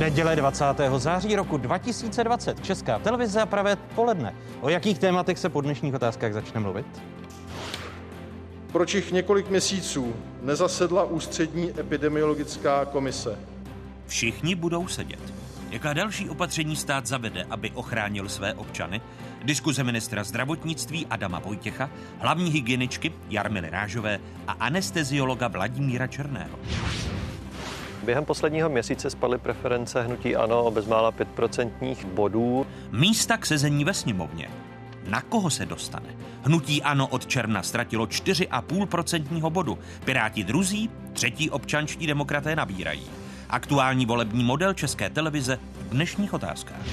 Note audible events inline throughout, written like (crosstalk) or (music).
Neděle 20. září roku 2020. Česká televize a pravé poledne. O jakých tématech se po dnešních otázkách začne mluvit? Proč jich několik měsíců nezasedla ústřední epidemiologická komise? Všichni budou sedět. Jaká další opatření stát zavede, aby ochránil své občany? Diskuze ministra zdravotnictví Adama Vojtěcha, hlavní hygieničky Jarmily Rážové a anesteziologa Vladimíra Černého. Během posledního měsíce spadly preference hnutí ANO o bezmála 5% bodů. Místa k sezení ve sněmovně. Na koho se dostane? Hnutí ANO od června ztratilo 4,5% bodu. Piráti druzí, třetí občanští demokraté nabírají. Aktuální volební model České televize v dnešních otázkách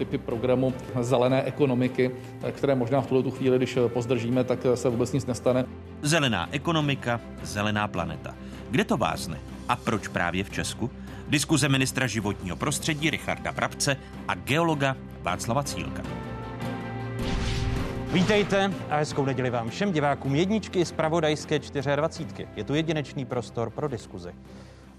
typy programu zelené ekonomiky, které možná v tuto chvíli, když pozdržíme, tak se vůbec nic nestane. Zelená ekonomika, zelená planeta. Kde to vázne? A proč právě v Česku? Diskuze ministra životního prostředí Richarda Brabce a geologa Václava Cílka. Vítejte a hezkou neděli vám všem divákům jedničky z Pravodajské 24. Je tu jedinečný prostor pro diskuzi.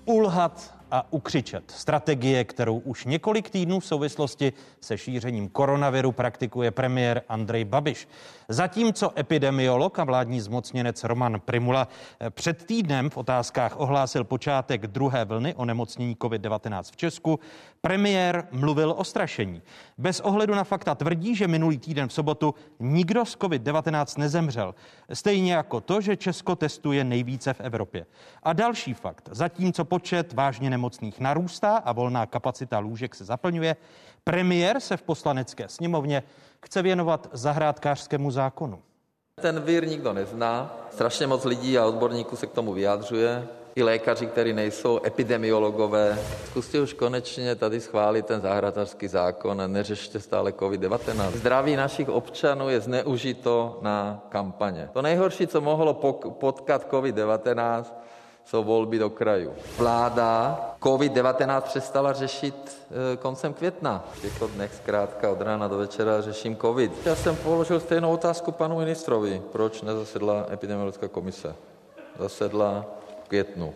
Ulhat a ukřičet. Strategie, kterou už několik týdnů v souvislosti se šířením koronaviru praktikuje premiér Andrej Babiš. Zatímco epidemiolog a vládní zmocněnec Roman Primula před týdnem v otázkách ohlásil počátek druhé vlny onemocnění COVID-19 v Česku, premiér mluvil o strašení. Bez ohledu na fakta tvrdí, že minulý týden v sobotu nikdo z COVID-19 nezemřel. Stejně jako to, že Česko testuje nejvíce v Evropě. A další fakt. Zatímco počet vážně nemocných narůstá a volná kapacita lůžek se zaplňuje, premiér se v poslanecké sněmovně chce věnovat zahrádkářskému zákonu. Ten vír nikdo nezná, strašně moc lidí a odborníků se k tomu vyjadřuje, i lékaři, kteří nejsou epidemiologové. Zkuste už konečně tady schválit ten zahrádkářský zákon a neřešte stále COVID-19. Zdraví našich občanů je zneužito na kampaně. To nejhorší, co mohlo potkat COVID-19, jsou volby do krajů. Vláda COVID-19 přestala řešit eh, koncem května. V těchto dnech zkrátka od rána do večera řeším COVID. Já jsem položil stejnou otázku panu ministrovi. Proč nezasedla epidemiologická komise? Zasedla v květnu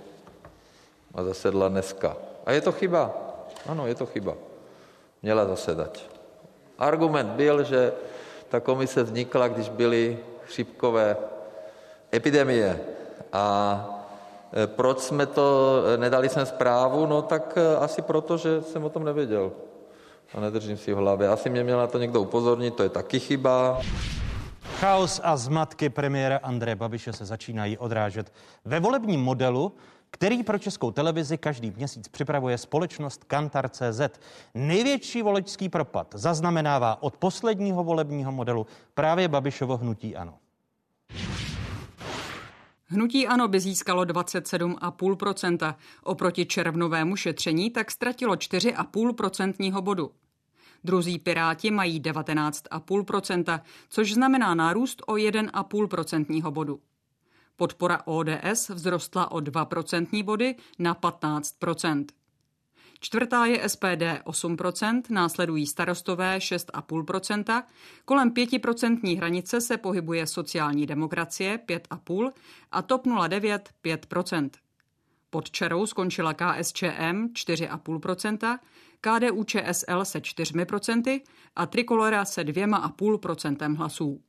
a zasedla dneska. A je to chyba. Ano, je to chyba. Měla zasedat. Argument byl, že ta komise vznikla, když byly chřipkové epidemie a proč jsme to, eh, nedali jsme zprávu? No tak eh, asi proto, že jsem o tom nevěděl. A nedržím si v hlavě. Asi mě měl na to někdo upozornit, to je taky chyba. Chaos a zmatky premiéra Andreje Babiše se začínají odrážet ve volebním modelu, který pro českou televizi každý měsíc připravuje společnost Kantar.cz. Největší voličský propad zaznamenává od posledního volebního modelu právě Babišovo hnutí ANO. Hnutí ANO by získalo 27,5%, oproti červnovému šetření tak ztratilo 4,5% bodu. Druzí Piráti mají 19,5%, což znamená nárůst o 1,5% bodu. Podpora ODS vzrostla o 2% body na 15%. Čtvrtá je SPD 8%, následují starostové 6,5%, kolem 5% hranice se pohybuje sociální demokracie 5,5% a TOP 09 5%. Pod čarou skončila KSČM 4,5%, KDU ČSL se 4% a Trikolora se 2,5% hlasů.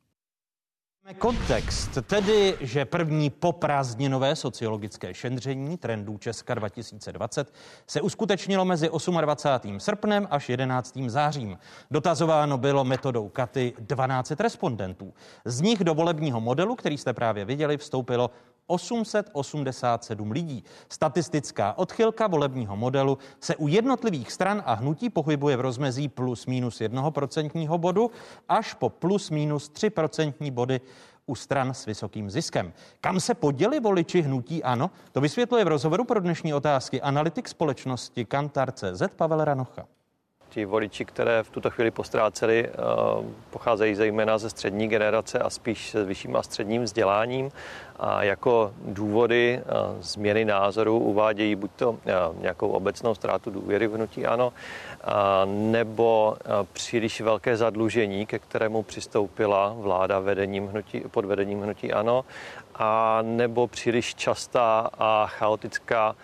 Kontext, tedy, že první poprázdninové sociologické šendření trendů Česka 2020 se uskutečnilo mezi 28. srpnem až 11. zářím. Dotazováno bylo metodou Katy 12 respondentů. Z nich do volebního modelu, který jste právě viděli, vstoupilo 887 lidí. Statistická odchylka volebního modelu se u jednotlivých stran a hnutí pohybuje v rozmezí plus minus 1% bodu až po plus minus 3% body u stran s vysokým ziskem. Kam se poděli voliči hnutí ano? To vysvětluje v rozhovoru pro dnešní otázky analytik společnosti Kantar.cz Pavel Ranocha. Ti voliči, které v tuto chvíli postráceli, eh, pocházejí zejména ze střední generace a spíš se vyšším a středním vzděláním. A jako důvody změny názoru uvádějí buď to nějakou obecnou ztrátu důvěry v hnutí ano, nebo příliš velké zadlužení, ke kterému přistoupila vláda vedením hnutí, pod vedením hnutí ano, a nebo příliš častá a chaotická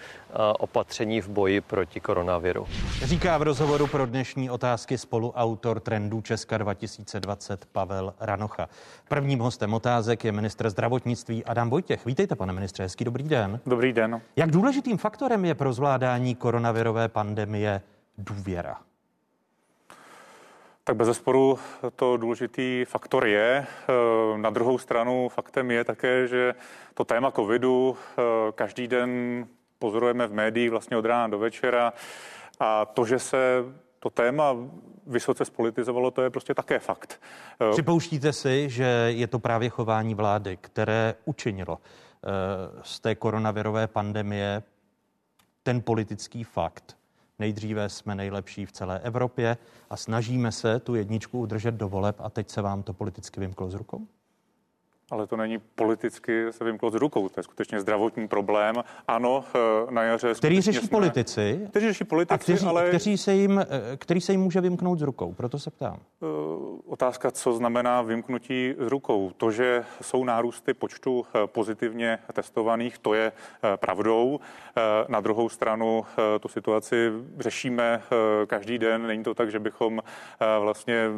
opatření v boji proti koronaviru. Říká v rozhovoru pro dnešní otázky spoluautor trendů Česka 2020 Pavel Ranocha. Prvním hostem otázek je ministr zdravotnictví Adam Vojtěch. Vítejte, pane ministře, hezký dobrý den. Dobrý den. Jak důležitým faktorem je pro zvládání koronavirové pandemie důvěra? Tak bez zesporu to důležitý faktor je. Na druhou stranu faktem je také, že to téma covidu každý den pozorujeme v médiích vlastně od rána do večera a to, že se to téma vysoce spolitizovalo, to je prostě také fakt. Připouštíte si, že je to právě chování vlády, které učinilo eh, z té koronavirové pandemie ten politický fakt. Nejdříve jsme nejlepší v celé Evropě a snažíme se tu jedničku udržet do voleb a teď se vám to politicky vymklo z rukou? Ale to není politicky se vymklo z rukou. To je skutečně zdravotní problém. Ano, eh, na jaře... Který řeší jsme, politici. Kteří řeší politici, a kteří, ale... Kteří se jim, eh, který se jim může vymknout z rukou, proto se ptám. Uh, otázka, co znamená vymknutí z rukou. To, že jsou nárůsty počtu pozitivně testovaných, to je pravdou. Na druhou stranu tu situaci řešíme každý den. Není to tak, že bychom vlastně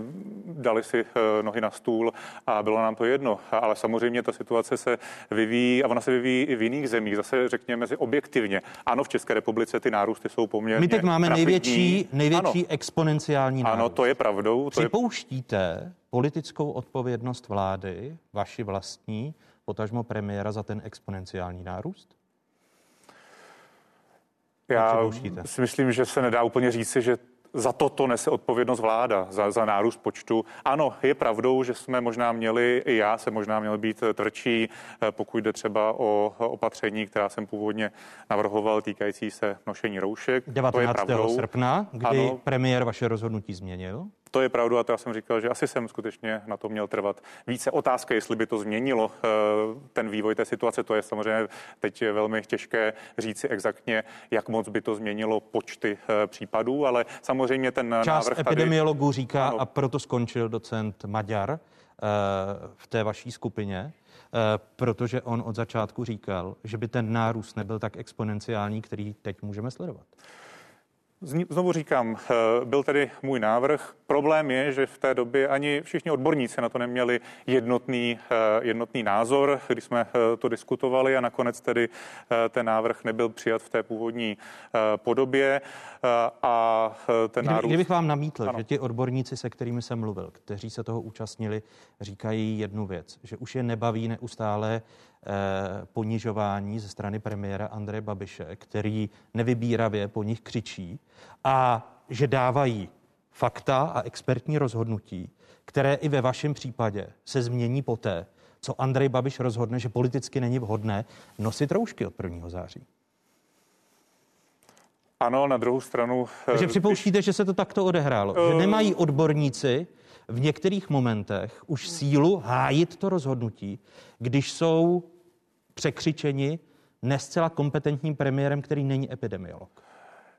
dali si nohy na stůl a bylo nám to jedno. Ale samozřejmě ta situace se vyvíjí a ona se vyvíjí i v jiných zemích. Zase řekněme si objektivně. Ano, v České republice ty nárůsty jsou poměrně. My teď máme rapidní. největší, největší ano. exponenciální nárůst. Ano, to je pravdou. To Připouštíte je... politickou odpovědnost vlády, vaši vlastní, potažmo premiéra za ten exponenciální nárůst? Já si myslím, že se nedá úplně říci, že za toto nese odpovědnost vláda, za, za nárůst počtu. Ano, je pravdou, že jsme možná měli, i já se možná měl být tvrdší, eh, pokud jde třeba o opatření, která jsem původně navrhoval, týkající se nošení roušek. 19. srpna, kdy ano, premiér vaše rozhodnutí změnil. To je pravda a to já jsem říkal, že asi jsem skutečně na to měl trvat více. Otázka, jestli by to změnilo eh, ten vývoj té situace, to je samozřejmě teď velmi těžké říci exaktně, jak moc by to změnilo počty eh, případů, ale samozřejmě ten Část návrh epidemiologů tady... říká, ano. a proto skončil docent Maďar eh, v té vaší skupině, protože on od začátku říkal, že by ten nárůst nebyl tak exponenciální, který teď můžeme sledovat. Znovu říkám, eh, byl tedy můj návrh. Problém je, že v té době ani všichni odborníci na to neměli jednotný, eh, jednotný názor, když jsme eh, to diskutovali a nakonec tedy ten návrh nebyl přijat v té původní podobě. A ten nárůst... Kdybych vám namítl, ano. že ti odborníci, se kterými jsem mluvil, kteří se toho účastnili, říkají jednu věc, že už je nebaví neustále ponižování ze strany premiéra Andreje Babiše, který nevybíravě po nich křičí a že dávají fakta a expertní rozhodnutí, které i ve vašem případě se změní poté, co Andrej Babiš rozhodne, že politicky není vhodné nosit roušky od 1. září. Ano, na druhou stranu. Takže eh, připouštíte, že se to takto odehrálo. Uh... Že nemají odborníci v některých momentech už sílu hájit to rozhodnutí, když jsou překřičeni nescela kompetentním premiérem, který není epidemiolog.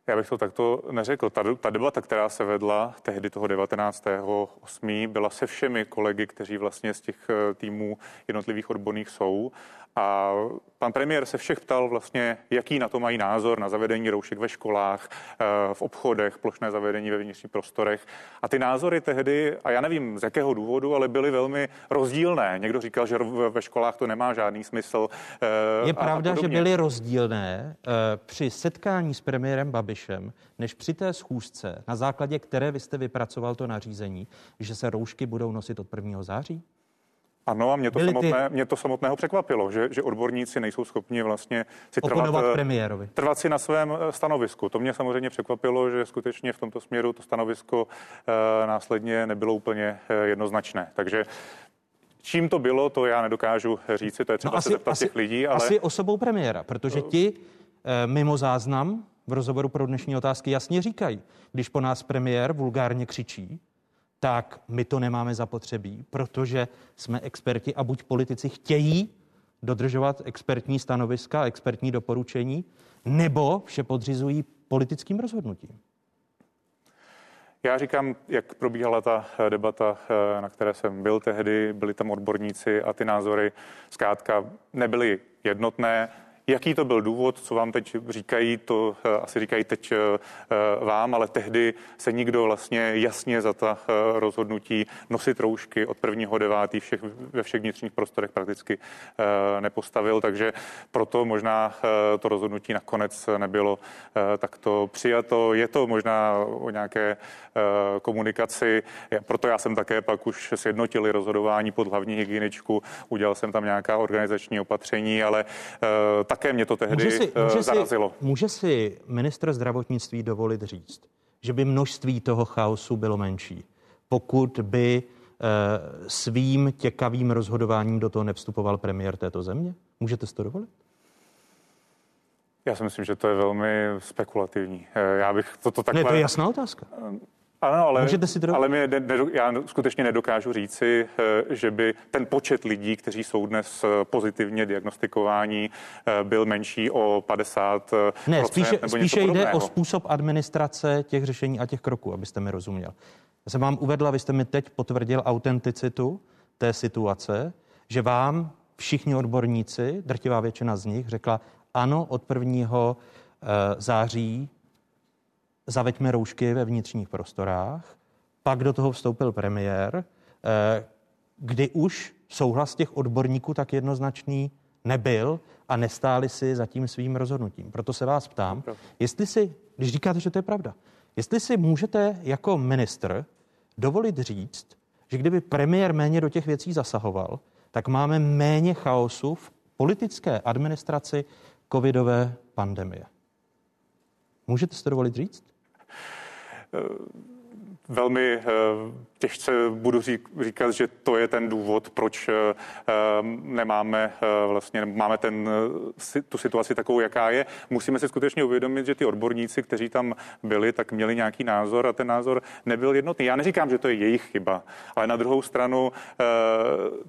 Já bych to takto neřekl. Ta, ta debata, která se vedla tehdy toho 19.8., byla se všemi kolegy, kteří vlastně z těch eh, týmů jednotlivých odborných jsou. A pan premiér se všech ptal vlastně, jaký na to mají názor na zavedení roušek ve školách, eh, v obchodech, plošné zavedení ve vnitřních prostorech. A ty názory tehdy, a já nevím z jakého důvodu, ale byly velmi rozdílné. Někdo říkal, že ve školách to nemá žádný smysl. Eh, Je pravda, že byly rozdílné při setkání s premiérem Babišem, než při té schůzce, na základě které vy jste vypracoval to nařízení, že se roušky budou nosit od 1. září? Ano, a mě to, samotné, ty... mě to samotného překvapilo, že, že odborníci nejsou schopni vlastně si trvat, eh, premiérovi. trvat si na svém eh, stanovisku. To mě samozřejmě překvapilo, že skutečně v tomto směru to stanovisko e, následně nebylo úplně jednoznačně. Takže Čím to bylo, to já nedokážu říct, to je třeba no asi, se zeptat asi, těch lidí. Ale... Asi osobou premiéra, protože ti mimo záznam v rozhovoru pro dnešní otázky jasně říkají, když po nás premiér vulgárně křičí, tak my to nemáme zapotřebí, protože jsme experti a buď politici chtějí dodržovat expertní stanoviska, expertní doporučení, nebo vše podřizují politickým rozhodnutím? Já říkám, jak probíhala ta debata, na které jsem byl tehdy, byli tam odborníci a ty názory zkrátka nebyly jednotné. Jaký to byl důvod, co vám teď říkají, to eh, asi říkají teď eh, eh, vám, ale tehdy se nikdo vlastně jasně za ta rozhodnutí nosit roušky od prvního devátý všech, ve všech vnitřních prostorech prakticky nepostavil, takže proto možná to rozhodnutí nakonec nebylo takto přijato. Je to možná o nějaké komunikaci, proto já jsem také pak už sjednotili rozhodování pod hlavní hygieničku, udělal jsem tam nějaká organizační opatření, ale také mě to tehdy může si, eh, může zarazilo. Si, může si ministr zdravotnictví dovolit říct, že by množství toho chaosu bylo menší, pokud by eh, svým těkavým rozhodováním do toho nevstupoval premiér této země? Můžete si to dovolit? Já si myslím, že to je velmi spekulativní. Eh, já bych toto takhle... Ne, to je jasná otázka. Ano, ale, Můžete si to ale my ne, ne, já skutečně nedokážu říci, eh, že by ten počet lidí, kteří jsou dnes eh, pozitivně diagnostikováni, eh, byl menší o 50 Ne, spíše, nebo spíše jde podobného. o způsob administrace těch řešení a těch kroků, abyste mi rozuměl. Já jsem vám uvedla, vy jste mi teď potvrdil autenticitu té situace, že vám všichni odborníci, drtivá většina z nich, řekla, ano, od 1. září zaveďme roušky ve vnitřních prostorách. Pak do toho vstoupil premiér, eh, kdy už souhlas těch odborníků tak jednoznačný nebyl a nestáli si za tím svým rozhodnutím. Proto se vás ptám, jestli si, když říkáte, že to je pravda, jestli si můžete jako ministr dovolit říct, že kdyby premiér méně do těch věcí zasahoval, tak máme méně chaosu v politické administraci covidové pandemie. Můžete si to dovolit říct? Velmi eh, těžce budu říkat, že to je ten důvod, proč eh, nemáme eh, vlastně, máme ten, tu situaci takovou, jaká je. Musíme si skutečně uvědomit, že ty odborníci, kteří tam byli, tak měli nějaký názor a ten názor nebyl jednotný. Já neříkám, že to je jejich chyba, ale na druhou stranu,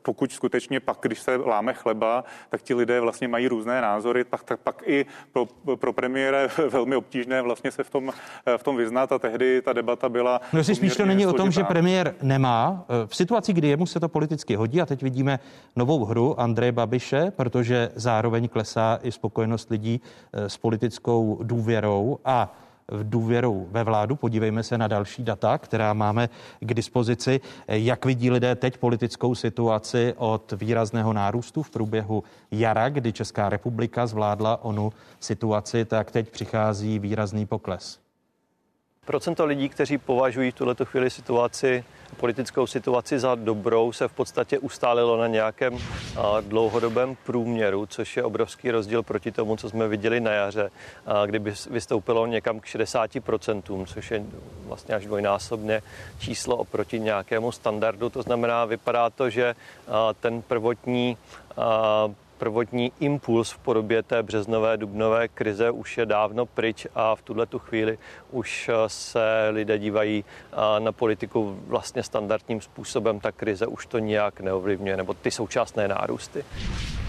pokud skutečně pak, když se láme chleba, tak ti lidé vlastně mají různé názory, tak, tak pak i pro, pro premiéra je (laughs) velmi obtížné vlastně se v tom, v tom vyznat a tehdy ta debata byla no, spíš to není o tom, že premiér nemá. Eh, v situaci, kdy jemu se to politicky hodí, a teď vidíme novou hru Andreje Babiše, protože zároveň klesá i spokojenost lidí eh, s politickou důvěrou a v důvěrou ve vládu. Podívejme se na další data, která máme k dispozici. Eh, jak vidí lidé teď politickou situaci od výrazného nárůstu v průběhu jara, kdy Česká republika zvládla onu situaci, tak teď přichází výrazný pokles. Procento lidí, kteří považují v tuto chvíli situaci, politickou situaci za dobrou, se v podstatě ustálilo na nějakém dlouhodobém průměru, což je obrovský rozdíl proti tomu, co jsme viděli na jaře, kdyby vystoupilo někam k 60%, což je vlastně až dvojnásobně číslo oproti nějakému standardu. To znamená, vypadá to, že ten prvotní prvotní impuls v podobě té březnové, dubnové krize už je dávno pryč a v tuhle tu chvíli už se lidé dívají na politiku vlastně standardním způsobem. Ta krize už to nijak neovlivňuje, nebo ty současné nárůsty.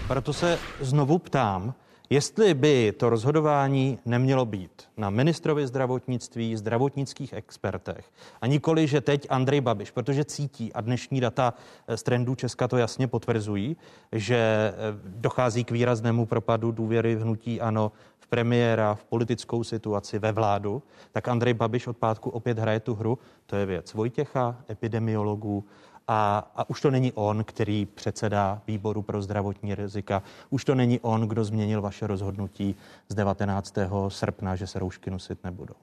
Proto se znovu ptám, Jestli by to rozhodování nemělo být na ministrovi zdravotnictví, zdravotnických expertech a nikoli, že teď Andrej Babiš, protože cítí a dnešní data z trendů Česka to jasně potvrzují, že eh, dochází k výraznému propadu důvěry v hnutí ano, v premiéra, v politickou situaci, ve vládu, tak Andrej Babiš od pátku opět hraje tu hru. To je věc Vojtěcha, epidemiologů, a, a už to není on, který předsedá výboru pro zdravotní rizika. Už to není on, kdo změnil vaše rozhodnutí z 19. srpna, že se roušky nosit nebudou.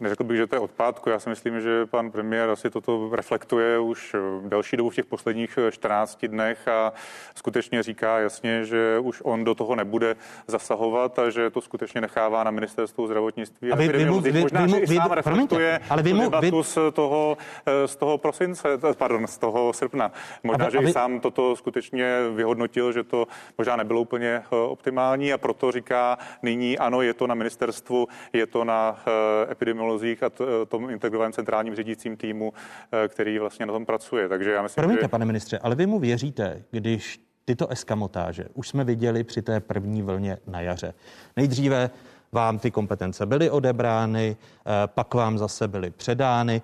Neřekl bych, že to je odpádku. Já si myslím, že pan premiér asi toto reflektuje už delší dobu v těch posledních 14 dnech a skutečně říká jasně, že už on do toho nebude zasahovat a že to skutečně nechává na ministerstvu zdravotnictví. A vy, vy, vy, vy, možná, vy, že vy, sám reflektuje ale vy, debatu vy, z, toho, z toho prosince, pardon, z toho srpna. Možná, a, že a vy, i sám toto skutečně vyhodnotil, že to možná nebylo úplně eh, optimální a proto říká nyní, ano, je to na ministerstvu, je to na eh, epidemiologii technologiích a tom integrovaném centrálním řídícím týmu, eh, který vlastně na tom pracuje. Takže já myslím, Promiňte, že... pane ministře, ale vy mu věříte, když tyto eskamotáže už jsme viděli při té první vlně na jaře. Nejdříve vám ty kompetence byly odebrány, eh, pak vám zase byly předány.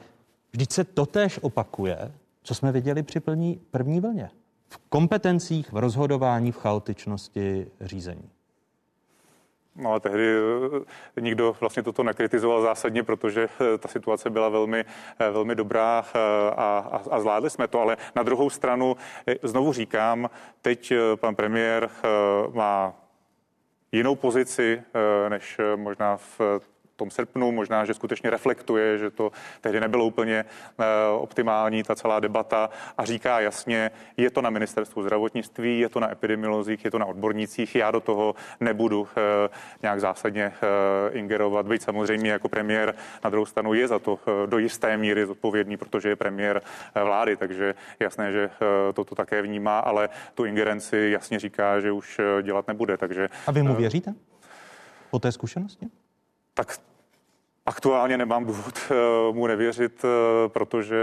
Vždyť se totéž opakuje, co jsme viděli při plní, první vlně. V kompetencích, v rozhodování, v chaotičnosti řízení. No ale tehdy eh, nikdo vlastně toto nekritizoval zásadně, protože eh, ta situace byla velmi, eh, velmi dobrá a, a, a zvládli jsme to. Ale na druhou stranu znovu říkám, teď pan premiér má jinou pozici, než možná v tom srpnu, možná, že skutečně reflektuje, že to tehdy nebylo úplně eh, optimální, ta celá debata a říká jasně, je to na ministerstvu zdravotnictví, je to na epidemiolozích, je to na odbornících, já do toho nebudu eh, nějak zásadně eh, ingerovat, byť samozřejmě jako premiér na druhou stranu je za to do jisté míry zodpovědný, protože je premiér vlády, takže jasné, že toto také vnímá, ale tu ingerenci jasně říká, že už dělat nebude. Takže, a vy mu věříte? Po té zkušenosti? Tak Aktuálně nemám důvod eh, mu nevěřit, eh, protože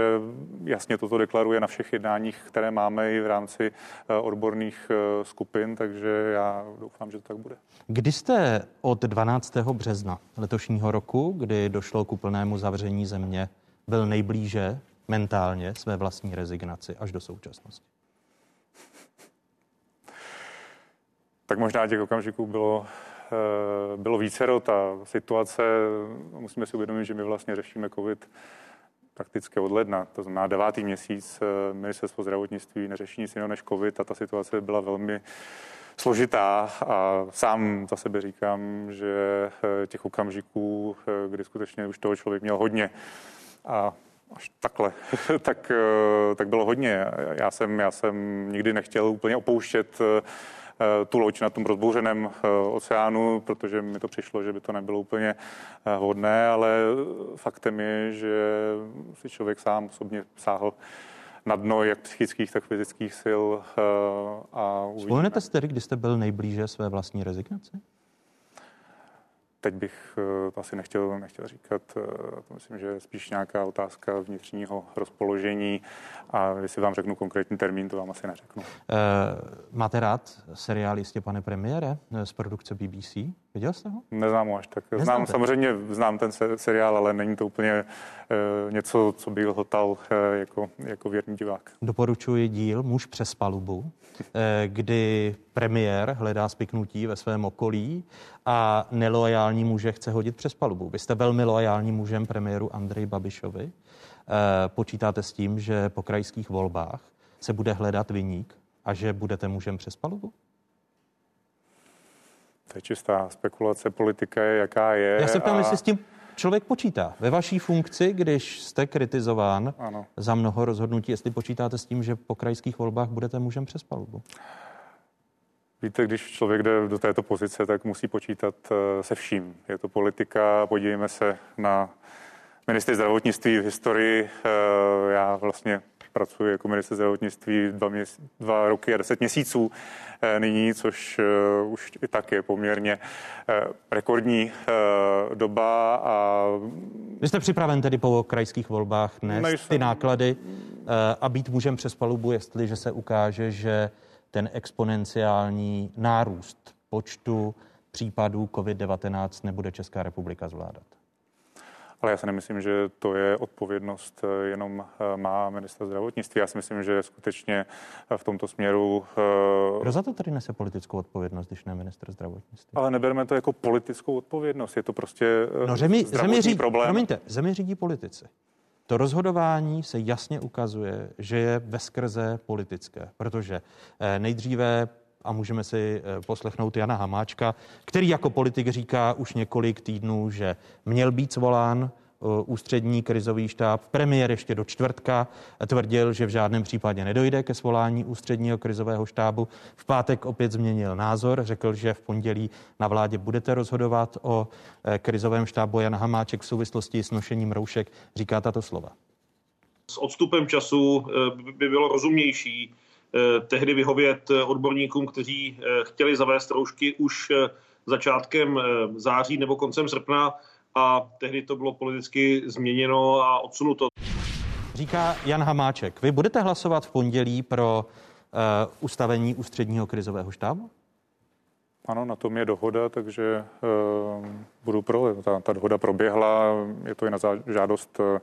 jasně toto deklaruje na všech jednáních, které máme i v rámci eh, odborných skupin, takže já doufám, že to tak bude. Kdy jste od 12. března letošního roku, kdy došlo k úplnému zavření země, byl nejblíže mentálně své vlastní rezignaci až do současnosti? Tak možná těch okamžiků bylo bylo vícero. Ta situace, musíme si uvědomit, že my vlastně řešíme COVID prakticky od ledna, to znamená devátý měsíc, eh, ministerstvo zdravotnictví neřeší nic jiného než COVID a ta situace byla velmi složitá a sám za sebe říkám, že eh, těch okamžiků, kdy skutečně už toho člověk měl hodně a až takhle, (laughs) tak, tak bylo hodně. Já jsem, já jsem nikdy nechtěl úplně opouštět Eh, tu loď na tom rozbouřeném eh, oceánu, protože mi to přišlo, že by to nebylo úplně eh, hodné, ale faktem je, že si člověk sám osobně sáhl na dno jak psychických, tak fyzických sil. A Vzpomenete si tedy, kdy jste byl nejblíže své vlastní rezignaci? Teď bych eh, to asi nechtěl, nechtěl říkat. Eh, to myslím, že je spíš nějaká otázka vnitřního rozpoložení a jestli vám řeknu konkrétní termín, to vám asi neřeknu. E, máte rád seriál Jistě, pane premiére, z produkce BBC? Viděl jste ho? Neznám ho až tak. Neznáte? Znám samozřejmě, znám ten seriál, ale není to úplně něco, co bych hotal e, jako, jako věrný divák. Doporučuji díl Muž přes palubu, e, kdy premiér hledá spiknutí ve svém okolí a neloajální muže chce hodit přes palubu. Vy jste velmi loajální mužem premiéru Andrej Babišovi. Počítáte s tím, že po krajských volbách se bude hledat vyník a že budete mužem přes palubu? To je čistá spekulace, politika je, jaká je. Já se ptám, a... jestli s tím člověk počítá. Ve vaší funkci, když jste kritizován ano. za mnoho rozhodnutí, jestli počítáte s tím, že po krajských volbách budete mužem přes palubu? Víte, když člověk jde do této pozice, tak musí počítat eh, se vším. Je to politika, podívejme se na ministry zdravotnictví v historii. Eh, já vlastně pracuji jako minister zdravotnictví dva, měs- dva roky a deset měsíců eh, nyní, což už i tak je poměrně rekordní doba. A... Vy jste připraven tedy po krajských volbách nést Nejsem. ty náklady a být mužem přes palubu, jestliže se ukáže, že ten exponenciální nárůst počtu případů COVID-19 nebude Česká republika zvládat. Ale já si nemyslím, že to je odpovědnost eh, jenom eh, má ministra zdravotnictví. Já si myslím, že skutečně eh, v tomto směru. Kdo za to tady nese politickou odpovědnost, když ne minister zdravotnictví? Ale nebereme to jako politickou odpovědnost. Je to prostě no, zemi, zemi řídí, problém. Promiňte, zemi řídí politici. To rozhodování se jasně ukazuje, že je veskrze politické, protože nejdříve a můžeme si eh, poslechnout Jana Hamáčka, který jako politik říká už několik týdnů, že měl být zvolán Eh, ústřední krizový štáb. Premiér ještě do čtvrtka tvrdil, že v žádném případě nedojde ke svolání ústředního krizového štábu. V pátek opět změnil názor, řekl, že v pondělí na vládě budete rozhodovat o eh, krizovém štábu. Jan Hamáček v souvislosti s nošením roušek říká tato slova. S odstupem času by bylo rozumnější tehdy vyhovět odborníkům, kteří chtěli zavést roušky už začátkem září nebo koncem srpna a tehdy to bylo politicky změněno a odsunuto. Říká Jan Hamáček. Vy budete hlasovat v pondělí pro ustavení ústředního krizového štábu? Ano, na tom je dohoda, takže uh, budu pro. Ta, ta dohoda proběhla, je to i na žádost uh,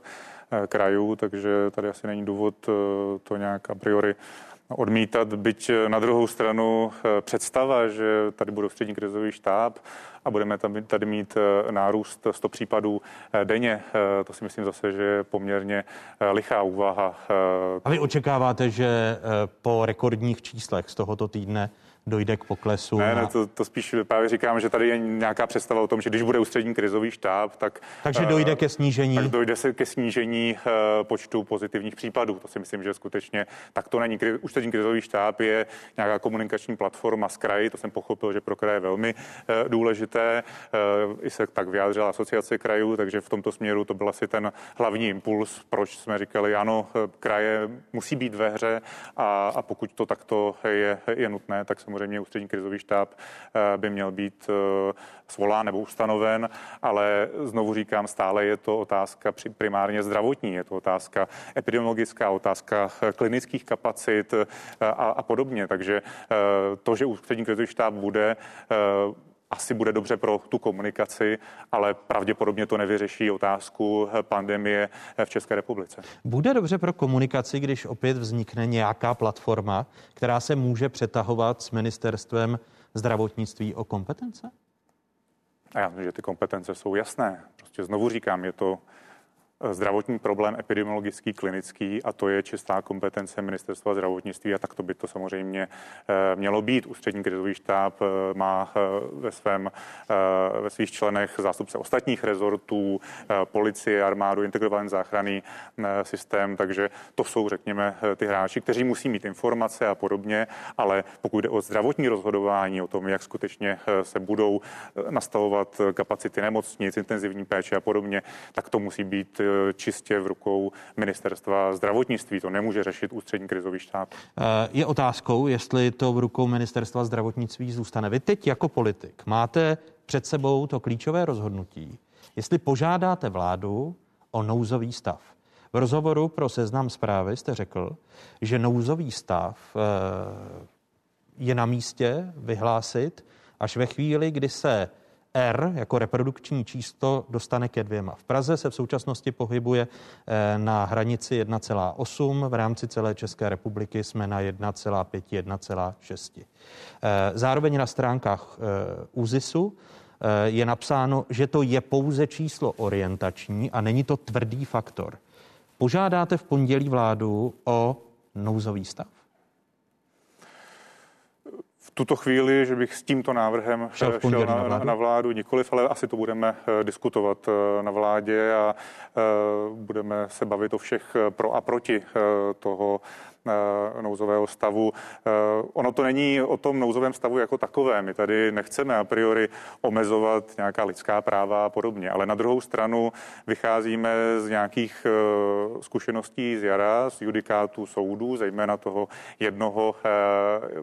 krajů, takže tady asi není důvod uh, to nějak a priori odmítat, byť na druhou stranu představa, že tady bude střední krizový štáb a budeme tam tady mít nárůst 100 případů denně. To si myslím zase, že je poměrně lichá úvaha. A vy očekáváte, že po rekordních číslech z tohoto týdne dojde k poklesu? Ne, na... ne to, to spíš právě říkám, že tady je nějaká představa o tom, že když bude ústřední krizový štáb, tak... Takže dojde ke snížení? Tak dojde se ke snížení uh, počtu pozitivních případů. To si myslím, že skutečně tak to není. Ústřední krizový štáb je nějaká komunikační platforma z kraji, to jsem pochopil, že pro kraje je velmi uh, důležité. I se tak vyjádřila asociace krajů, takže v tomto směru to byl asi ten hlavní impuls, proč jsme říkali, ano, kraje musí být ve hře a, a pokud to takto je, je nutné, tak samozřejmě samozřejmě ústřední krizový štáb eh, by měl být eh, svolán nebo ustanoven, ale znovu říkám, stále je to otázka primárně zdravotní, je to otázka epidemiologická, otázka eh, klinických kapacit a, a podobně. Takže to, že ústřední krizový štáb bude, asi bude dobře pro tu komunikaci, ale pravděpodobně to nevyřeší otázku pandemie v České republice. Bude dobře pro komunikaci, když opět vznikne nějaká platforma, která se může přetahovat s ministerstvem zdravotnictví o kompetence? A já myslím, že ty kompetence jsou jasné. Prostě znovu říkám, je to zdravotní problém epidemiologický, klinický a to je čistá kompetence ministerstva zdravotnictví a tak to by to samozřejmě eh, mělo být. Ústřední krizový štáb eh, má eh, ve, svém, ve svých členech zástupce ostatních rezortů, policie, armádu, integrovaný záchranný systém, takže to jsou, řekněme, ty hráči, kteří musí mít informace a podobně, ale pokud jde o zdravotní rozhodování, o tom, jak skutečně se budou nastavovat kapacity nemocnic, intenzivní péče a podobně, tak to musí být čistě v rukou ministerstva zdravotnictví. To nemůže řešit ústřední krizový štáb. Eh, je otázkou, jestli to v rukou ministerstva zdravotnictví zůstane. Vy teď jako politik máte před sebou to klíčové rozhodnutí, jestli požádáte vládu o nouzový stav. V rozhovoru pro seznam zprávy jste řekl, že nouzový stav eh, je na místě vyhlásit až ve chvíli, kdy se R jako reprodukční číslo dostane ke dvěma. V Praze se v současnosti pohybuje eh, na hranici 1,8, v rámci celé České republiky jsme na 1,5, 1,6. Eh, zároveň na stránkách eh, ÚZISu je napsáno, že to je pouze číslo orientační a není to tvrdý faktor. Požádáte v pondělí vládu o nouzový stav? Tuto chvíli, že bych s tímto návrhem šel, šel na, na, vládu? na vládu, nikoliv, ale asi to budeme uh, diskutovat uh, na vládě a uh, budeme se bavit o všech pro a proti toho Eh, nouzového stavu. Eh, ono to není o tom nouzovém stavu jako takové. My tady nechceme a priori omezovat nějaká lidská práva a podobně, ale na druhou stranu vycházíme z nějakých eh, zkušeností z jara, z judikátů soudů, zejména toho jednoho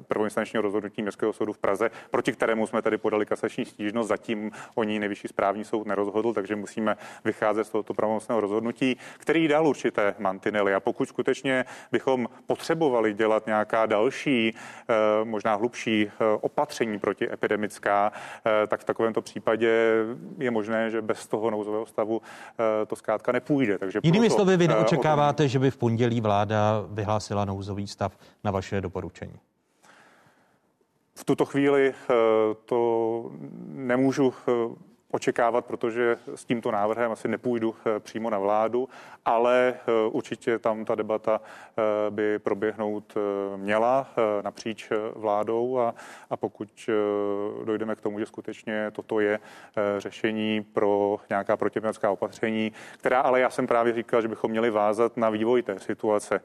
prvoinstančního rozhodnutí Městského soudu v Praze, proti kterému jsme tady podali kasační stížnost. Zatím o ní nejvyšší správní soud nerozhodl, takže musíme vycházet z tohoto pravomocného rozhodnutí, který dal určité mantinely. A pokud skutečně bychom potřebovali dělat nějaká další, eh, možná hlubší eh, opatření protiepidemická, eh, tak v takovémto případě je možné, že bez toho nouzového stavu to zkrátka nepůjde. Takže Jinými slovy, vy neočekáváte, tom... že by v pondělí vláda vyhlásila nouzový stav na vaše doporučení? V tuto chvíli to nemůžu očekávat, protože s tímto návrhem asi nepůjdu eh, přímo na vládu, ale eh, určitě tam ta debata eh, by proběhnout měla napříč vládou a, a pokud dojdeme k tomu, že skutečně toto je řešení pro nějaká protiepidemická opatření, která ale já jsem právě říkal, že bychom měli vázat na vývoj té situace.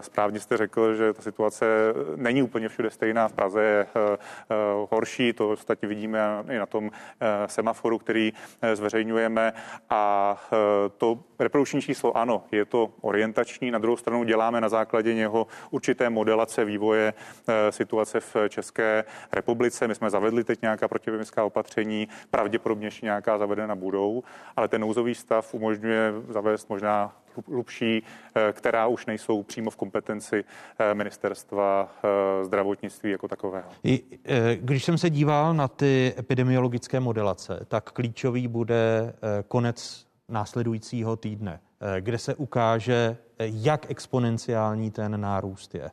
Správně jste řekl, že ta situace není úplně všude stejná. V Praze je horší, to ostatně vidíme i na tom semaforu, který eh, zveřejňujeme a eh, to reprodukční číslo ano, je to orientační, na druhou stranu děláme na základě něho určité modelace vývoje eh, situace v České republice. My jsme zavedli teď nějaká protiepidemická opatření, pravděpodobně ještě nějaká zavedena budou, ale ten nouzový stav umožňuje zavést možná hlubší, která už nejsou přímo v kompetenci ministerstva zdravotnictví jako takového. Když jsem se díval na ty epidemiologické modelace, tak klíčový bude konec následujícího týdne, kde se ukáže, jak exponenciální ten nárůst je.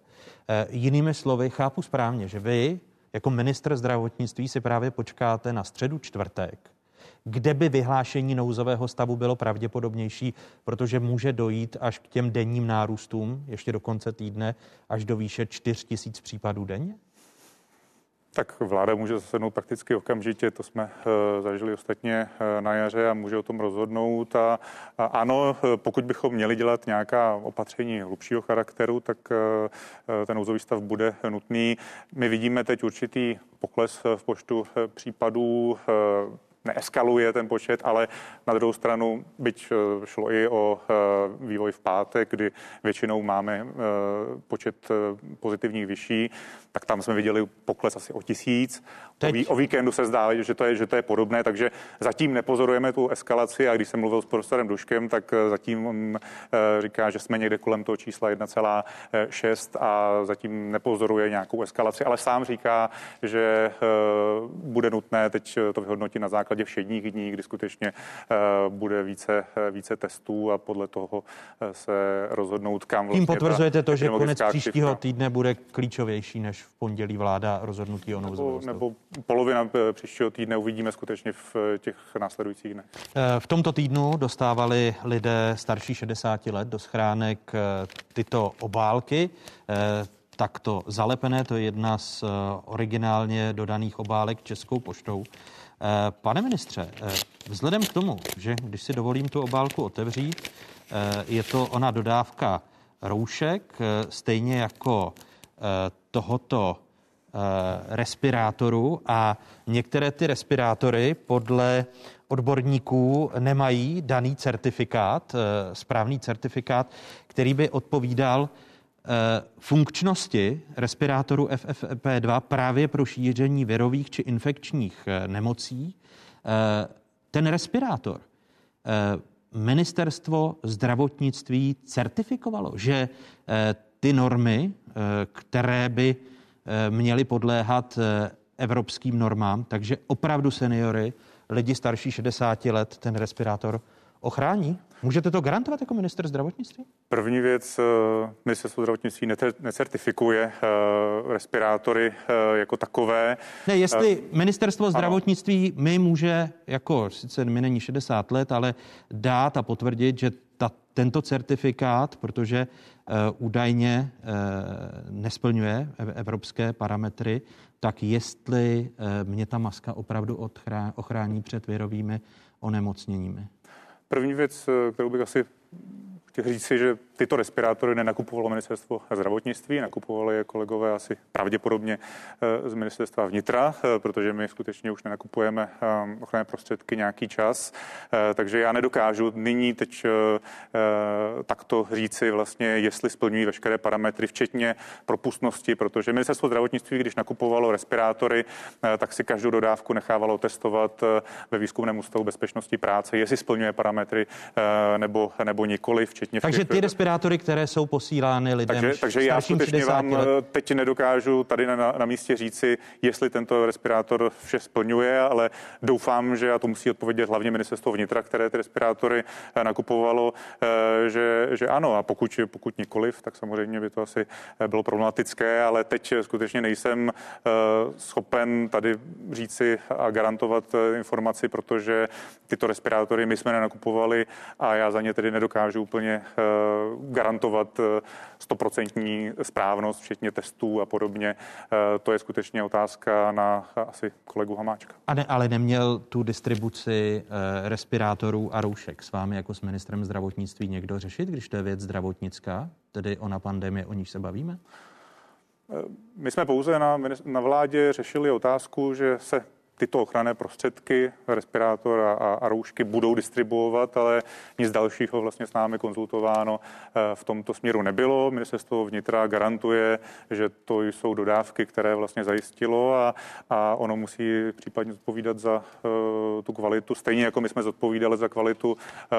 Jinými slovy, chápu správně, že vy jako ministr zdravotnictví si právě počkáte na středu čtvrtek, kde by vyhlášení nouzového stavu bylo pravděpodobnější, protože může dojít až k těm denním nárůstům ještě do konce týdne až do výše 4 tisíc případů denně? Tak vláda může zasednout prakticky okamžitě, to jsme uh, zažili ostatně uh, na jaře a může o tom rozhodnout. A, a ano, pokud bychom měli dělat nějaká opatření hlubšího charakteru, tak ten nouzový stav bude nutný. My vidíme teď určitý pokles v počtu případů neeskaluje ten počet, ale na druhou stranu, byť šlo i o vývoj v pátek, kdy většinou máme počet pozitivních vyšší, tak tam jsme viděli pokles asi o tisíc. Teď. O, víkendu se zdá, že to, je, že to je podobné, takže zatím nepozorujeme tu eskalaci a když jsem mluvil s profesorem Duškem, tak eh, zatím on eh, říká, že jsme někde kolem toho čísla 1,6 a zatím nepozoruje nějakou eskalaci, ale sám říká, že eh, bude nutné teď to vyhodnotit na základě všedních dní, kdy skutečně bude více, více testů a podle toho se rozhodnout, kam vlastně Tím potvrzujete to, že konec příštího týdne bude klíčovější než v pondělí vláda rozhodnutí o nouzovém Nebo polovina eh, příštího týdne uvidíme skutečně v eh, těch následujících dnech. Eh, v tomto týdnu dostávali lidé starší 60 let do schránek tyto obálky takto zalepené. To je jedna z originálně dodaných obálek Českou poštou. Pane ministře, vzhledem k tomu, že když si dovolím tu obálku otevřít, je to ona dodávka roušek, stejně jako tohoto eh, respirátoru a některé ty respirátory podle odborníků nemají daný certifikát, eh, správný certifikát, který by odpovídal eh, funkčnosti respirátoru FFP2 právě pro šíření virových či infekčních nemocí. Ten respirátor ministerstvo zdravotnictví certifikovalo, že ty normy, eh, které by eh, měly podléhat eh, evropským normám, takže opravdu seniory, lidi starší 60 let, ten respirátor ochrání? Můžete to garantovat jako minister zdravotnictví? První věc, ministerstvo zdravotnictví necertifikuje respirátory jako takové. Ne, jestli ministerstvo zdravotnictví ano. mi může, jako sice mi není 60 let, ale dát a potvrdit, že ta, tento certifikát, protože uh, údajně uh, nesplňuje evropské parametry, tak jestli uh, mě ta maska opravdu odchrá, ochrání před virovými onemocněními. První věc, kterou bych asi chtěl říct si, že tyto respirátory nenakupovalo ministerstvo zdravotnictví, nakupovali je kolegové asi pravděpodobně eh, z ministerstva vnitra, eh, protože my skutečně už nenakupujeme eh, ochranné prostředky nějaký čas. Takže já nedokážu nyní teď takto říci vlastně, jestli splňují veškeré parametry, včetně propustnosti, protože ministerstvo zdravotnictví, když nakupovalo respirátory, tak si každou dodávku nechávalo testovat ve výzkumném ústavu bezpečnosti práce, jestli splňuje parametry nebo, nebo nikoli, včetně Takže ty respirátory, které jsou posílány lidem Takže, takže já skutečně vám let. Eh, teď nedokážu tady na, na místě říci, jestli tento respirátor vše splňuje, ale doufám, že a to musí odpovědět hlavně ministerstvo vnitra, které ty respirátory eh, nakupovalo, eh, že, že ano. A pokud, pokud nikoliv, tak samozřejmě by to asi bylo problematické, ale teď skutečně nejsem schopen tady říci a garantovat informaci, protože tyto respirátory my jsme nenakupovali a já za ně tedy nedokážu úplně garantovat eh, stoprocentní správnost, včetně testů a podobně. Eh, to je skutečně otázka na asi kolegu Hamáčka. A ne, ale neměl tu distribuci eh, respirátorů a roušek s vámi jako s ministrem zdravotnictví někdo řešit, když to je věc zdravotnická, tedy ona pandemie, o níž se bavíme? My jsme pouze na, na vládě řešili otázku, že se tyto ochranné prostředky, respirátor a, a roušky budou distribuovat, ale nic dalšího vlastně s námi konzultováno v tomto směru nebylo. Ministerstvo vnitra garantuje, že to jsou dodávky, které vlastně zajistilo a, a ono musí případně odpovídat za uh, tu kvalitu, stejně jako my jsme zodpovídali za kvalitu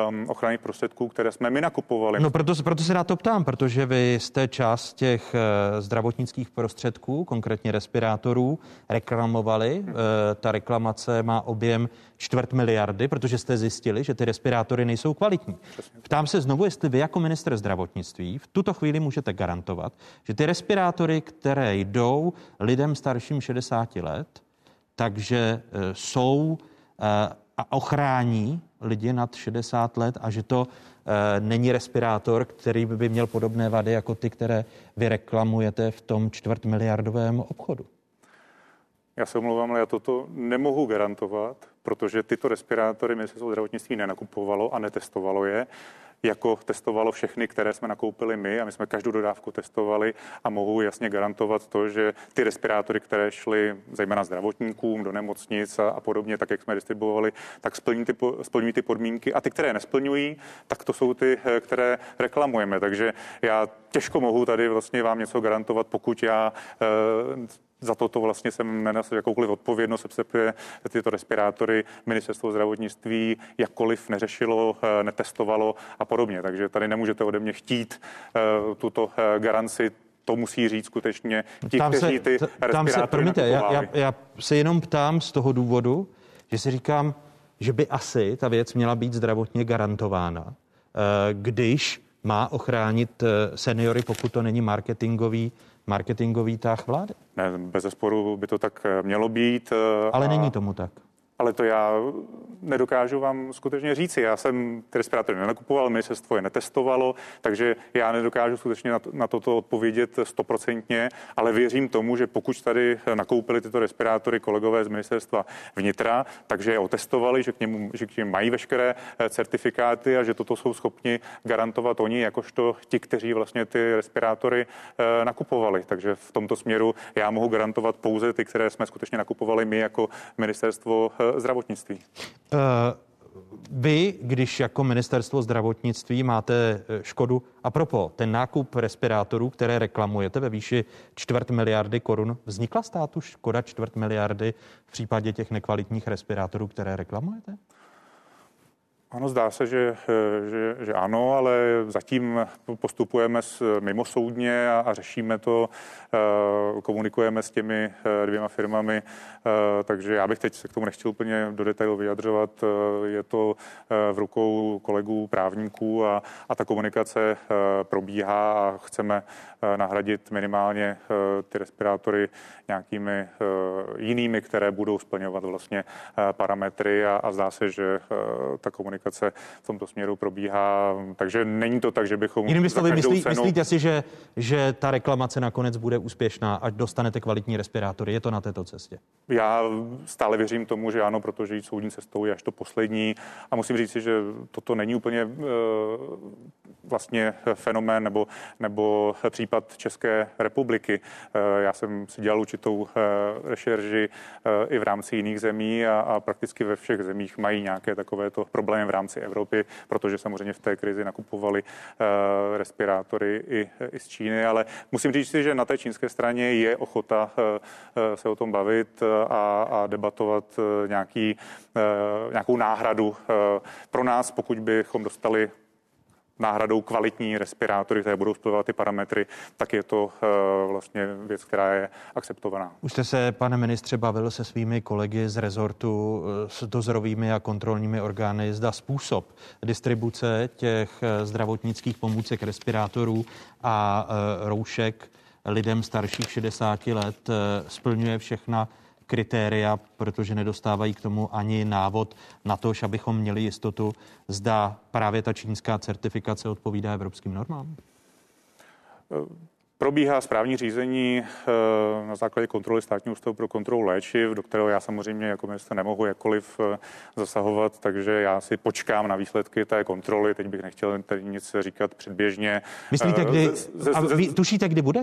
um, ochranných prostředků, které jsme my nakupovali. No proto, proto se na to ptám, protože vy jste část těch zdravotnických prostředků, konkrétně respirátorů, reklamovali. Hmm. Uh, ta reklamace má objem čtvrt miliardy, protože jste zjistili, že ty respirátory nejsou kvalitní. Ptám se znovu, jestli vy jako minister zdravotnictví v tuto chvíli můžete garantovat, že ty respirátory, které jdou lidem starším 60 let, takže e, jsou e, a ochrání lidi nad 60 let a že to e, není respirátor, který by měl podobné vady jako ty, které vy reklamujete v tom čtvrt miliardovém obchodu. Já se omlouvám, ale já toto nemohu garantovat, protože tyto respirátory ministerstvo zdravotnictví nenakupovalo a netestovalo je jako testovalo všechny, které jsme nakoupili my a my jsme každou dodávku testovali a mohu jasně garantovat to, že ty respirátory, které šly zejména zdravotníkům do nemocnic a, a podobně, tak jak jsme distribuovali, tak splní ty, splňují ty podmínky a ty, které nesplňují, tak to jsou ty, eh, které reklamujeme. Takže já těžko mohu tady vlastně vám něco garantovat, pokud já eh, za toto vlastně jsem nenesl jakoukoliv odpovědnost, sepsepuje tyto respirátory. Ministerstvo zdravotnictví jakkoliv neřešilo, eh, netestovalo a podobně. Takže tady nemůžete ode mě chtít uh, tuto uh, garanci to musí říct skutečně ti, tam kteří ty se, tam se, promiňte, já, já, já se jenom ptám z toho důvodu, že si říkám, že by asi ta věc měla být zdravotně garantována, když má ochránit seniory, pokud to není marketingový marketingový tah vlády. Ne, bez zesporu by to tak eh, mělo být. Eh, Ale a... není tomu tak. Ale to já nedokážu vám skutečně říci. Já jsem ty respirátory nenakupoval, ministerstvo je netestovalo, takže já nedokážu skutečně na, to, na toto odpovědět stoprocentně, ale věřím tomu, že pokud tady nakoupili tyto respirátory kolegové z ministerstva vnitra, takže je otestovali, že k, němu, že k němu mají veškeré eh, certifikáty a že toto jsou schopni garantovat oni, jakožto ti, kteří vlastně ty respirátory eh, nakupovali. Takže v tomto směru já mohu garantovat pouze ty, které jsme skutečně nakupovali my jako ministerstvo eh, zdravotnictví. Uh, vy, když jako ministerstvo zdravotnictví máte eh, škodu, a propo, ten nákup respirátorů, které reklamujete ve výši čtvrt miliardy korun, vznikla státu škoda čtvrt miliardy v případě těch nekvalitních respirátorů, které reklamujete? Ano, zdá se, že, že, že ano, ale zatím postupujeme s, mimosoudně a, a řešíme to, eh, komunikujeme s těmi eh, dvěma firmami, eh, takže já bych teď se k tomu nechtěl úplně do detailu vyjadřovat. Je to v rukou kolegů právníků a, a ta komunikace probíhá a chceme nahradit minimálně ty respirátory nějakými jinými, které budou splňovat vlastně parametry a, a zdá se, že ta komunikace komunikace v tomto směru probíhá, takže není to tak, že bychom... Jinými slovy, myslí, cenu... myslíte si, že, že ta reklamace nakonec bude úspěšná, ať dostanete kvalitní respirátory? Je to na této cestě? Já stále věřím tomu, že ano, protože jít soudní cestou je až to poslední a musím říct si, že toto není úplně uh, vlastně fenomén nebo, nebo případ České republiky. Uh, já jsem si dělal určitou uh, rešerži i v rámci jiných zemí a, a prakticky ve všech zemích mají nějaké takovéto problémy v rámci Evropy, protože samozřejmě v té krizi nakupovali uh, respirátory i, i z Číny, ale musím říct si, že na té čínské straně je ochota uh, se o tom bavit a, a debatovat nějaký, nějakou náhradu pro nás, pokud bychom dostali náhradou kvalitní respirátory, které budou splňovat ty parametry, tak je to uh, vlastně věc, která je akceptovaná. Už jste se, pane ministře, bavil se svými kolegy z rezortu eh, s dozorovými a kontrolními orgány. Zda způsob distribuce těch eh, zdravotnických pomůcek, respirátorů a roušek lidem starších 60 let splňuje všechna kritéria, protože nedostávají k tomu ani návod na to, abychom měli jistotu, zda právě ta čínská certifikace odpovídá evropským normám? Probíhá správní řízení eh, na základě kontroly státního ústavu pro kontrolu léčiv, do kterého já samozřejmě jako minister nemohu jakkoliv eh, zasahovat, takže já si počkám na výsledky té kontroly. Teď bych nechtěl tady nic říkat předběžně. Myslíte, kdy, a vy tušíte, kdy bude?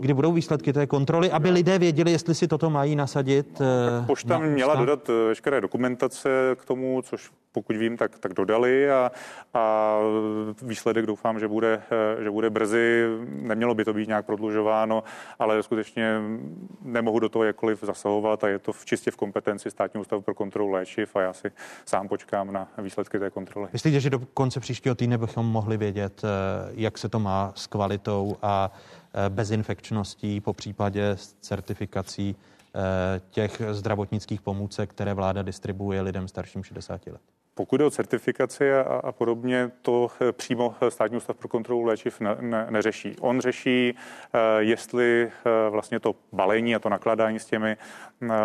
Kdy budou výsledky té kontroly, aby lidé věděli, jestli si toto mají nasadit? Tak pošta měla dodat veškeré dokumentace k tomu, což pokud vím, tak, tak dodali a, a výsledek doufám, že bude, že bude brzy. Nemělo by to být nějak prodlužováno, ale skutečně nemohu do toho jakkoliv zasahovat a je to v, čistě v kompetenci státního ústavu pro kontrolu léčiv a já si sám počkám na výsledky té kontroly. Myslíte, že do konce příštího týdne bychom mohli vědět, eh, jak se to má s kvalitou a eh, bezinfekčností, po případě s certifikací eh, těch zdravotnických pomůcek, které vláda distribuuje lidem starším 60 let? Pokud jde o certifikaci a, a podobně, to eh, přímo státní ústav pro kontrolu léčiv ne, ne, neřeší. On řeší, eh, jestli eh, vlastně to balení a to nakladání s těmi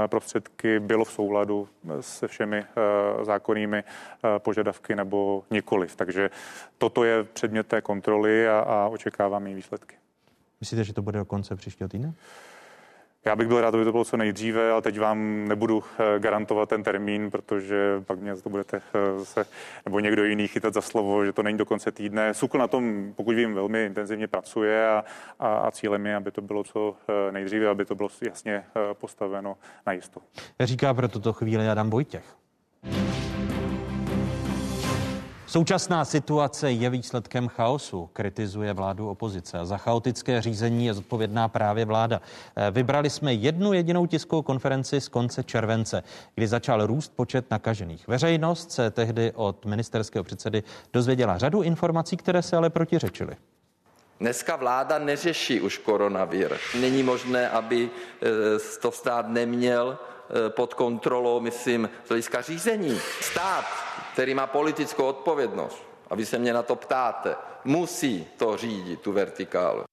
prostředky bylo v souladu se všemi zákonnými požadavky nebo nikoliv. Takže toto je předmět té kontroly a, a očekávám její výsledky. Myslíte, že to bude do konce příštího týdne? Já bych byl rád, aby to bylo co nejdříve, ale teď vám nebudu eh, garantovat ten termín, protože pak mě to budete eh, zase, nebo někdo jiný chytat za slovo, že to není do konce týdne. Sukl na tom, pokud vím, velmi intenzivně pracuje a, a, a cílem je, aby to bylo co eh, nejdříve, aby to bylo jasně postaveno na jisto. Říká pro tuto chvíli Adam Vojtěch. Současná situace je výsledkem chaosu, kritizuje vládu opozice. Za chaotické řízení je zodpovědná právě vláda. Eh, vybrali jsme jednu jedinou tiskovou konferenci z konce července, kdy začal růst počet nakažených. Veřejnost se tehdy od ministerského předsedy dozvěděla řadu informací, které se ale protiřečily. Dneska vláda neřeší už koronavir. Není možné, aby eh, to stát neměl eh, pod kontrolou, myslím, z hlediska řízení. Stát který má politickou odpovědnost, a vy se mě na to ptáte, musí to řídit, tu vertikálu.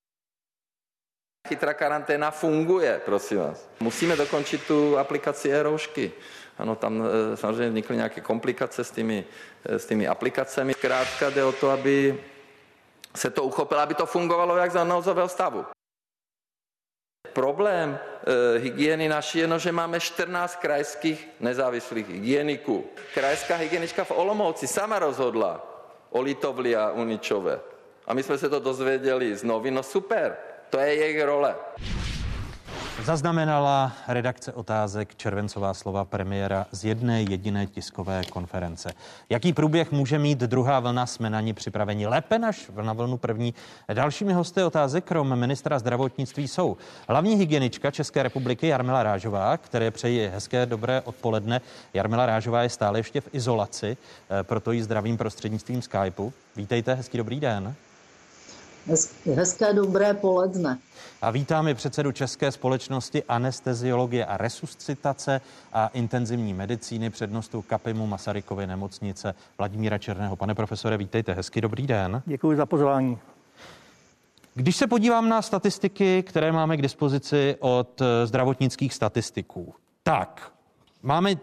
Chytrá karanténa funguje, prosím vás. Musíme dokončit tu aplikaci e-roušky. Ano, tam e, samozřejmě vznikly nějaké komplikace s těmi, s těmi aplikacemi. Zkrátka jde o to, aby se to uchopilo, aby to fungovalo jak za nouzového stavu. Problém e, hygieny naší je, no, že máme 14 krajských nezávislých hygieniků. Krajská hygienička v Olomouci sama rozhodla o Litovli a Uničové. A my jsme se to dozvěděli z novin, no super, to je jejich role. Zaznamenala redakce otázek červencová slova premiéra z jedné jediné tiskové konference. Jaký průběh může mít druhá vlna? Jsme na ní připraveni lépe než na vlnu první. Dalšími hosty otázek, krom ministra zdravotnictví, jsou hlavní hygienička České republiky Jarmila Rážová, které přeji hezké dobré odpoledne. Jarmila Rážová je stále ještě v izolaci, eh, proto ji zdravím prostřednictvím Skypeu. Vítejte, hezký dobrý den. Hezké dobré poledne. A vítáme předsedu České společnosti anesteziologie a resuscitace a intenzivní medicíny přednostu Kapimu Masarykovy nemocnice Vladimíra Černého. Pane profesore, vítejte, hezky dobrý den. Děkuji za pozvání. Když se podívám na statistiky, které máme k dispozici od eh, zdravotnických statistiků, tak máme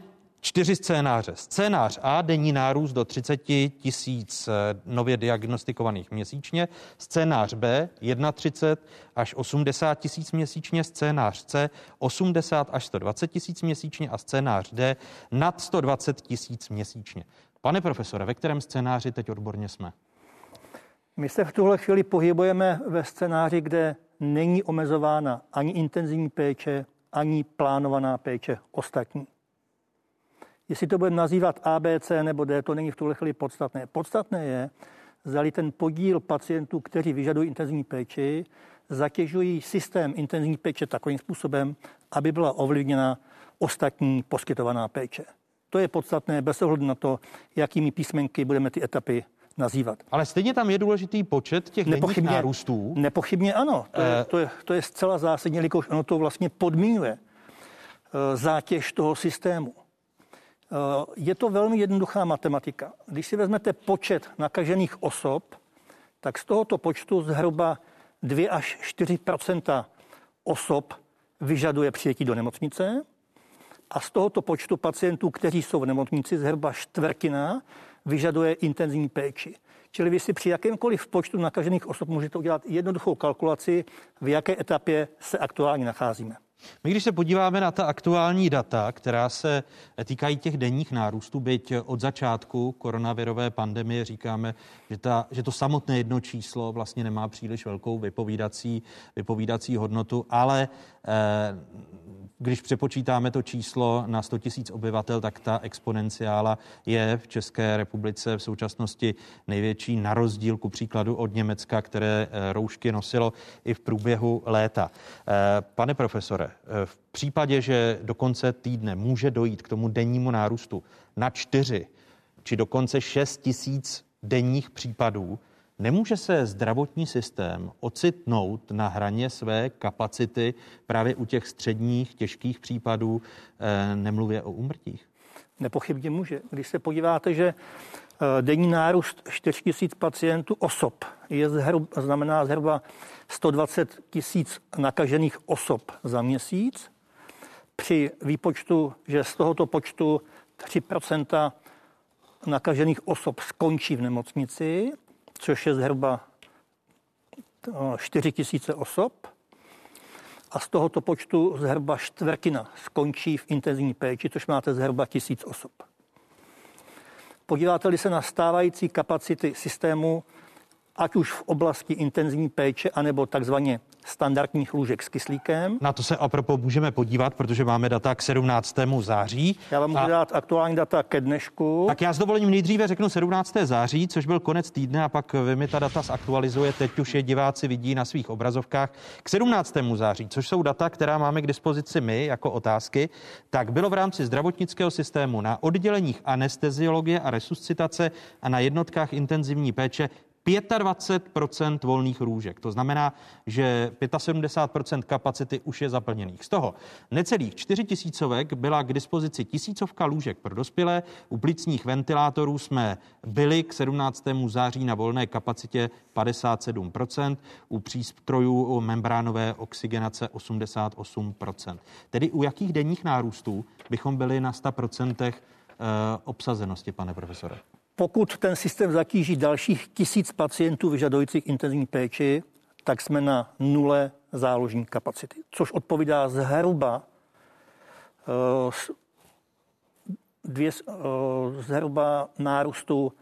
čtyři scénáře. Scénář A, denní nárůst do 30 tisíc eh, nově diagnostikovaných měsíčně. Scénář B, 31 až 80 tisíc měsíčně. Scénář C, 80 až 120 tisíc měsíčně. A scénář D, nad 120 tisíc měsíčně. Pane profesore, ve kterém scénáři teď odborně jsme? My se v tuhle chvíli pohybujeme ve scénáři, kde není omezována ani intenzivní péče, ani plánovaná péče ostatní. Jestli to budeme nazývat A, B, C nebo D, to není v tuhle chvíli podstatné. Podstatné je, zdali ten podíl pacientů, kteří vyžadují intenzivní péči, zatěžují systém intenzivní péče takovým způsobem, aby byla ovlivněna ostatní poskytovaná péče. To je podstatné bez ohledu na to, jakými písmenky budeme ty etapy nazývat. Ale stejně tam je důležitý počet těch nepochybně, nárůstů. Nepochybně ano. To je, to, je, to je zcela zásadní, jelikož ono to vlastně podmínuje eh, zátěž toho systému. Eh, je to velmi jednoduchá matematika. Když si vezmete počet nakažených osob, tak z tohoto počtu zhruba 2 až 4% osob vyžaduje přijetí do nemocnice a z tohoto počtu pacientů, kteří jsou v nemocnici, zhruba čtvrtina vyžaduje intenzivní péči. Čili vy si při jakémkoliv počtu nakažených osob můžete udělat jednoduchou kalkulaci, v jaké etapě se aktuálně nacházíme. My když se podíváme na ta aktuální data, která se týkají těch denních nárůstů, byť od začátku koronavirové pandemie říkáme, že, ta, že to samotné jedno číslo vlastně nemá příliš velkou vypovídací, vypovídací hodnotu, ale eh, když přepočítáme to číslo na 100 000 obyvatel, tak ta exponenciála je v České republice v současnosti největší na rozdíl ku příkladu od Německa, které eh, roušky nosilo i v průběhu léta. Eh, pane profesore, eh, v případě, že do konce týdne může dojít k tomu dennímu nárůstu na čtyři či dokonce 6 tisíc denních případů, Nemůže se zdravotní systém ocitnout na hraně své kapacity právě u těch středních těžkých případů, eh, nemluvě o umrtích? Nepochybně může. Když se podíváte, že denní nárůst 4 tisíc pacientů osob je zhrub, znamená zhruba 120 tisíc nakažených osob za měsíc, při výpočtu, že z tohoto počtu 3% nakažených osob skončí v nemocnici, což je zhruba 4 tisíce osob. A z tohoto počtu zhruba čtvrtina skončí v intenzivní péči, což máte zhruba tisíc osob. Podíváte-li se na stávající kapacity systému, ať už v oblasti intenzivní péče, anebo takzvaně standardních lůžek s kyslíkem. Na to se apropo můžeme podívat, protože máme data k 17. září. Já vám můžu a... dát aktuální data ke dnešku. Tak já s dovolením nejdříve řeknu 17. září, což byl konec týdne a pak vy mi ta data zaktualizuje. Teď už je diváci vidí na svých obrazovkách. K 17. září, což jsou data, která máme k dispozici my jako otázky, tak bylo v rámci zdravotnického systému na odděleních anesteziologie a resuscitace a na jednotkách intenzivní péče 25% volných růžek. To znamená, že 75% kapacity už je zaplněných. Z toho necelých 4 tisícovek byla k dispozici tisícovka lůžek pro dospělé. U plicních ventilátorů jsme byli k 17. září na volné kapacitě 57% u přístrojů membránové oxygenace 88% Tedy u jakých denních nárůstů bychom byli na 100 eh, obsazenosti, pane profesore? Pokud ten systém zatíží dalších tisíc pacientů vyžadujících intenzivní péči, tak jsme na nule záložní kapacity, což odpovídá zhruba uh, dvě, uh, zhruba nárůstu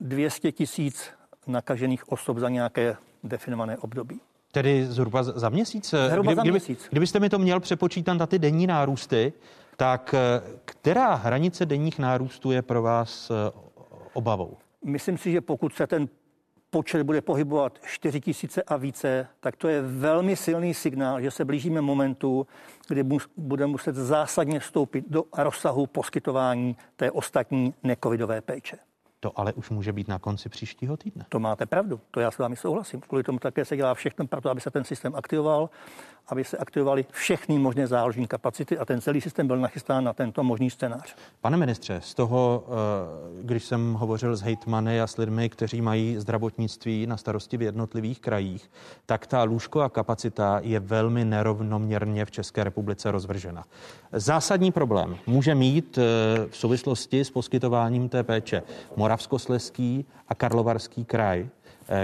200 tisíc nakažených osob za nějaké definované období. Tedy zhruba za měsíc? Zhruba Kdy, za měsíc. Kdyby, kdybyste mi to měl přepočítat na ty denní nárůsty, tak eh, která hranice denních nárůstů je pro vás eh, obavou? Myslím si, že pokud se ten počet bude pohybovat 4 tisíce a více, tak to je velmi silný signál, že se blížíme momentu, kdy budeme muset zásadně vstoupit do rozsahu poskytování té ostatní necovidové péče. To ale už může být na konci příštího týdne. To máte pravdu, to já s vámi souhlasím. Kvůli tomu také se dělá všechno pro to, aby se ten systém aktivoval, aby se aktivovaly všechny možné záložní kapacity a ten celý systém byl nachystán na tento možný scénář. Pane ministře, z toho, eh, když jsem hovořil s hejtmany a s lidmi, kteří mají zdravotnictví na starosti v jednotlivých krajích, tak ta lůžková kapacita je velmi nerovnoměrně v České republice rozvržena. Zásadní problém může mít eh, v souvislosti s poskytováním té péče Moravskosleský a Karlovarský kraj,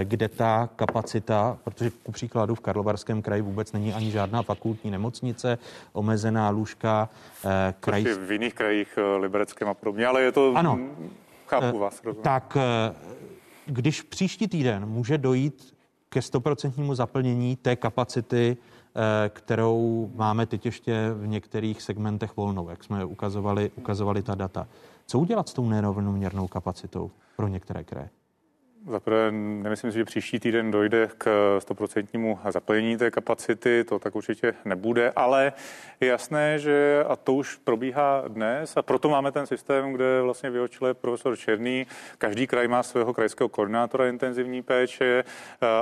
kde ta kapacita, protože ku příkladu v Karlovarském kraji vůbec není ani žádná fakultní nemocnice, omezená lůžka. Eh, kraj... v jiných krajích, eh, Libereckém a podobně, ale je to... Ano. Chápu vás, rozumím. Tak když příští týden může dojít ke stoprocentnímu zaplnění té kapacity, kterou máme teď ještě v některých segmentech volnou, jak jsme ukazovali, ukazovali ta data. Co udělat s tou nerovnoměrnou kapacitou pro některé kraje? Zaprvé nemyslím si, že příští týden dojde k stoprocentnímu zaplnění té kapacity, to tak určitě nebude, ale je jasné, že a to už probíhá dnes a proto máme ten systém, kde vlastně vyhočil profesor Černý. Každý kraj má svého krajského koordinátora intenzivní péče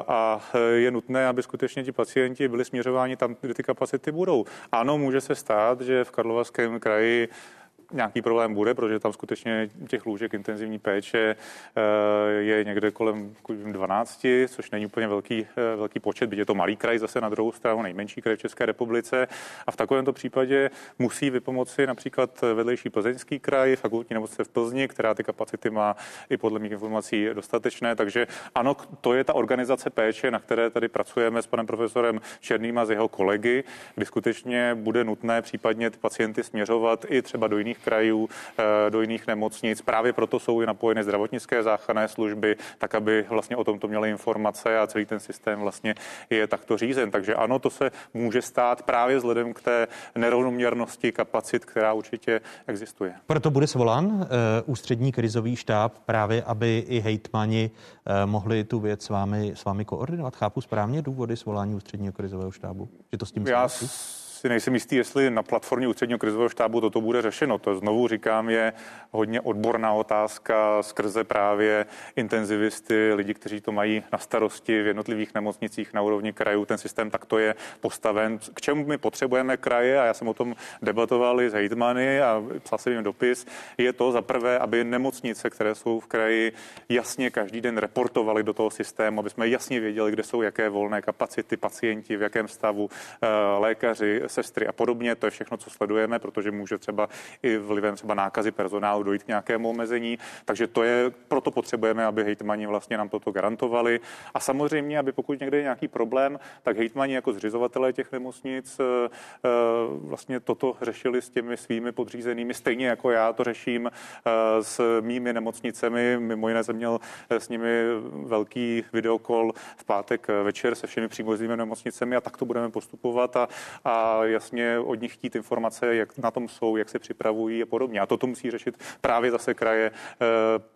a je nutné, aby skutečně ti pacienti byli směřováni tam, kde ty kapacity budou. Ano, může se stát, že v Karlovarském kraji nějaký problém bude, protože tam skutečně těch lůžek intenzivní péče eh, je někde kolem 12, což není úplně velký, eh, velký počet, byť je to malý kraj zase na druhou stranu, nejmenší kraj v České republice. A v takovémto případě musí vypomoci například vedlejší plzeňský kraj, fakultní nemocnice v Plzni, která ty kapacity má i podle mých informací dostatečné. Takže ano, to je ta organizace péče, na které tady pracujeme s panem profesorem Černým a s jeho kolegy, kdy skutečně bude nutné případně ty pacienty směřovat i třeba do jiných krajů, eh, do jiných nemocnic. Právě proto jsou i napojeny zdravotnické záchranné služby, tak aby vlastně o tomto měli informace a celý ten systém vlastně je takto řízen. Takže ano, to se může stát právě vzhledem k té nerovnoměrnosti kapacit, která určitě existuje. Proto bude svolán uh, ústřední krizový štáb právě, aby i hejtmani uh, mohli tu věc s vámi, s vámi koordinovat. Chápu správně důvody svolání ústředního krizového štábu? Že to s tím Já si nejsem jistý, jestli na platformě ústředního krizového štábu toto bude řešeno. To znovu říkám, je hodně odborná otázka skrze právě intenzivisty, lidi, kteří to mají na starosti v jednotlivých nemocnicích na úrovni krajů. Ten systém takto je postaven. K čemu my potřebujeme kraje, a já jsem o tom debatoval i s hejtmany a psal jsem jim dopis, je to za prvé, aby nemocnice, které jsou v kraji, jasně každý den reportovali do toho systému, aby jsme jasně věděli, kde jsou jaké volné kapacity, pacienti, v jakém stavu, eh, lékaři, sestry a podobně. To je všechno, co sledujeme, protože může třeba i vlivem třeba nákazy personálu dojít k nějakému omezení. Takže to je, proto potřebujeme, aby hejtmani vlastně nám toto garantovali. A samozřejmě, aby pokud někde je nějaký problém, tak hejtmani jako zřizovatelé těch nemocnic eh, eh, vlastně toto řešili s těmi svými podřízenými, stejně jako já to řeším eh, s mými nemocnicemi. Mimo jiné jsem měl s nimi velký videokol v pátek večer se všemi příbuznými nemocnicemi a tak to budeme postupovat a, a jasně od nich chtít informace, jak na tom jsou, jak se připravují a podobně. A toto musí řešit právě zase kraje eh,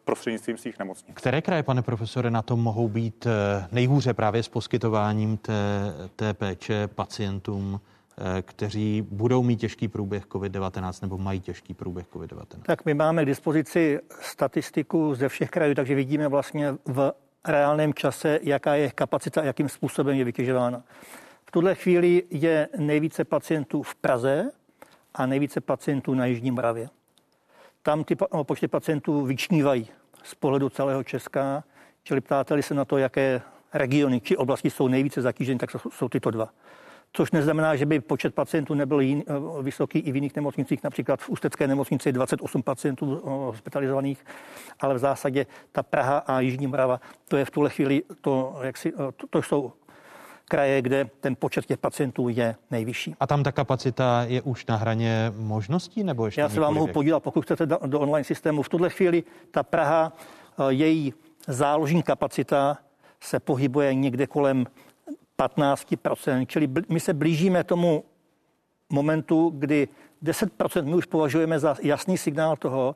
prostřednictvím svých nemocnic. Které kraje, pane profesore, na tom mohou být eh, nejhůře právě s poskytováním té, té péče pacientům? Eh, kteří budou mít těžký průběh COVID-19 nebo mají těžký průběh COVID-19? Tak my máme k dispozici statistiku ze všech krajů, takže vidíme vlastně v reálném čase, jaká je kapacita, jakým způsobem je vytěžována. V tuhle chvíli je nejvíce pacientů v Praze a nejvíce pacientů na Jižním Moravě. Tam ty počty pacientů vyčnívají z pohledu celého Česka, čili ptáte se na to, jaké regiony či oblasti jsou nejvíce zatíženy, tak jsou tyto dva. Což neznamená, že by počet pacientů nebyl jin, eh, vysoký i v jiných nemocnicích. Například v Ústecké nemocnici je 28 pacientů eh, hospitalizovaných, ale v zásadě ta Praha a Jižní Morava, to je v tuhle chvíli, to, jak si, eh, to, to jsou kraje, kde ten počet těch pacientů je nejvyšší. A tam ta kapacita je už na hraně možností nebo ještě? Já se vám mohu podívat, pokud chcete do, online systému. V tuhle chvíli ta Praha, eh, její záložní kapacita se pohybuje někde kolem 15%, čili my se blížíme tomu momentu, kdy 10% my už považujeme za jasný signál toho,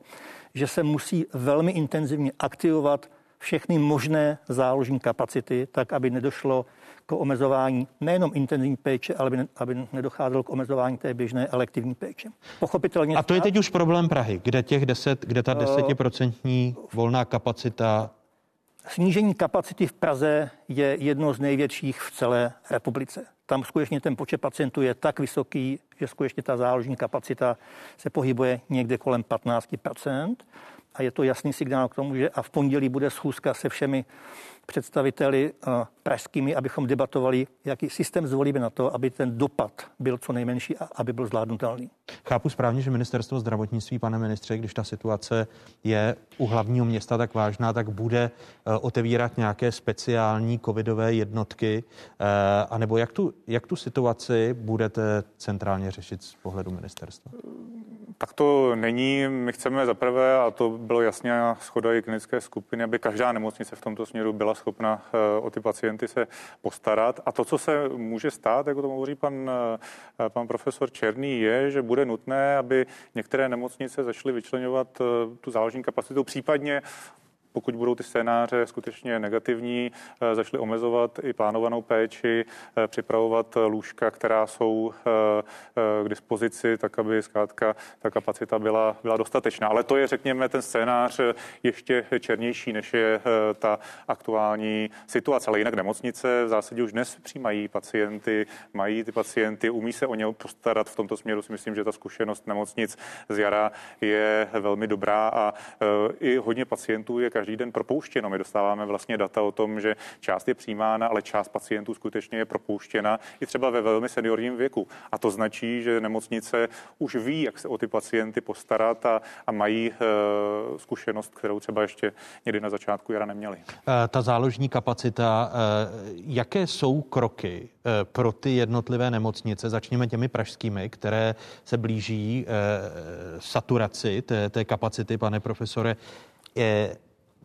že se musí velmi intenzivně aktivovat všechny možné záložní kapacity, tak aby nedošlo k omezování nejenom intenzivní péče, ale aby, aby nedocházelo k omezování té běžné elektivní péče. Pochopitelně. A to je teď už problém Prahy, kde těch 10, kde ta eh, desetiprocentní volná kapacita Snížení kapacity v Praze je jedno z největších v celé republice. Tam skutečně ten počet pacientů je tak vysoký, že skutečně ta záložní kapacita se pohybuje někde kolem 15 a je to jasný signál k tomu, že a v pondělí bude schůzka se všemi představiteli eh, pražskými, abychom debatovali, jaký systém zvolíme na to, aby ten dopad byl co nejmenší a aby byl zvládnutelný. Chápu správně, že ministerstvo zdravotnictví, pane ministře, když ta situace je u hlavního města tak vážná, tak bude eh, otevírat nějaké speciální covidové jednotky, eh, anebo jak tu, jak tu situaci budete centrálně řešit z pohledu ministerstva? Tak to není. My chceme zaprvé, a to bylo jasně schoda i klinické skupiny, aby každá nemocnice v tomto směru byla schopna eh, o ty pacienty se postarat. A to, co se může stát, jako to hovoří pan, eh, pan profesor Černý, je, že bude nutné, aby některé nemocnice začaly vyčlenovat eh, tu záložní kapacitu, případně pokud budou ty scénáře skutečně negativní, zašli omezovat i plánovanou péči, připravovat lůžka, která jsou k dispozici, tak aby zkrátka ta kapacita byla, byla dostatečná. Ale to je, řekněme, ten scénář ještě černější, než je ta aktuální situace. Ale jinak nemocnice v zásadě už dnes přijímají pacienty, mají ty pacienty, umí se o ně postarat. V tomto směru si myslím, že ta zkušenost nemocnic z jara je velmi dobrá a i hodně pacientů je každý den propouštěno. My dostáváme vlastně data o tom, že část je přijímána, ale část pacientů skutečně je propouštěna i třeba ve velmi seniorním věku. A to značí, že nemocnice už ví, jak se o ty pacienty postarat a, a mají uh, zkušenost, kterou třeba ještě někdy na začátku jara neměli. Ta záložní kapacita, jaké jsou kroky pro ty jednotlivé nemocnice? Začněme těmi pražskými, které se blíží saturaci té, té kapacity, pane profesore.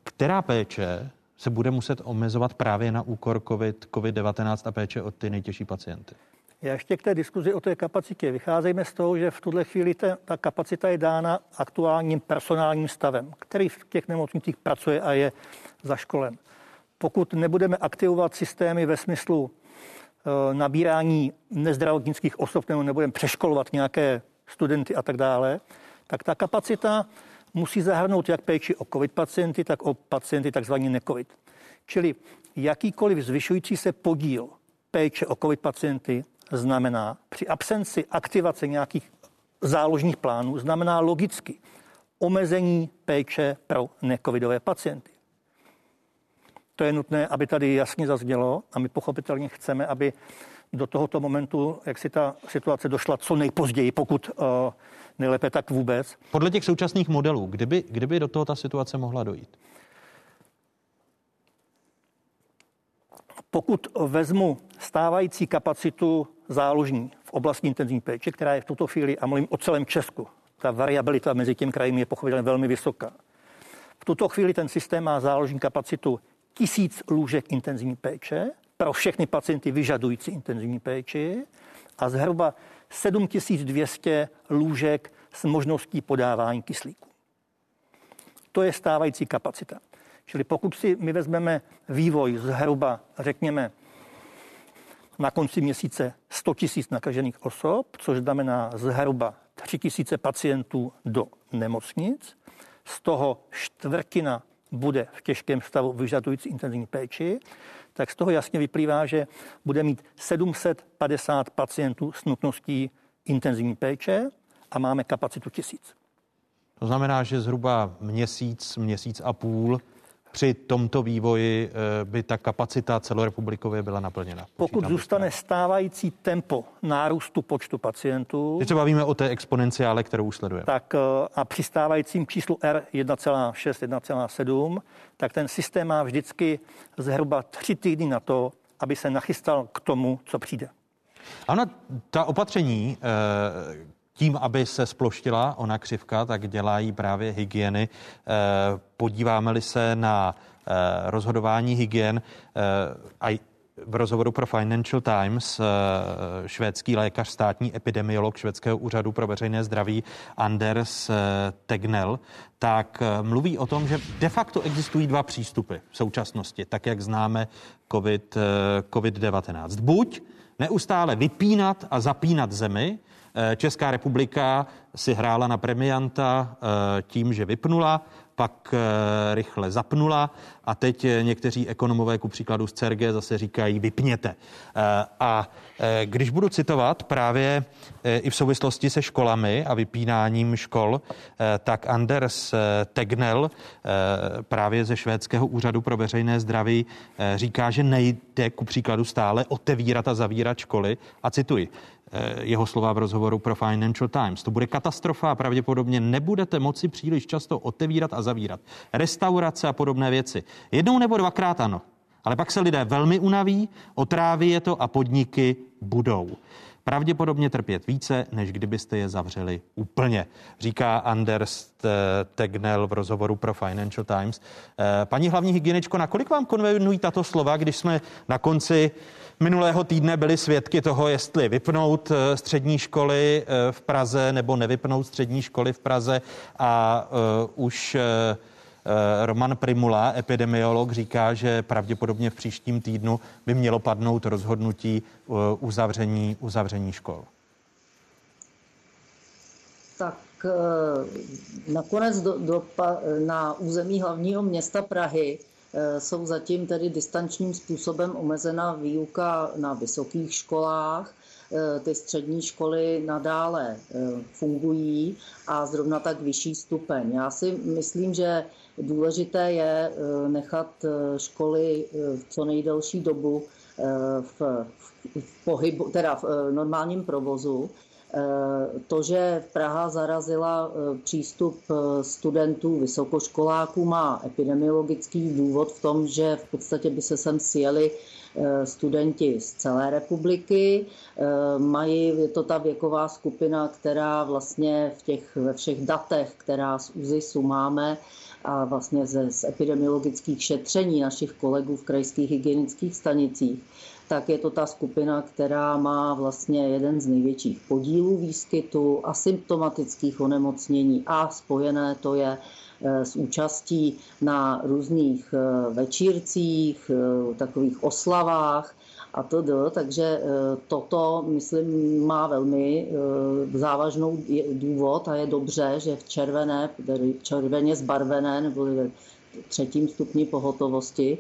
Která péče se bude muset omezovat právě na úkor COVID, COVID-19 a péče o ty nejtěžší pacienty? Já ještě k té diskuzi o té kapacitě. Vycházejme z toho, že v tuhle chvíli ta, ta kapacita je dána aktuálním personálním stavem, který v těch nemocnicích pracuje a je zaškolen. Pokud nebudeme aktivovat systémy ve smyslu e, nabírání nezdravotnických osob nebo nebudeme přeškolovat nějaké studenty a tak dále, tak ta kapacita musí zahrnout jak péči o COVID pacienty, tak o pacienty takzvaně necovid. Čili jakýkoliv zvyšující se podíl péče o COVID pacienty znamená při absenci aktivace nějakých záložních plánů, znamená logicky omezení péče pro necovidové pacienty. To je nutné, aby tady jasně zaznělo a my pochopitelně chceme, aby do tohoto momentu, jak si ta situace došla co nejpozději, pokud uh, nejlépe tak vůbec. Podle těch současných modelů, kdyby, kdyby do toho ta situace mohla dojít? Pokud vezmu stávající kapacitu záložní v oblasti intenzivní péče, která je v tuto chvíli, a mluvím o celém Česku, ta variabilita mezi těmi kraji je pochopitelně velmi vysoká. V tuto chvíli ten systém má záložní kapacitu tisíc lůžek intenzivní péče pro všechny pacienty vyžadující intenzivní péči a zhruba 7200 lůžek s možností podávání kyslíku. To je stávající kapacita. Čili pokud si my vezmeme vývoj zhruba, řekněme, na konci měsíce 100 tisíc nakažených osob, což znamená zhruba 3 tisíce pacientů do nemocnic, z toho čtvrtina bude v těžkém stavu vyžadující intenzivní péči, tak z toho jasně vyplývá, že bude mít 750 pacientů s nutností intenzivní péče a máme kapacitu tisíc. To znamená, že zhruba měsíc, měsíc a půl při tomto vývoji eh, by ta kapacita celorepublikově byla naplněna? Pokud zůstane stávající tempo nárůstu počtu pacientů. Teď se bavíme o té exponenciále, kterou sledujeme. Tak eh, a při stávajícím číslu R 1,6, 1,7, tak ten systém má vždycky zhruba tři týdny na to, aby se nachystal k tomu, co přijde. Ano, ta opatření, eh, tím, aby se sploštila ona křivka, tak dělají právě hygieny. Eh, podíváme-li se na eh, rozhodování hygien eh, a v rozhovoru pro Financial Times švédský lékař, státní epidemiolog švédského úřadu pro veřejné zdraví Anders Tegnell, tak mluví o tom, že de facto existují dva přístupy v současnosti, tak jak známe COVID, COVID-19. Buď neustále vypínat a zapínat zemi, Česká republika si hrála na premianta eh, tím, že vypnula, pak eh, rychle zapnula a teď někteří ekonomové, ku příkladu z CERG, zase říkají vypněte. A když budu citovat právě i v souvislosti se školami a vypínáním škol, tak Anders Tegnell právě ze švédského úřadu pro veřejné zdraví říká, že nejde ku příkladu stále otevírat a zavírat školy a cituji, Eh, jeho slova v rozhovoru pro Financial Times. To bude katastrofa a pravděpodobně nebudete moci příliš často otevírat a zavírat. Restaurace a podobné věci. Jednou nebo dvakrát ano, ale pak se lidé velmi unaví, otráví je to a podniky budou pravděpodobně trpět více, než kdybyste je zavřeli úplně, říká Anders Tegnell v rozhovoru pro Financial Times. Eh, paní hlavní hygieničko, nakolik vám konvenují tato slova, když jsme na konci minulého týdne byli svědky toho, jestli vypnout eh, střední školy eh, v Praze nebo nevypnout střední školy v Praze a už Roman Primula, epidemiolog, říká, že pravděpodobně v příštím týdnu by mělo padnout rozhodnutí uzavření, uzavření škol. Tak nakonec do, do, na území hlavního města Prahy Eh, jsou zatím tedy distančním způsobem omezena výuka na vysokých školách. Eh, ty střední školy nadále eh, fungují a zrovna tak vyšší stupeň. Já si myslím, že důležité je nechat školy v co nejdelší dobu v, v pohybu, teda v normálním provozu, Eh, to, že Praha zarazila eh, přístup eh, studentů, vysokoškoláků, má epidemiologický důvod v tom, že v podstatě by se sem sjeli studenti z celé republiky. Mají, je to ta věková skupina, která vlastně v těch, ve všech datech, která z ÚZISu máme, a vlastně ze, z epidemiologických šetření našich kolegů v krajských hygienických stanicích, tak je to ta skupina, která má vlastně jeden z největších podílů výskytu asymptomatických onemocnění. A spojené to je eh, s účastí na různých eh, večírcích, eh, takových oslavách a to, takže toto, myslím, má velmi závažnou důvod a je dobře, že v červené, červeně zbarvené nebo ve třetím stupni pohotovosti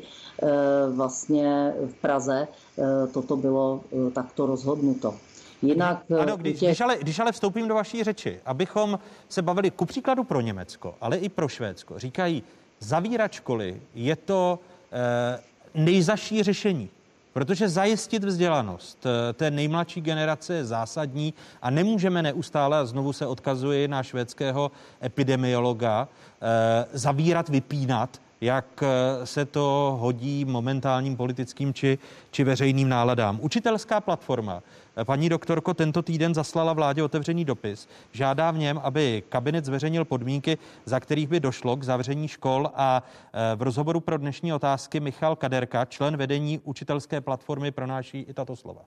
vlastně v Praze Eh, toto bylo eh, takto rozhodnuto. Jinak, eh, ano, když, těch... když, ale, když ale vstoupím do vaší řeči, abychom se bavili ku příkladu pro Německo, ale i pro Švédsko, říkají, zavírat školy je to eh, nejzaší řešení. Protože zajistit vzdělanost té nejmladší generace je zásadní a nemůžeme neustále, a znovu se odkazuji na švédského epidemiologa, eh, zavírat, vypínat jak eh, se to hodí momentálním politickým či, či veřejným náladám. Učitelská platforma, eh, paní doktorko, tento týden zaslala vládě otevřený dopis. Žádá v něm, aby kabinet zveřejnil podmínky, za kterých by došlo k zavření škol a eh, v rozhovoru pro dnešní otázky Michal Kaderka, člen vedení učitelské platformy, pronáší i tato slova.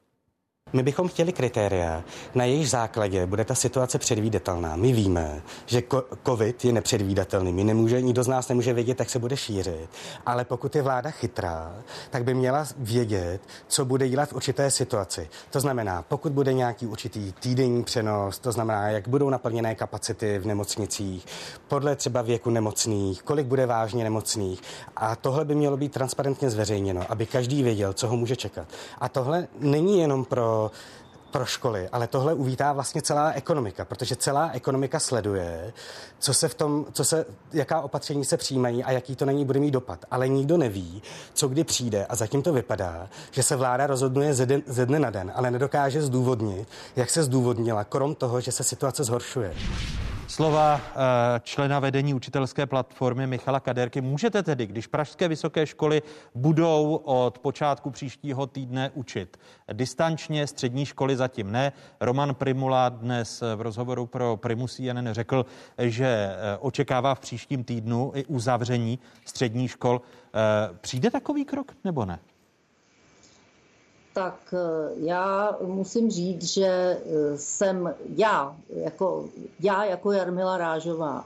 My bychom chtěli kritéria, na jejich základě bude ta situace předvídatelná. My víme, že COVID je nepředvídatelný. My nemůže, nikdo z nás nemůže vědět, jak se bude šířit. Ale pokud je vláda chytrá, tak by měla vědět, co bude dělat v určité situaci. To znamená, pokud bude nějaký určitý týdenní přenos, to znamená, jak budou naplněné kapacity v nemocnicích, podle třeba věku nemocných, kolik bude vážně nemocných. A tohle by mělo být transparentně zveřejněno, aby každý věděl, co ho může čekat. A tohle není jenom pro pro školy, ale tohle uvítá vlastně celá ekonomika, protože celá ekonomika sleduje, co se v tom, co se, jaká opatření se přijímají a jaký to na ní bude mít dopad. Ale nikdo neví, co kdy přijde a zatím to vypadá, že se vláda rozhoduje ze, den, ze dne na den, ale nedokáže zdůvodnit, jak se zdůvodnila, krom toho, že se situace zhoršuje. Slova eh, člena vedení učitelské platformy Michala Kaderky. Můžete tedy, když pražské vysoké školy budou od počátku příštího týdne učit distančně, střední školy zatím ne. Roman Primula dnes v rozhovoru pro Primus jen řekl, že eh, očekává v příštím týdnu i uzavření středních škol. Eh, přijde takový krok nebo ne? Tak eh, já musím říct, že eh, jsem já jako, já jako Jarmila Rážová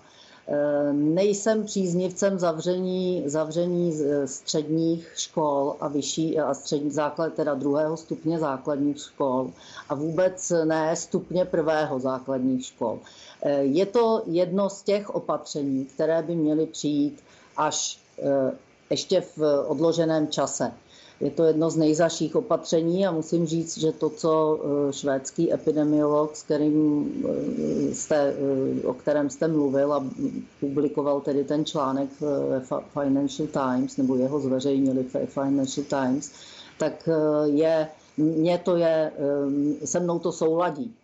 eh, nejsem příznivcem zavření, zavření středních škol a vyšší a střední základ, teda druhého stupně základních škol a vůbec ne stupně prvého základních škol. Je to jedno z těch opatření, které by měly přijít až ještě v odloženém čase. Je to jedno z nejzaších opatření a musím říct, že to, co eh, švédský epidemiolog, s kterým eh, jste, eh, o kterém jste mluvil a publikoval tedy ten článek ve Financial Times, nebo jeho zveřejnili v Financial Times, tak je, mě to je, se mnou to souladí.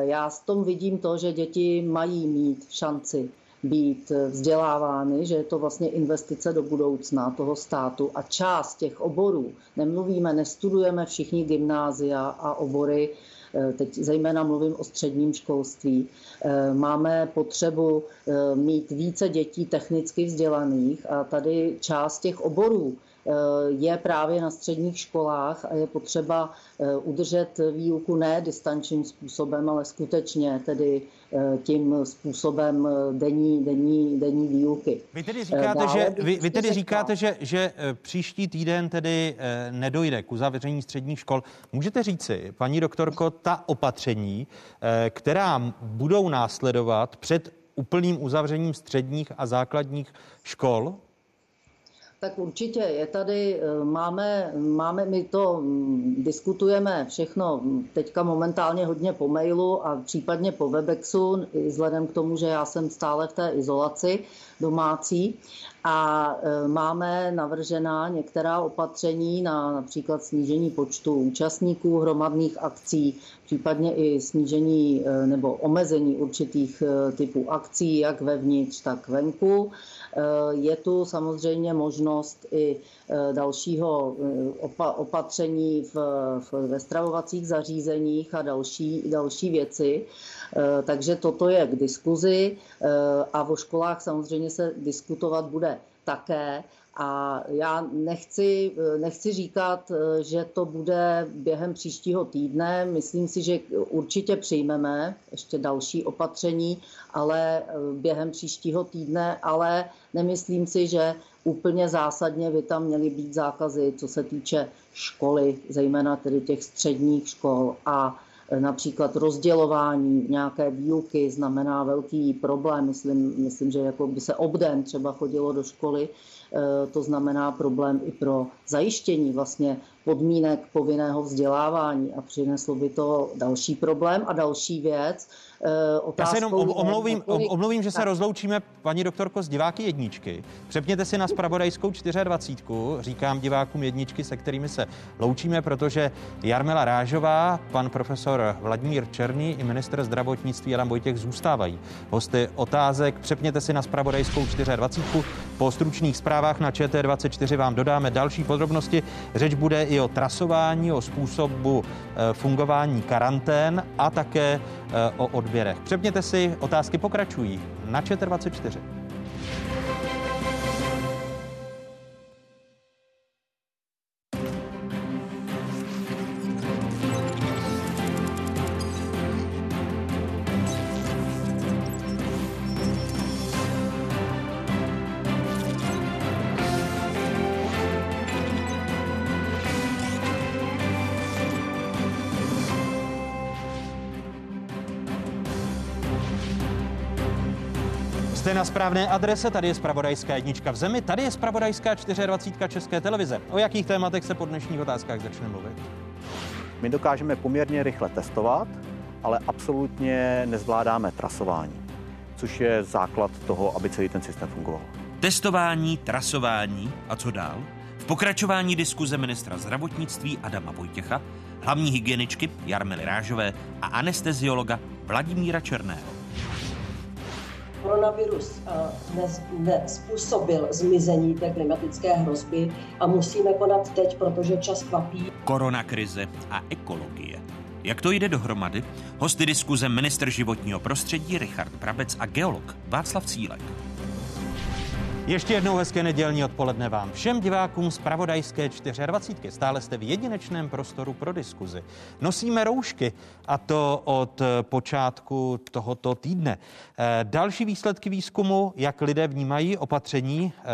Já s tom vidím to, že děti mají mít šanci být vzdělávány, že je to vlastně investice do budoucna toho státu a část těch oborů, nemluvíme, nestudujeme všichni gymnázia a obory, eh, teď zejména mluvím o středním školství, eh, máme potřebu eh, mít více dětí technicky vzdělaných a tady část těch oborů je právě na středních školách a je potřeba udržet výuku ne distančním způsobem, ale skutečně tedy tím způsobem denní, denní, denní výuky. Vy tedy říkáte, Dále že, vy, vy tedy říkáte že, že příští týden tedy nedojde k uzavření středních škol. Můžete říci, paní doktorko, ta opatření, která budou následovat před úplným uzavřením středních a základních škol? Tak určitě je tady, eh, máme, máme, my to mm, diskutujeme všechno teďka momentálně hodně po mailu a případně po Webexu, vzhledem k tomu, že já jsem stále v té izolaci domácí a eh, máme navržená některá opatření na například snížení počtu účastníků hromadných akcí, případně i snížení eh, nebo omezení určitých typů akcí, jak vevnitř, tak venku. Eh, je tu samozřejmě možnost i eh, dalšího eh, opatření v, ve stravovacích zařízeních a další, další věci. Takže toto je k diskuzi a vo školách samozřejmě se diskutovat bude také. A já nechci, nechci říkat, že to bude během příštího týdne. Myslím si, že určitě přijmeme ještě další opatření, ale během příštího týdne, ale nemyslím si, že úplně zásadně by tam měly být zákazy, co se týče školy, zejména tedy těch středních škol a například rozdělování nějaké výuky znamená velký problém. Myslím, myslím že jako by se obden třeba chodilo do školy, Eh, to znamená problém i pro zajištění vlastně podmínek povinného vzdělávání a přineslo by to další problém a další věc. Otázkou, Já se jenom omluvím, omluvím, že se rozloučíme, paní doktorko, z diváky jedničky. Přepněte si na spravodajskou 24. Říkám divákům jedničky, se kterými se loučíme, protože Jarmila Rážová, pan profesor Vladimír Černý i minister zdravotnictví Adam Vojtěch zůstávají hosty otázek. Přepněte si na spravodajskou 24. Po stručných zprávách na ČT24 vám dodáme další podrobnosti. Řeč bude i o trasování, o způsobu eh, fungování karantén a také eh, o odběrech. Přepněte si, otázky pokračují na ČT24. Na správné adrese, tady je Spravodajská jednička v zemi, tady je Spravodajská 24 České televize. O jakých tématech se po dnešních otázkách začne mluvit? My dokážeme poměrně rychle testovat, ale absolutně nezvládáme trasování, což je základ toho, aby celý ten systém fungoval. Testování, trasování a co dál? V pokračování diskuze ministra zdravotnictví Adama Vojtěcha, hlavní hygieničky Jarmily Rážové a anesteziologa Vladimíra Černého koronavirus nespůsobil zmizení té klimatické hrozby a musíme konat teď, protože čas kvapí. Koronakrize a ekologie. Jak to jde dohromady? Hosty diskuze minister životního prostředí Richard Brabec a geolog Václav Cílek. Ještě jednou hezké nedělní odpoledne vám všem divákům z Pravodajské 24. Stále jste v jedinečném prostoru pro diskuzi. Nosíme roušky a to od počátku tohoto týdne. Eh, další výsledky výzkumu, jak lidé vnímají opatření eh,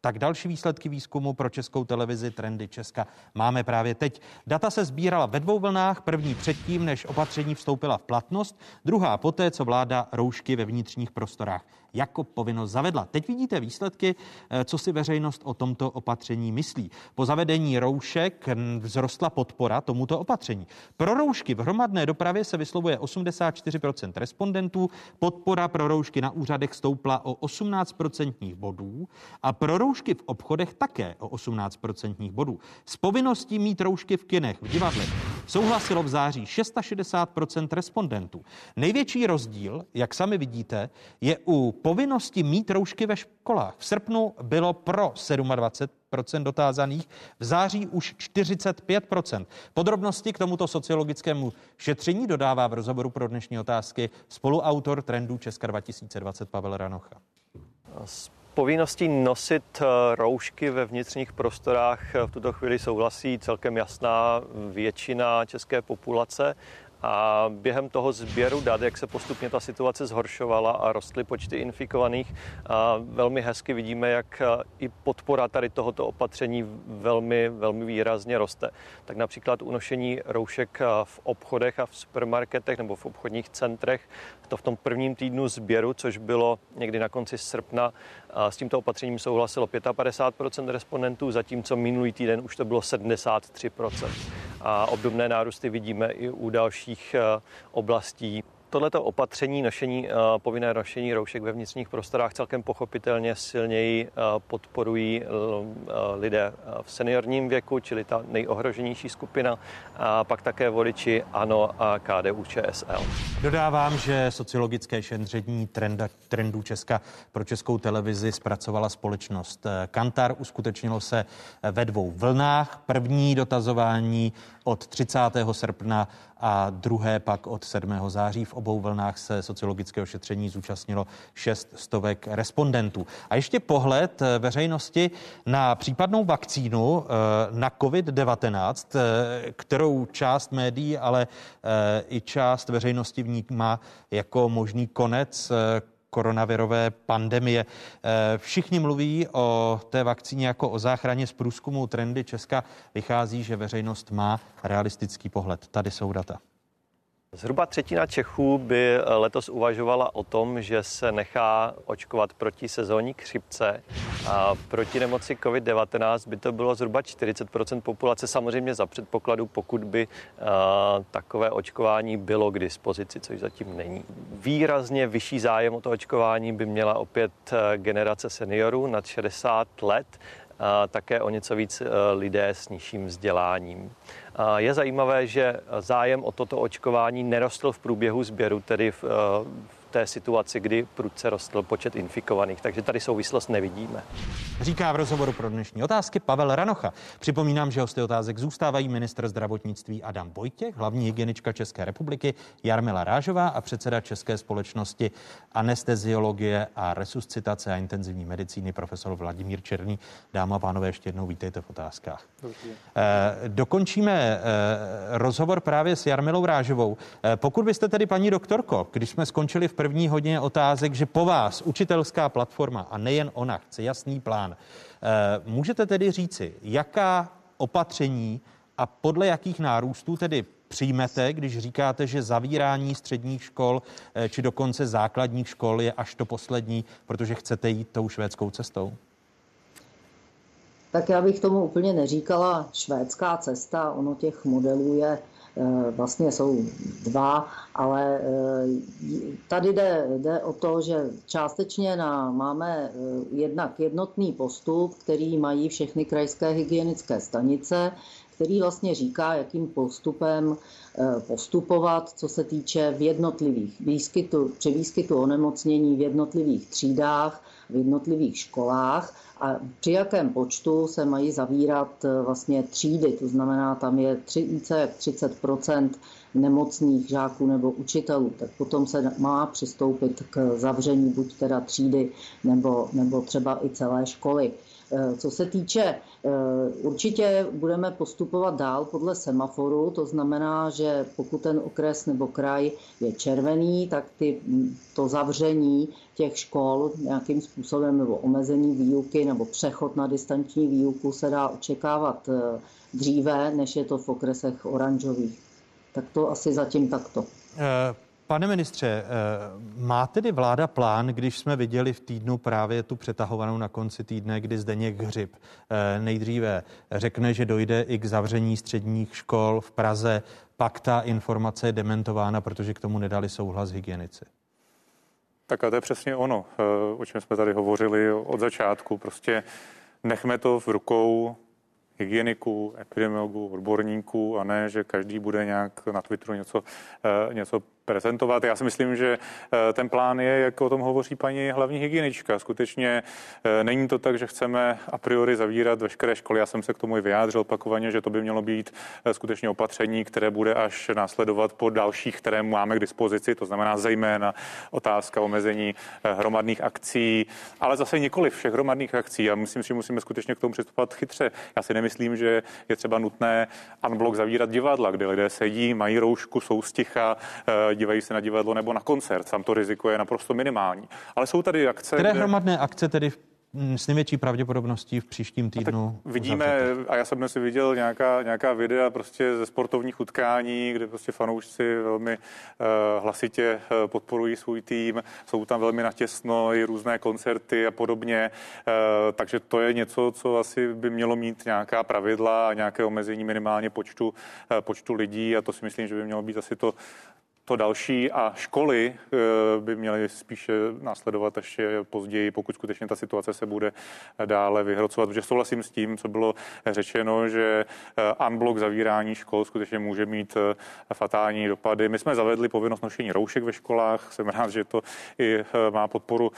tak další výsledky výzkumu pro českou televizi Trendy Česka máme právě teď. Data se sbírala ve dvou vlnách, první předtím, než opatření vstoupila v platnost, druhá poté, co vláda roušky ve vnitřních prostorách jako povinnost zavedla. Teď vidíte výsledky, eh, co si veřejnost o tomto opatření myslí. Po zavedení roušek vzrostla podpora tomuto opatření. Pro roušky v hromadné dopravě se vyslovuje 84% respondentů, podpora pro roušky na úřadech stoupla o 18% bodů a pro roušky v obchodech také o 18% bodů. S povinností mít roušky v kinech, v divadlech souhlasilo v září 660% respondentů. Největší rozdíl, jak sami vidíte, je u povinnosti mít roušky ve školách. V srpnu bylo pro 27 dotázaných, v září už 45% Podrobnosti k tomuto sociologickému šetření dodává v rozhovoru pro dnešní otázky spoluautor trendů Česka 2020 Pavel Ranocha povinností nosit eh, roušky ve vnitřních prostorách v tuto chvíli souhlasí celkem jasná většina české populace. A během toho sběru dat, jak se postupně ta situace zhoršovala a rostly počty infikovaných, a velmi hezky vidíme, jak i podpora tady tohoto opatření velmi, velmi výrazně roste. Tak například unošení roušek v obchodech a v supermarketech nebo v obchodních centrech, to v tom prvním týdnu sběru, což bylo někdy na konci srpna, s tímto opatřením souhlasilo 55% respondentů, zatímco minulý týden už to bylo 73%. A obdobné nárůsty vidíme i u dalších eh, oblastí Tohleto opatření nošení, eh, povinné nošení roušek ve vnitřních prostorách celkem pochopitelně silněji eh, podporují lidé v seniorním věku, čili ta nejohroženější skupina, a pak také voliči ANO a KDU ČSL. Dodávám, že sociologické šetření trenda, trendů Česka pro českou televizi zpracovala společnost Kantar. Uskutečnilo se ve dvou vlnách. První dotazování od 30. srpna a druhé pak od 7. září. V obou vlnách se sociologického šetření zúčastnilo šest stovek respondentů. A ještě pohled eh, veřejnosti na případnou vakcínu eh, na COVID-19, eh, kterou část médií, ale i část veřejnosti vnímá jako možný konec koronavirové pandemie. Eh, všichni mluví o té vakcíně jako o záchraně z průzkumu trendy Česka. Vychází, že veřejnost má realistický pohled. Tady jsou data. Zhruba třetina Čechů by letos uvažovala o tom, že se nechá očkovat proti sezónní chřipce a proti nemoci COVID-19 by to bylo zhruba 40% populace, samozřejmě za předpokladu, pokud by takové očkování bylo k dispozici, což zatím není. Výrazně vyšší zájem o to očkování by měla opět generace seniorů nad 60 let, také o něco víc lidé s nižším vzděláním. Je zajímavé, že zájem o toto očkování nerostl v průběhu sběru, tedy v, v té situaci, kdy prudce rostl počet infikovaných. Takže tady souvislost nevidíme. Říká v rozhovoru pro dnešní otázky Pavel Ranocha. Připomínám, že hosty otázek zůstávají ministr zdravotnictví Adam Vojtěch, hlavní hygienička České republiky Jarmila Rážová a předseda České společnosti anesteziologie a resuscitace a intenzivní medicíny profesor Vladimír Černý. Dáma a pánové, ještě jednou vítejte v otázkách. Dobře. Eh, dokončíme eh, rozhovor právě s Jarmilou Rážovou. Eh, pokud byste tedy, paní doktorko, když jsme skončili v první hodině otázek, že po vás učitelská platforma a nejen ona chce jasný plán. Eh, můžete tedy říci, jaká opatření a podle jakých nárůstů tedy přijmete, když říkáte, že zavírání středních škol eh, či dokonce základních škol je až to poslední, protože chcete jít tou švédskou cestou? Tak já bych tomu úplně neříkala švédská cesta, ono těch modelů je vlastně jsou dva, ale eh, tady jde, jde o to, že částečně na, máme eh, jednak jednotný postup, který mají všechny krajské hygienické stanice, který vlastně říká, jakým postupem postupovat, co se týče v jednotlivých výskytu, při výskytu onemocnění v jednotlivých třídách, v jednotlivých školách a při jakém počtu se mají zavírat eh, vlastně třídy, to znamená, tam je tři, více jak 30% nemocných žáků nebo učitelů, tak potom se má přistoupit k zavření buď teda třídy nebo, nebo třeba i celé školy. Eh, co se týče, eh, určitě budeme postupovat dál podle semaforu, to znamená, že pokud ten okres nebo kraj je červený, tak ty, to zavření těch škol nějakým způsobem nebo omezení výuky nebo přechod na distanční výuku se dá očekávat eh, dříve, než je to v okresech oranžových. Tak to asi zatím takto. Pane ministře, eh, má tedy vláda plán, když jsme viděli v týdnu právě tu přetahovanou na konci týdne, kdy Zdeněk Hřib eh, nejdříve řekne, že dojde i k zavření středních škol v Praze, pak ta informace je dementována, protože k tomu nedali souhlas hygienici. Tak a to je přesně ono, eh, o čem jsme tady hovořili od začátku. Prostě nechme to v rukou hygieniků, epidemiologů, odborníků a ne, že každý bude nějak na Twitteru něco, něco prezentovat. Já si myslím, že ten plán je, jak o tom hovoří paní hlavní hygienička. Skutečně není to tak, že chceme a priori zavírat veškeré školy. Já jsem se k tomu i vyjádřil opakovaně, že to by mělo být skutečně opatření, které bude až následovat po dalších, které máme k dispozici. To znamená zejména otázka omezení hromadných akcí, ale zase nikoli všech hromadných akcí. A myslím že musíme skutečně k tomu přistupovat chytře. Já si nemyslím, že je třeba nutné unblock zavírat divadla, kde lidé sedí, mají roušku, jsou sticha, eh, dívají se na divadlo nebo na koncert. Tam to riziko je naprosto minimální. Ale jsou tady akce. Které kde... hromadné akce tedy s největší pravděpodobností v příštím týdnu. No, vidíme, a já jsem dnes viděl nějaká, nějaká videa prostě ze sportovních utkání, kde prostě fanoušci velmi uh, hlasitě uh, podporují svůj tým, jsou tam velmi natěsno i různé koncerty a podobně, uh, takže to je něco, co asi by mělo mít nějaká pravidla a nějaké omezení minimálně počtu, uh, počtu lidí a to si myslím, že by mělo být asi to to další a školy eh, by měly spíše následovat ještě později, pokud skutečně ta situace se bude dále vyhrocovat. Protože souhlasím s tím, co bylo řečeno, že eh, unblock zavírání škol skutečně může mít eh, fatální dopady. My jsme zavedli povinnost nošení roušek ve školách. Jsem rád, že to i má podporu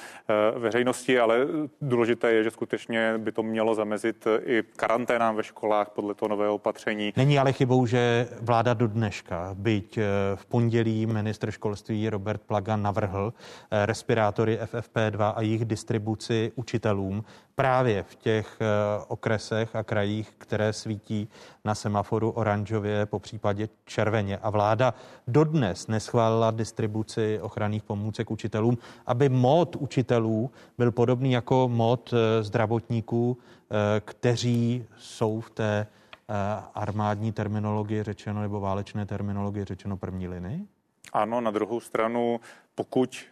veřejnosti, ale důležité je, že skutečně by to mělo zamezit i karanténám ve školách podle toho nového opatření. Není ale chybou, že vláda do dneška, byť v pondělí ministr školství Robert Plaga navrhl eh, respirátory FFP2 a jejich distribuci učitelům právě v těch eh, okresech a krajích, které svítí na semaforu oranžově, po případě červeně. A vláda dodnes neschválila distribuci ochranných pomůcek učitelům, aby mod učitelů byl podobný jako mod eh, zdravotníků, kteří jsou v té armádní terminologii řečeno nebo válečné terminologii řečeno první linii? Ano, na druhou stranu, pokud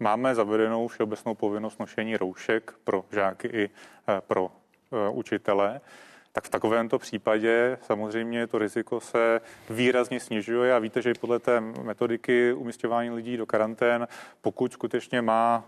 máme zavedenou všeobecnou povinnost nošení roušek pro žáky i eh, pro eh, učitele, tak v takovémto případě samozřejmě to riziko se výrazně snižuje a víte, že i podle té metodiky umístěvání lidí do karantén, pokud skutečně má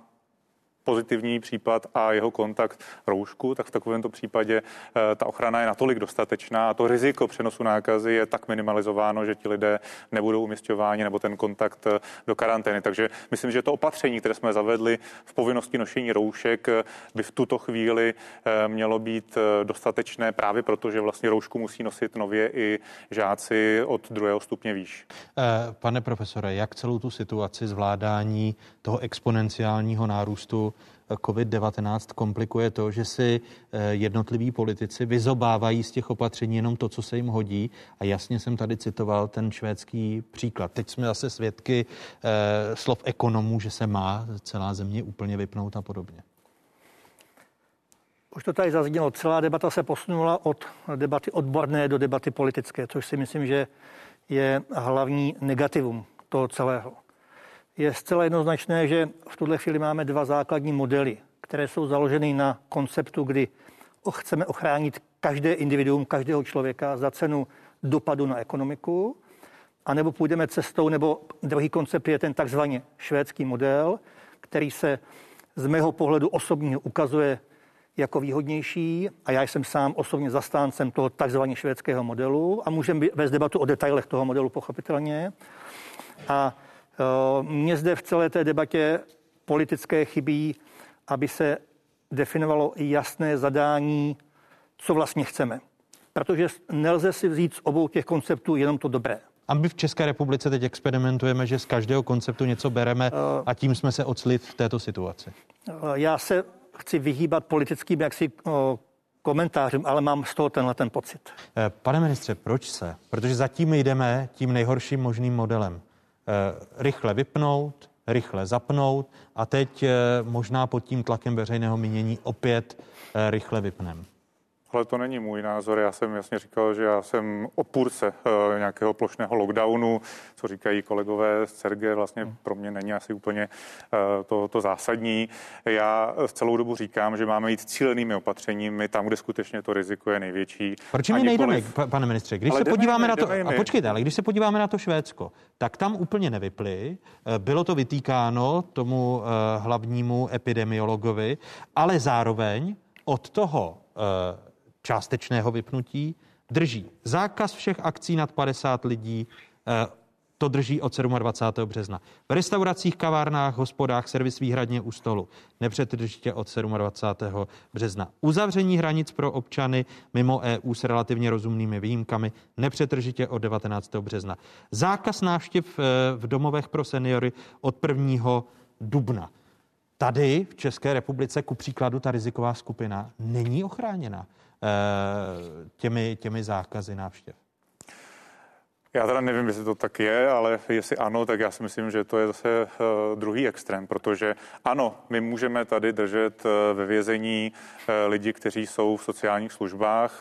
pozitivní případ a jeho kontakt roušku, tak v takovémto případě eh, ta ochrana je natolik dostatečná a to riziko přenosu nákazy je tak minimalizováno, že ti lidé nebudou umistěváni nebo ten kontakt eh, do karantény. Takže myslím, že to opatření, které jsme zavedli v povinnosti nošení roušek, eh, by v tuto chvíli mělo být dostatečné právě proto, že vlastně roušku musí nosit nově i žáci od druhého stupně výš. Pane profesore, jak celou tu situaci zvládání toho exponenciálního nárůstu COVID-19 komplikuje to, že si eh, jednotliví politici vyzobávají z těch opatření jenom to, co se jim hodí. A jasně jsem tady citoval ten švédský příklad. Teď jsme zase svědky eh, slov ekonomů, že se má celá země úplně vypnout a podobně. Už to tady zaznělo, celá debata se posunula od debaty odborné do debaty politické, což si myslím, že je hlavní negativum toho celého je zcela jednoznačné, že v tuhle chvíli máme dva základní modely, které jsou založeny na konceptu, kdy chceme ochránit každé individuum, každého člověka za cenu dopadu na ekonomiku, anebo půjdeme cestou, nebo druhý koncept je ten takzvaně švédský model, který se z mého pohledu osobního ukazuje jako výhodnější a já jsem sám osobně zastáncem toho takzvaně švédského modelu a můžeme vést debatu o detailech toho modelu pochopitelně. A mně zde v celé té debatě politické chybí, aby se definovalo jasné zadání, co vlastně chceme. Protože nelze si vzít z obou těch konceptů jenom to dobré. A my v České republice teď experimentujeme, že z každého konceptu něco bereme eh, a tím jsme se ocli v této situaci. Eh, já se chci vyhýbat politickým jaksi komentářům, ale mám z toho tenhle ten pocit. Pane ministře, proč se? Protože zatím jdeme tím nejhorším možným modelem. Eh, rychle vypnout, rychle zapnout a teď eh, možná pod tím tlakem veřejného mínění opět eh, rychle vypnem. Ale to není můj názor. Já jsem jasně říkal, že já jsem opůrce uh, nějakého plošného lockdownu, co říkají kolegové z CERGE, vlastně hmm. pro mě není asi úplně uh, to, to zásadní. Já celou dobu říkám, že máme jít cílenými opatřeními tam, kde skutečně to riziko je největší. Proč my nejdeme, pane ministře? Když ale se podíváme na to, a počkejte, ale když se podíváme na to Švédsko, tak tam úplně nevyply. Eh, bylo to vytýkáno tomu hlavnímu epidemiologovi, ale zároveň od toho částečného vypnutí drží zákaz všech akcí nad 50 lidí, eh, to drží od 27. března. V restauracích, kavárnách, hospodách, servis výhradně u stolu. Nepřetržitě od 27. března. Uzavření hranic pro občany mimo EU s relativně rozumnými výjimkami nepřetržitě od 19. března. Zákaz návštěv eh, v domovech pro seniory od 1. dubna. Tady v České republice, ku příkladu, ta riziková skupina není ochráněna těmi, těmi zákazy návštěv. Já teda nevím, jestli to tak je, ale jestli ano, tak já si myslím, že to je zase uh, druhý extrém, protože ano, my můžeme tady držet uh, ve vězení lidi, kteří jsou v sociálních službách,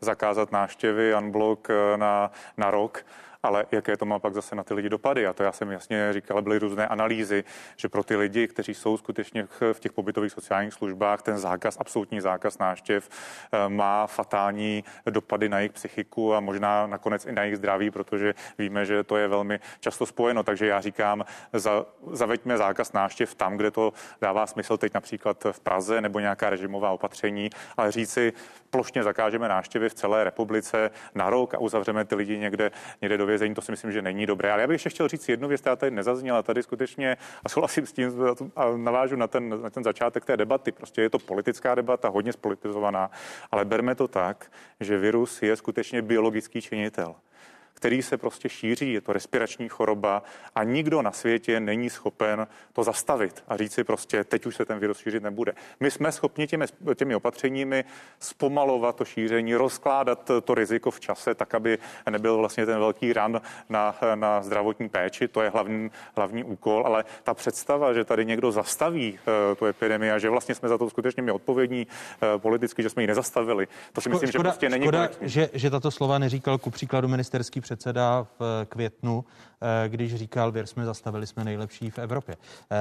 zakázat návštěvy unblock na, na rok, ale jaké to má pak zase na ty lidi dopady. A to já jsem jasně říkal, byly různé analýzy, že pro ty lidi, kteří jsou skutečně v těch pobytových sociálních službách, ten zákaz, absolutní zákaz náštěv eh, má fatální dopady na jejich psychiku a možná nakonec i na jejich zdraví, protože víme, že to je velmi často spojeno. Takže já říkám, za, zaveďme zákaz náštěv tam, kde to dává smysl, teď například v Praze nebo nějaká režimová opatření, ale říci, plošně zakážeme návštěvy v celé republice na rok a uzavřeme ty lidi někde, někde do vězení, to si myslím, že není dobré. Ale já bych ještě chtěl říct jednu věc, která tady nezazněla. Tady skutečně, a souhlasím s tím, a navážu na ten, na ten začátek té debaty. Prostě je to politická debata, hodně spolitizovaná, ale berme to tak, že virus je skutečně biologický činitel který se prostě šíří, je to respirační choroba a nikdo na světě není schopen to zastavit a říct si prostě, teď už se ten virus šířit nebude. My jsme schopni těmi, těmi opatřeními zpomalovat to šíření, rozkládat to riziko v čase, tak, aby nebyl vlastně ten velký ran na, na zdravotní péči, to je hlavní, hlavní úkol, ale ta představa, že tady někdo zastaví uh, tu epidemii a že vlastně jsme za to skutečně my odpovědní uh, politicky, že jsme ji nezastavili, to si myslím, škoda, že prostě není škoda, že, že tato slova neříkal ku příkladu ministerský předseda v květnu, eh, když říkal, věr jsme zastavili, jsme nejlepší v Evropě. Eh,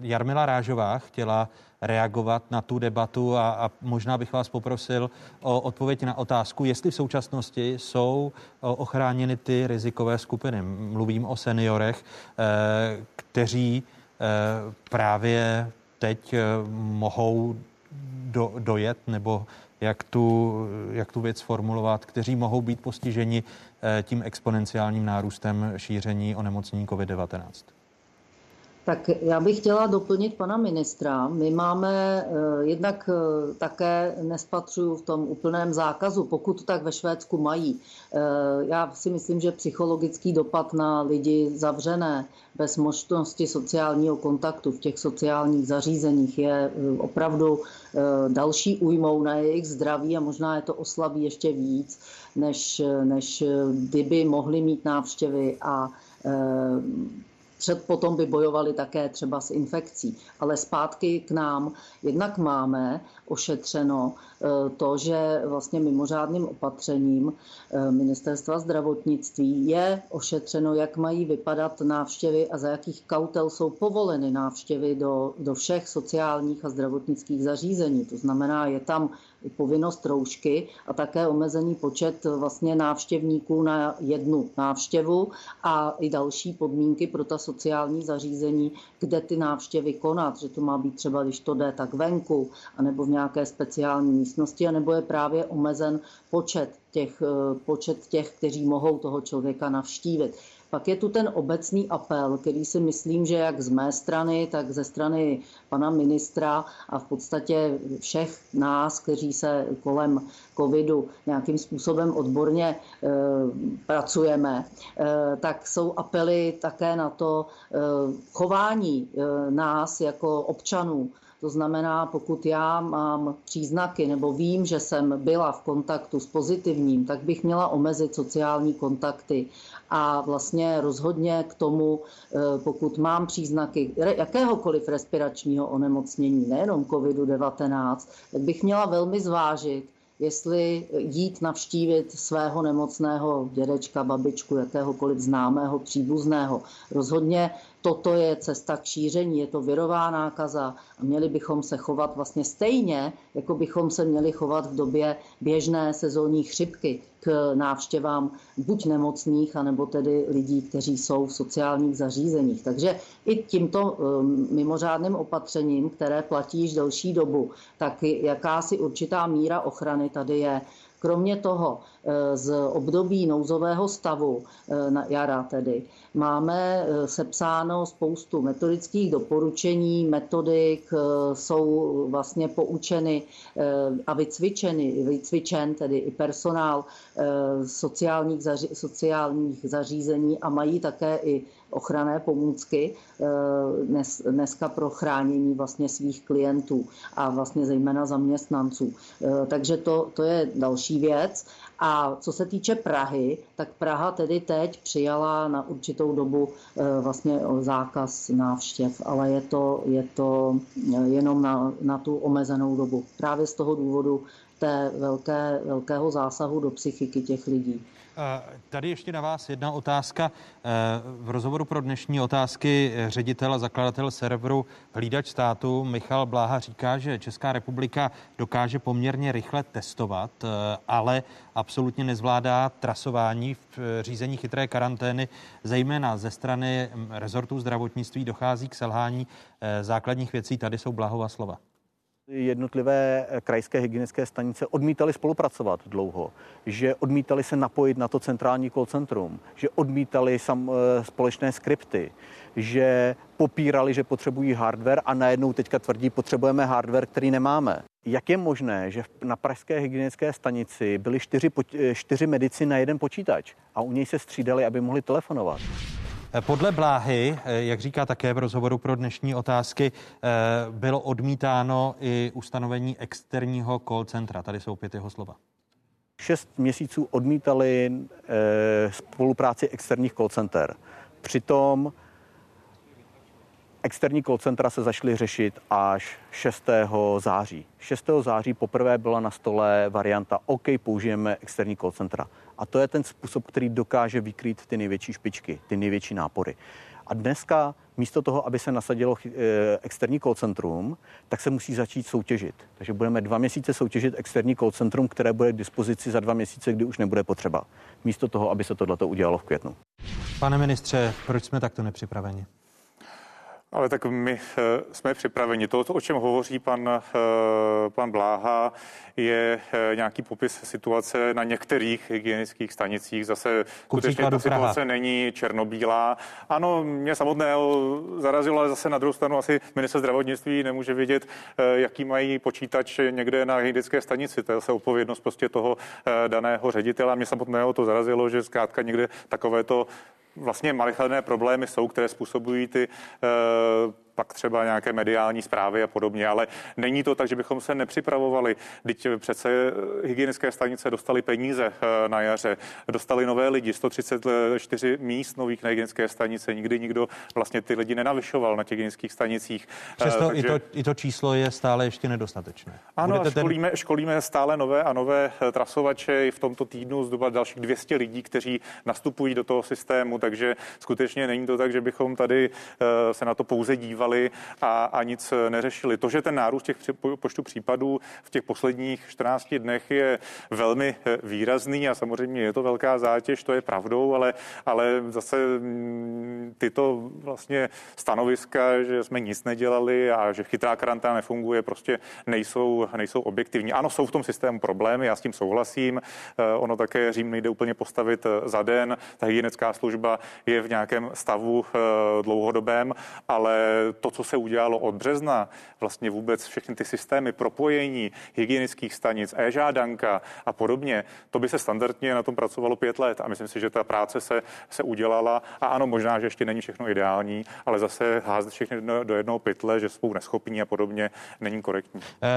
Jarmila Rážová chtěla reagovat na tu debatu a, a možná bych vás poprosil o odpověď na otázku, jestli v současnosti jsou ochráněny ty rizikové skupiny. Mluvím o seniorech, eh, kteří právě teď mohou do, dojet nebo jak tu, jak tu věc formulovat, kteří mohou být postiženi eh, tím exponenciálním nárůstem šíření onemocnění COVID-19. Tak já bych chtěla doplnit pana ministra. My máme eh, jednak eh, také nespatřuju v tom úplném zákazu, pokud tak ve Švédsku mají. Eh, já si myslím, že psychologický dopad na lidi zavřené bez možnosti sociálního kontaktu v těch sociálních zařízeních je opravdu další újmou na jejich zdraví a možná je to oslabí ještě víc, než, než kdyby mohli mít návštěvy a před potom by bojovali také třeba s infekcí. Ale zpátky k nám. Jednak máme ošetřeno eh, to, že vlastně mimořádným opatřením eh, ministerstva zdravotnictví je ošetřeno, jak mají vypadat návštěvy a za jakých kautel jsou povoleny návštěvy do, do všech sociálních a zdravotnických zařízení. To znamená, je tam povinnost roušky a také omezený počet vlastně návštěvníků na jednu návštěvu a i další podmínky pro ta sociální zařízení, kde ty návštěvy konat, že to má být třeba, když to jde, tak venku, anebo v nějaké speciální místnosti, anebo je právě omezen počet těch, počet těch, kteří mohou toho člověka navštívit. Pak je tu ten obecný apel, který si myslím, že jak z mé strany, tak ze strany pana ministra a v podstatě všech nás, kteří se kolem covidu nějakým způsobem odborně e, pracujeme, e, tak jsou apely také na to e, chování e, nás jako občanů to znamená, pokud já mám příznaky nebo vím, že jsem byla v kontaktu s pozitivním, tak bych měla omezit sociální kontakty. A vlastně rozhodně k tomu, eh, pokud mám příznaky jakéhokoliv respiračního onemocnění, nejenom COVID-19, tak bych měla velmi zvážit, jestli jít navštívit svého nemocného dědečka, babičku, jakéhokoliv známého, příbuzného. Rozhodně toto je cesta k šíření, je to virová nákaza a měli bychom se chovat vlastně stejně, jako bychom se měli chovat v době běžné sezónní chřipky k návštěvám buď nemocných, anebo tedy lidí, kteří jsou v sociálních zařízeních. Takže i tímto um, mimořádným opatřením, které platí již delší dobu, tak jakási určitá míra ochrany tady je. Kromě toho eh, z období nouzového stavu eh, na jara tedy máme eh, sepsáno spoustu metodických doporučení, metodik, jsou vlastně poučeny a vycvičeny, vycvičen tedy i personál sociálních, zaři, sociálních zařízení a mají také i ochranné pomůcky dnes, dneska pro chránění vlastně svých klientů a vlastně zejména zaměstnanců. Takže to, to je další věc. A co se týče Prahy, tak Praha tedy teď přijala na určitou dobu eh, vlastně zákaz návštěv, ale je to, je to eh, jenom na, na tu omezenou dobu. Právě z toho důvodu té velké, velkého zásahu do psychiky těch lidí. Tady ještě na vás jedna otázka. Eh, v rozhovoru pro dnešní otázky ředitel a zakladatel serveru Hlídač státu Michal Bláha říká, že Česká republika dokáže poměrně rychle testovat, eh, ale absolutně nezvládá trasování v eh, řízení chytré karantény, zejména ze strany mm, rezortu zdravotnictví dochází k selhání základních věcí. Tady jsou Blahova slova. Jednotlivé krajské hygienické stanice odmítali spolupracovat dlouho, že odmítali se napojit na to centrální call centrum, že odmítali sam, eh, společné skripty, že popírali, že potřebují hardware a najednou teďka tvrdí, potřebujeme hardware, který nemáme. Jak je možné, že na pražské hygienické stanici byli čtyři, eh, čtyři medici na jeden počítač a u něj se střídali, aby mohli telefonovat? Podle Bláhy, jak říká také v rozhovoru pro dnešní otázky, eh, bylo odmítáno i ustanovení externího call centra. Tady jsou opět jeho slova. Šest měsíců odmítali eh, spolupráci externích call center. Přitom externí call centra se začaly řešit až 6. září. 6. září poprvé byla na stole varianta OK, použijeme externí call centra. A to je ten způsob, který dokáže vykrýt ty největší špičky, ty největší nápory. A dneska místo toho, aby se nasadilo eh, externí call centrum, tak se musí začít soutěžit. Takže budeme dva měsíce soutěžit externí call centrum, které bude k dispozici za dva měsíce, kdy už nebude potřeba. Místo toho, aby se tohleto udělalo v květnu. Pane ministře, proč jsme takto nepřipraveni? Ale tak my eh, jsme připraveni. To, o čem hovoří pan, eh, pan Bláha, je eh, nějaký popis situace na některých hygienických stanicích. Zase skutečně ta situace Praha. není černobílá. Ano, mě samotného zarazilo, ale zase na druhou stranu asi minister zdravotnictví nemůže vědět, jaký mají počítač někde na hygienické stanici. To je zase odpovědnost prostě toho daného ředitele. Mě samotného to zarazilo, že zkrátka někde takovéto vlastně malicherné problémy jsou, které způsobují ty uh, pak třeba nějaké mediální zprávy a podobně, ale není to tak, že bychom se nepřipravovali. Teď přece hygienické stanice dostali peníze eh, na jaře, dostali nové lidi, 134 míst nových na hygienické stanice, nikdy nikdo vlastně ty lidi nenavyšoval na těch hygienických stanicích. Přesto Takže... i, to, i to číslo je stále ještě nedostatečné. Ano, a školíme, ten... školíme stále nové a nové eh, trasovače. I v tomto týdnu zhruba dalších 200 lidí, kteří nastupují do toho systému, takže skutečně není to tak, že bychom tady eh, se na to pouze dívali dívali a, a nic neřešili. To, že ten nárůst těch počtu případů v těch posledních 14 dnech je velmi eh, výrazný a samozřejmě je to velká zátěž, to je pravdou, ale, ale zase mm, tyto vlastně stanoviska, že jsme nic nedělali a že chytrá karanténa nefunguje, prostě nejsou, nejsou objektivní. Ano, jsou v tom systému problémy, já s tím souhlasím. Eh, ono také Řím nejde úplně postavit eh, za den. Ta hygienická služba je v nějakém stavu dlouhodobém, ale to, co se udělalo od března, vlastně vůbec všechny ty systémy propojení hygienických stanic, e-žádanka a podobně, to by se standardně na tom pracovalo pět let a myslím si, že ta práce se, se udělala a ano, možná, že ještě není všechno ideální, ale zase házet všechny do, do jednoho pytle, že jsou neschopní a podobně, není korektní. Eh,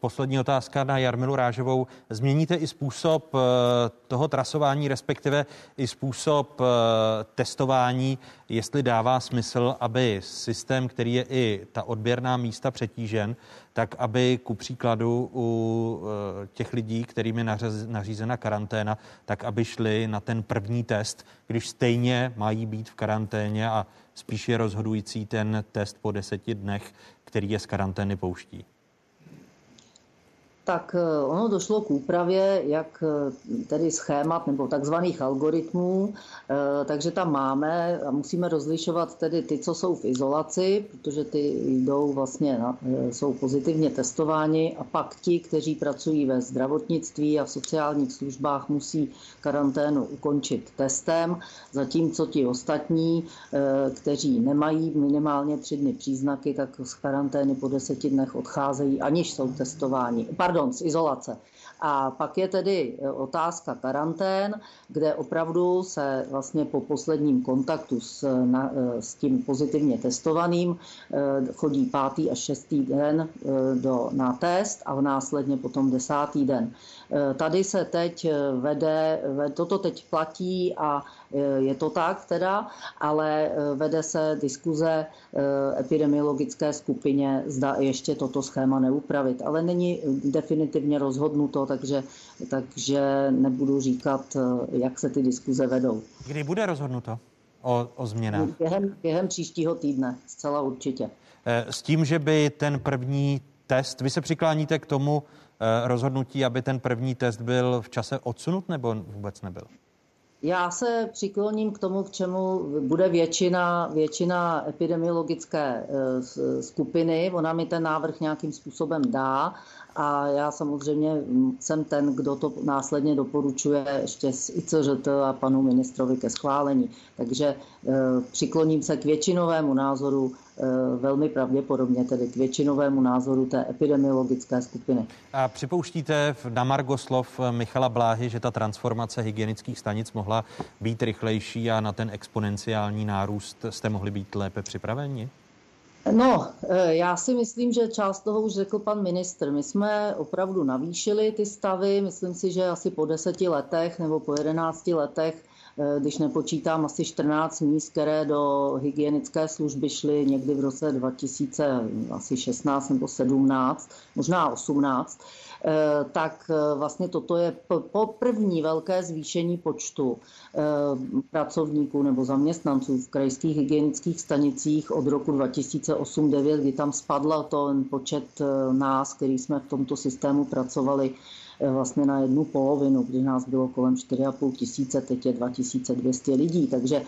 poslední otázka na Jarmilu Rážovou. Změníte i způsob eh, toho trasování, respektive i způsob eh, testování, jestli dává smysl, aby systém který je i ta odběrná místa přetížen, tak aby ku příkladu u eh, těch lidí, kterým je nařízena karanténa, tak aby šli na ten první test, když stejně mají být v karanténě a spíš je rozhodující ten test po deseti dnech, který je z karantény pouští. Tak eh, ono došlo k úpravě jak eh, tedy schémat nebo takzvaných algoritmů, eh, takže tam máme a musíme rozlišovat tedy ty, co jsou v izolaci, protože ty jdou vlastně, jsou pozitivně testováni a pak ti, kteří pracují ve zdravotnictví a v sociálních službách, musí karanténu ukončit testem, zatímco ti ostatní, kteří nemají minimálně tři dny příznaky, tak z karantény po deseti dnech odcházejí, aniž jsou testováni. Pardon, pardon, z izolace. A pak je tedy e, otázka karantén, kde opravdu se vlastně po posledním kontaktu s, na, e, s tím pozitivně testovaným chodí pátý až šestý den do, na test a následně potom desátý den. Tady se teď vede, toto teď platí a je to tak teda, ale vede se diskuze epidemiologické skupině, zda ještě toto schéma neupravit. Ale není definitivně rozhodnuto, takže, takže nebudu říkat, jak se ty diskuze vedou. Kdy bude rozhodnuto o, o změnách? Během, během příštího týdne, zcela určitě. Eh, s tím, že by ten první test, vy se přikláníte k tomu eh, rozhodnutí, aby ten první test byl v čase odsunut nebo vůbec nebyl? Já se přikloním k tomu, k čemu bude většina, většina epidemiologické eh, skupiny. Ona mi ten návrh nějakým způsobem dá a já samozřejmě jsem ten, kdo to následně doporučuje ještě z ICŽT a panu ministrovi ke schválení. Takže e, přikloním se k většinovému názoru velmi pravděpodobně tedy k většinovému názoru té epidemiologické skupiny. A připouštíte na Margo slov Michala Bláhy, že ta transformace hygienických stanic mohla být rychlejší a na ten exponenciální nárůst jste mohli být lépe připraveni? No, e, já si myslím, že část toho už řekl pan ministr. My jsme opravdu navýšili ty stavy, myslím si, že asi po deseti letech nebo po jedenácti letech když nepočítám asi 14 míst, které do hygienické služby šly někdy v roce 2016 nebo 17, možná 18, Eh, tak eh, vlastně toto je po první velké zvýšení počtu eh, pracovníků nebo zaměstnanců v krajských hygienických stanicích od roku 2008-2009, kdy tam spadl ten počet nás, který jsme v tomto systému pracovali, vlastně na jednu polovinu, kdy nás bylo kolem 4,5 tisíce, teď je 2200 lidí. Takže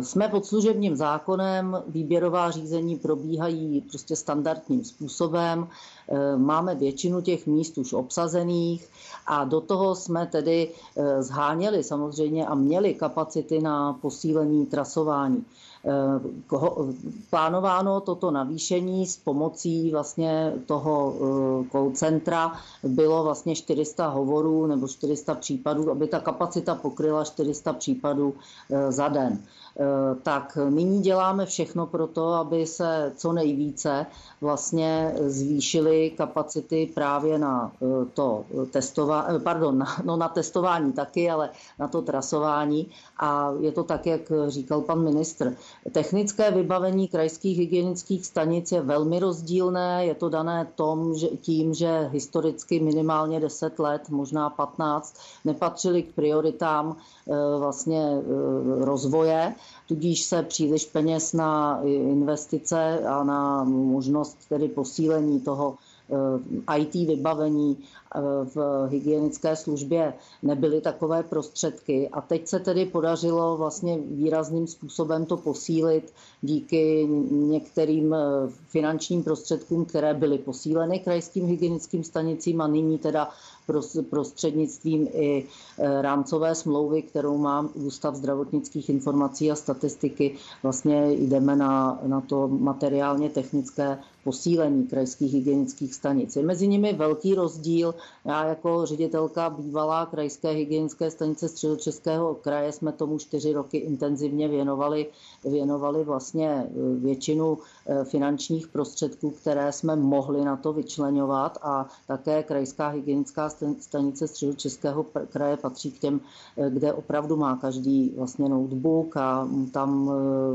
jsme pod služebním zákonem, výběrová řízení probíhají prostě standardním způsobem. Eh, máme většinu těch míst už obsazených a do toho jsme tedy eh, zháněli samozřejmě a měli kapacity na posílení trasování. Eh, plánováno toto navýšení s pomocí vlastně toho call centra bylo vlastně 400 hovorů nebo 400 případů, aby ta kapacita pokryla 400 případů za den. Eh, tak nyní děláme všechno pro to, aby se co nejvíce vlastně zvýšily kapacity právě na eh, to testování, eh, pardon, na, no na testování taky, ale na to trasování. A je to tak, jak říkal pan ministr. Technické vybavení krajských hygienických stanic je velmi rozdílné. Je to dané tom, že, tím, že historicky minimálně 10 let, možná 15, nepatřili k prioritám vlastně rozvoje tudíž se příliš peněz na investice a na možnost tedy posílení toho eh, IT vybavení eh, v hygienické službě nebyly takové prostředky a teď se tedy podařilo vlastně výrazným způsobem to posílit díky některým eh, finančním prostředkům, které byly posíleny krajským hygienickým stanicím a nyní teda prostřednictvím i rámcové smlouvy, kterou má Ústav zdravotnických informací a statistiky. Vlastně jdeme na, na to materiálně technické posílení krajských hygienických stanic. Je mezi nimi velký rozdíl. Já jako ředitelka bývalá krajské hygienické stanice středočeského kraje jsme tomu čtyři roky intenzivně věnovali, věnovali vlastně e, většinu e, finančních prostředků, které jsme mohli na to vyčlenovat a také krajská hygienická stanice středočeského kraje patří k těm, e, kde opravdu má každý vlastně notebook a tam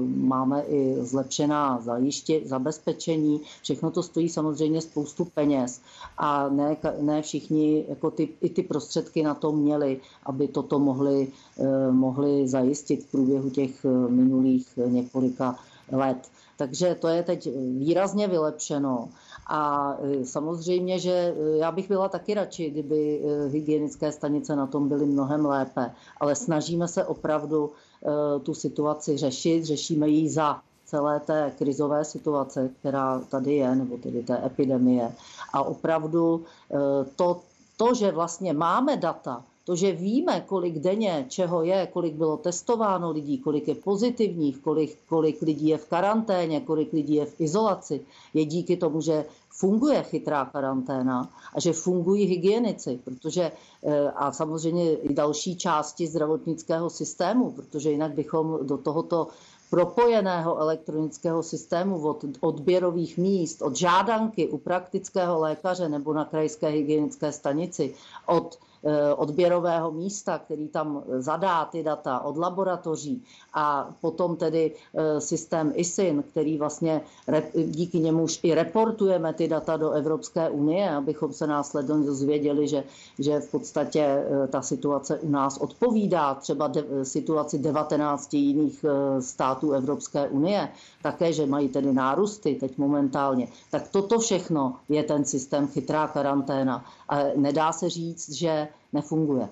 máme i zlepšená zajiště, zabezpečení, Všechno to stojí samozřejmě spoustu peněz a ne, ne všichni jako ty, i ty prostředky na to měli, aby toto mohli, eh, mohli zajistit v průběhu těch eh, minulých několika let. Takže to je teď výrazně vylepšeno. A samozřejmě, že já bych byla taky radši, kdyby hygienické stanice na tom byly mnohem lépe. Ale snažíme se opravdu tu situaci řešit, řešíme ji za celé té krizové situace, která tady je, nebo tedy té epidemie. A opravdu to, to že vlastně máme data, to, že víme, kolik denně čeho je, kolik bylo testováno lidí, kolik je pozitivních, kolik, kolik lidí je v karanténě, kolik lidí je v izolaci, je díky tomu, že funguje chytrá karanténa a že fungují hygienici, protože eh, a samozřejmě i další části zdravotnického systému, protože jinak bychom do tohoto propojeného elektronického systému od odběrových míst, od žádanky u praktického lékaře nebo na krajské hygienické stanici, od odběrového místa, který tam zadá ty data od laboratoří a potom tedy eh, systém ISIN, který vlastně díky němuž i reportujeme ty data do Evropské unie, abychom se následně dozvěděli, že, že v podstatě eh, ta situace u nás odpovídá třeba de, situaci 19 jiných států Evropské unie, také, že mají tedy nárůsty teď momentálně. Tak toto všechno je ten systém chytrá karanténa. A nedá se říct, že nefunguje.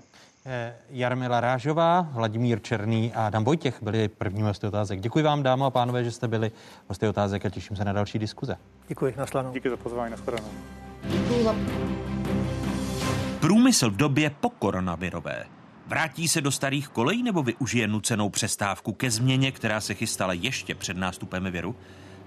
Eh, Jarmila Rážová, Vladimír Černý a Dan Vojtěch byli první hosty otázek. Děkuji vám, dámy a pánové, že jste byli hosty otázek a těším se na další diskuze. Děkuji, naslanou. Díky za pozvání, nashledanou. Děkuji za... Průmysl v době po koronavirové. Vrátí se do starých kolejí nebo využije nucenou přestávku ke změně, která se chystala ještě před nástupem viru?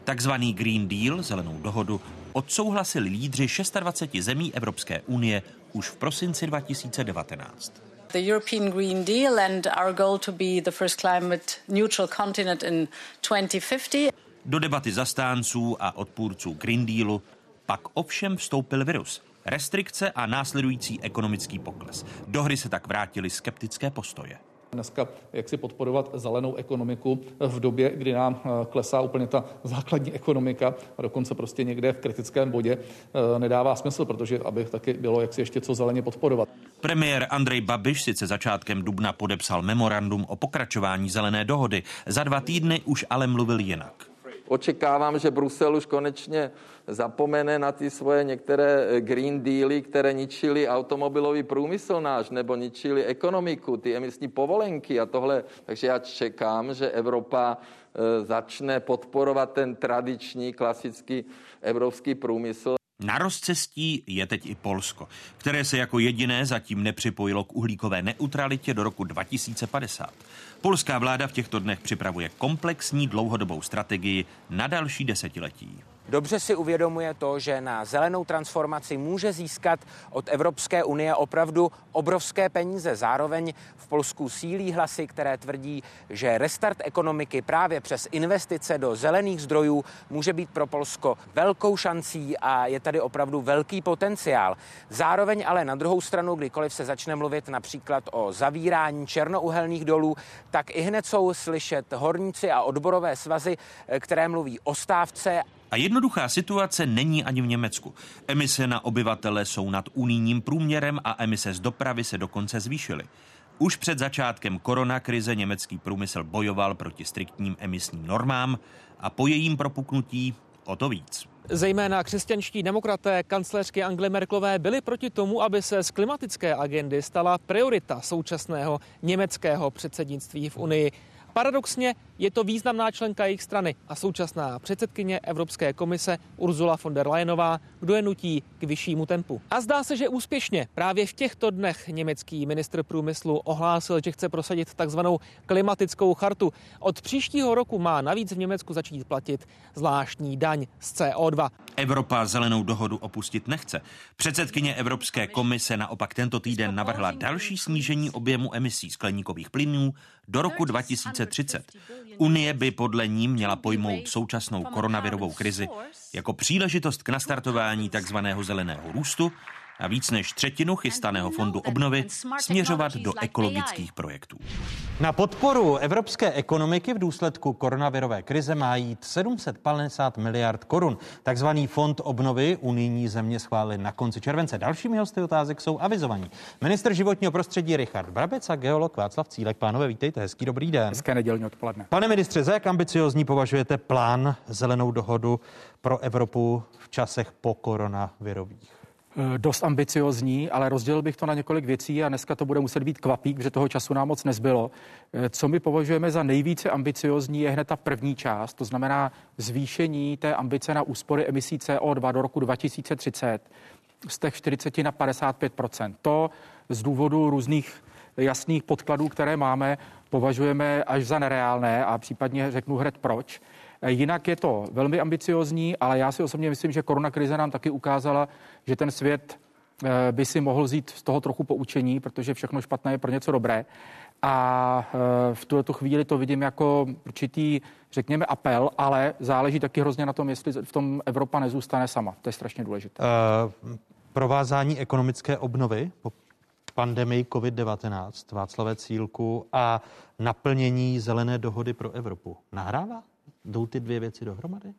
Takzvaný Green Deal, zelenou dohodu, odsouhlasili lídři 26 zemí Evropské unie už v prosinci 2019. The European Green Deal and our goal to be the first climate neutral continent in 2050. Do debaty zastánců a odpůrců Green Dealu pak ovšem vstoupil virus. Restrikce a následující ekonomický pokles. Do hry se tak vrátily skeptické postoje. Dneska jak si podporovat zelenou ekonomiku v době, kdy nám eh, klesá úplně ta základní ekonomika a dokonce prostě někde v kritickém bodě eh, nedává smysl, protože aby taky bylo jak si ještě co zeleně podporovat. Premiér Andrej Babiš sice začátkem dubna podepsal memorandum o pokračování zelené dohody. Za dva týdny už ale mluvil jinak. Očekávám, že Brusel už konečně zapomene na ty svoje některé eh, green dealy, které ničili automobilový průmysl náš, nebo ničili ekonomiku, ty emisní povolenky a tohle. Takže já čekám, že Evropa eh, začne podporovat ten tradiční, klasický evropský průmysl. Na rozcestí je teď i Polsko, které se jako jediné zatím nepřipojilo k uhlíkové neutralitě do roku 2050. Polská vláda v těchto dnech připravuje komplexní dlouhodobou strategii na další desetiletí. Dobře si uvědomuje to, že na zelenou transformaci může získat od Evropské unie opravdu obrovské peníze. Zároveň v Polsku sílí hlasy, které tvrdí, že restart ekonomiky právě přes investice do zelených zdrojů může být pro Polsko velkou šancí a je tady opravdu velký potenciál. Zároveň ale na druhou stranu, kdykoliv se začne mluvit například o zavírání černouhelných dolů, tak i hned jsou slyšet horníci a odborové svazy, které mluví o stávce a jednoduchá situace není ani v Německu. Emise na obyvatele jsou nad unijním průměrem a emise z dopravy se dokonce zvýšily. Už před začátkem koronakrize německý průmysl bojoval proti striktním emisním normám a po jejím propuknutí o to víc. Zejména křesťanští demokraté kancléřky Angely Merklové byli proti tomu, aby se z klimatické agendy stala priorita současného německého předsednictví v Unii. Paradoxně je to významná členka jejich strany a současná předsedkyně Evropské komise Ursula von der Leyenová, kdo je nutí k vyššímu tempu. A zdá se, že úspěšně právě v těchto dnech německý ministr průmyslu ohlásil, že chce prosadit takzvanou klimatickou chartu. Od příštího roku má navíc v Německu začít platit zvláštní daň z CO2. Evropa zelenou dohodu opustit nechce. Předsedkyně Evropské komise naopak tento týden navrhla další snížení objemu emisí skleníkových plynů do roku 2030. Unie by podle ní měla pojmout současnou koronavirovou krizi jako příležitost k nastartování takzvaného zeleného růstu a víc než třetinu chystaného fondu obnovy směřovat do ekologických projektů. Na podporu evropské ekonomiky v důsledku koronavirové krize má jít 750 miliard korun. Takzvaný fond obnovy unijní země schválili na konci července. Dalšími hosty otázek jsou avizovaní. Minister životního prostředí Richard Brabec a geolog Václav Cílek. Pánové, vítejte, hezký dobrý den. Hezké nedělní odpoledne. Pane ministře, za jak ambiciozní považujete plán zelenou dohodu pro Evropu v časech po koronavirových? Eh, dost ambiciozní, ale rozdělil bych to na několik věcí a dneska to bude muset být kvapík, že toho času nám moc nezbylo. Eh, co my považujeme za nejvíce ambiciozní je hned ta první část, to znamená zvýšení té ambice na úspory emisí CO2 do roku 2030 z těch 40 na 55% To z důvodu různých jasných podkladů, které máme, považujeme až za nereálné a případně řeknu hned proč. Eh, jinak je to velmi ambiciozní, ale já si osobně myslím, že korona krize nám taky ukázala, že ten svět eh, by si mohl vzít z toho trochu poučení, protože všechno špatné je pro něco dobré. A eh, v tuto chvíli to vidím jako určitý, řekněme, apel, ale záleží taky hrozně na tom, jestli v tom Evropa nezůstane sama. To je strašně důležité. Uh, provázání ekonomické obnovy po pandemii COVID-19, Václavé Cílku a naplnění zelené dohody pro Evropu. Nahrává? Jdou ty dvě věci dohromady?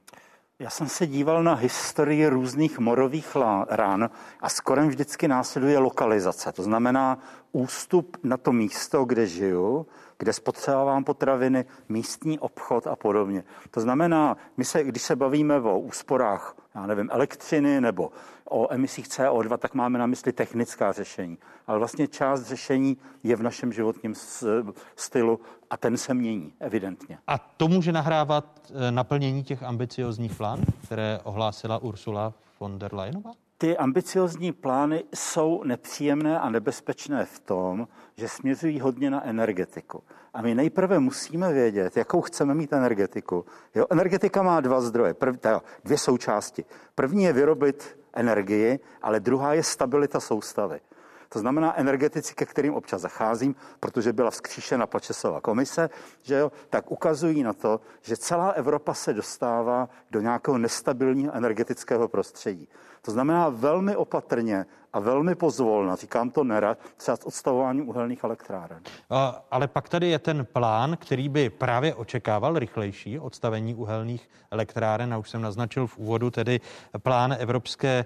Já jsem se díval na historii různých morových rán a skoro vždycky následuje lokalizace. To znamená ústup na to místo, kde žiju, kde spotřebovám potraviny, místní obchod a podobně. To znamená, my se, když se bavíme o úsporách, já nevím, elektřiny nebo o emisích CO2, tak máme na mysli technická řešení. Ale vlastně část řešení je v našem životním stylu a ten se mění, evidentně. A to může nahrávat eh, naplnění těch ambiciozních plánů, které ohlásila Ursula von der Leyenová? Ty ambiciozní plány jsou nepříjemné a nebezpečné v tom, že směřují hodně na energetiku. A my nejprve musíme vědět, jakou chceme mít energetiku. Jo, energetika má dva zdroje, prv, teda, dvě součásti. První je vyrobit energii, ale druhá je stabilita soustavy. To znamená energetici, ke kterým občas zacházím, protože byla vzkříšena Pačesova komise, že jo, tak ukazují na to, že celá Evropa se dostává do nějakého nestabilního energetického prostředí. To znamená velmi opatrně a velmi pozvolna, říkám to nerad, třeba s odstavováním uhelných elektráren. Ale pak tady je ten plán, který by právě očekával rychlejší odstavení uhelných elektráren, a už jsem naznačil v úvodu, tedy plán Evropské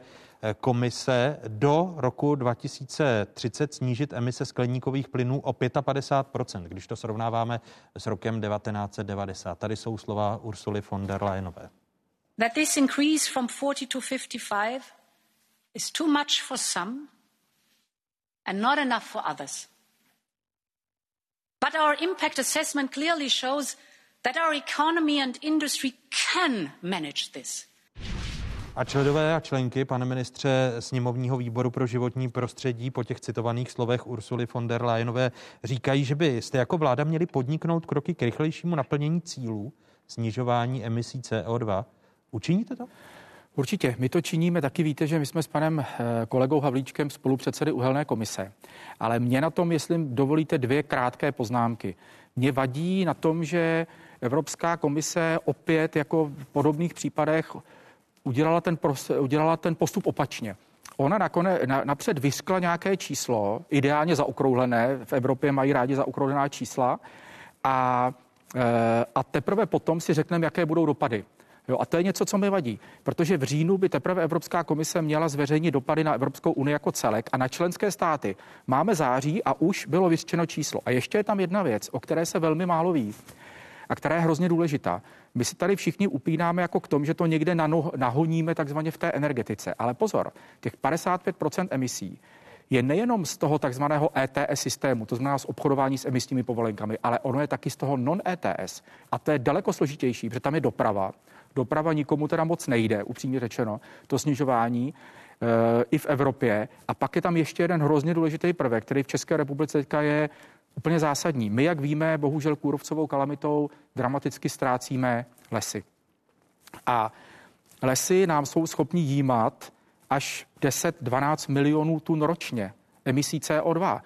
komise do roku 2030 snížit emise skleníkových plynů o 55%, když to srovnáváme s rokem 1990. Tady jsou slova Ursuly von der Leyenové. That this increase from 40 to 55 is too much for some and not enough for others. But our impact assessment clearly shows that our economy and industry can manage this. A členové a členky, pane ministře, sněmovního výboru pro životní prostředí po těch citovaných slovech Ursuly von der Leyenové říkají, že byste jako vláda měli podniknout kroky k rychlejšímu naplnění cílů snižování emisí CO2. Učiníte to? Určitě. My to činíme. Taky víte, že my jsme s panem eh, kolegou Havlíčkem spolupředsedy uhelné komise. Ale mě na tom, jestli dovolíte, dvě krátké poznámky. Mě vadí na tom, že Evropská komise opět jako v podobných případech udělala ten, udělala ten postup opačně. Ona nakonec, na, napřed vyskla nějaké číslo, ideálně zaokrouhlené, v Evropě mají rádi zaokrouhlená čísla, a, eh, a teprve potom si řekneme, jaké budou dopady. Jo, a to je něco, co mi vadí, protože v říjnu by teprve Evropská komise měla zveřejnit dopady na Evropskou unii jako celek a na členské státy. Máme září a už bylo vyřčeno číslo. A ještě je tam jedna věc, o které se velmi málo ví a která je hrozně důležitá. My si tady všichni upínáme jako k tomu, že to někde nahoníme takzvaně v té energetice. Ale pozor, těch 55% emisí je nejenom z toho takzvaného ETS systému, to znamená z obchodování s emisními povolenkami, ale ono je taky z toho non-ETS. A to je daleko složitější, protože tam je doprava, Doprava nikomu teda moc nejde, upřímně řečeno, to snižování e, i v Evropě. A pak je tam ještě jeden hrozně důležitý prvek, který v České republice teďka je úplně zásadní. My, jak víme, bohužel kůrovcovou kalamitou dramaticky ztrácíme lesy. A lesy nám jsou schopni jímat až 10-12 milionů tun ročně emisí CO2.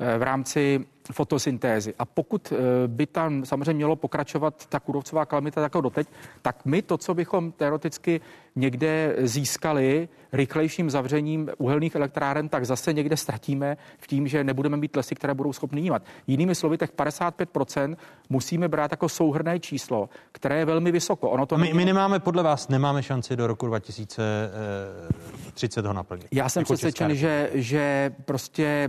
Eh, v rámci fotosyntézy. A pokud by tam samozřejmě mělo pokračovat ta kůrovcová kalamita jako doteď, tak my to, co bychom teoreticky někde získali rychlejším zavřením uhelných elektráren, tak zase někde ztratíme v tím, že nebudeme mít lesy, které budou schopny jímat. Jinými slovy, těch 55% musíme brát jako souhrné číslo, které je velmi vysoko. Ono to my, my nemáme, podle vás, nemáme šanci do roku 2030 ho naplnit. Já jsem jako přesvědčen, že, že prostě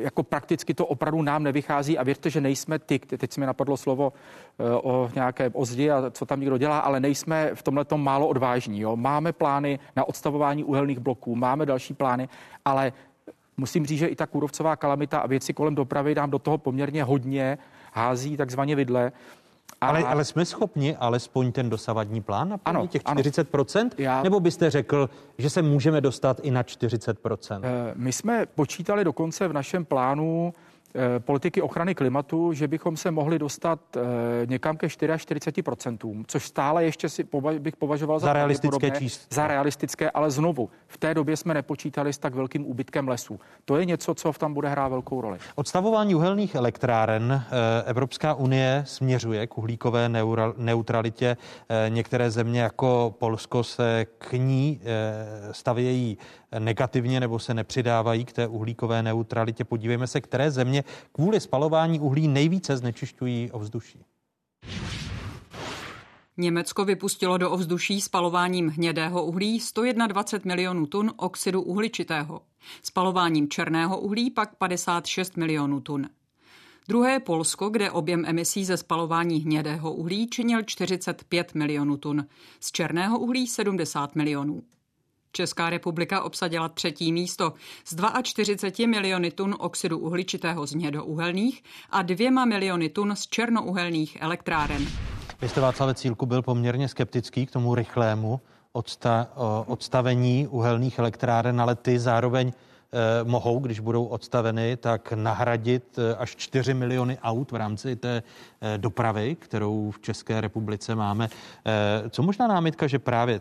jako prakticky to opravdu nám nevychází a věřte, že nejsme ty, teď se mi napadlo slovo eh, o nějaké ozdi a co tam někdo dělá, ale nejsme v tomhle málo odvážní. Jo? Máme plány na odstavování uhelných bloků, máme další plány, ale musím říct, že i ta kůrovcová kalamita a věci kolem dopravy nám do toho poměrně hodně hází takzvaně vidle. A... Ale, ale jsme schopni alespoň ten dosavadní plán naplnit ano, těch 40%? Ano. Já... Nebo byste řekl, že se můžeme dostat i na 40%? Eh, my jsme počítali dokonce v našem plánu politiky ochrany klimatu, že bychom se mohli dostat eh, někam ke 44%, což stále ještě si bych považoval za, za realistické číslo. Za realistické, ale znovu, v té době jsme nepočítali s tak velkým úbytkem lesů. To je něco, co v tam bude hrát velkou roli. Odstavování uhelných elektráren eh, Evropská unie směřuje k uhlíkové neutralitě. Některé země jako Polsko se k ní stavějí negativně nebo se nepřidávají k té uhlíkové neutralitě. Podívejme se, které země kvůli spalování uhlí nejvíce znečišťují ovzduší. Německo vypustilo do ovzduší spalováním hnědého uhlí 121 milionů tun oxidu uhličitého, spalováním černého uhlí pak 56 milionů tun. Druhé je Polsko, kde objem emisí ze spalování hnědého uhlí činil 45 milionů tun, z černého uhlí 70 milionů. Česká republika obsadila třetí místo z 42 miliony tun oxidu uhličitého z hnědouhelných a dvěma miliony tun z černouhelných elektráren. Vy jste Václav Cílku byl poměrně skeptický k tomu rychlému odsta, odstavení uhelných elektráren, ale ty zároveň eh, mohou, když budou odstaveny, tak nahradit eh, až 4 miliony aut v rámci té eh, dopravy, kterou v České republice máme. Co možná námitka, že právě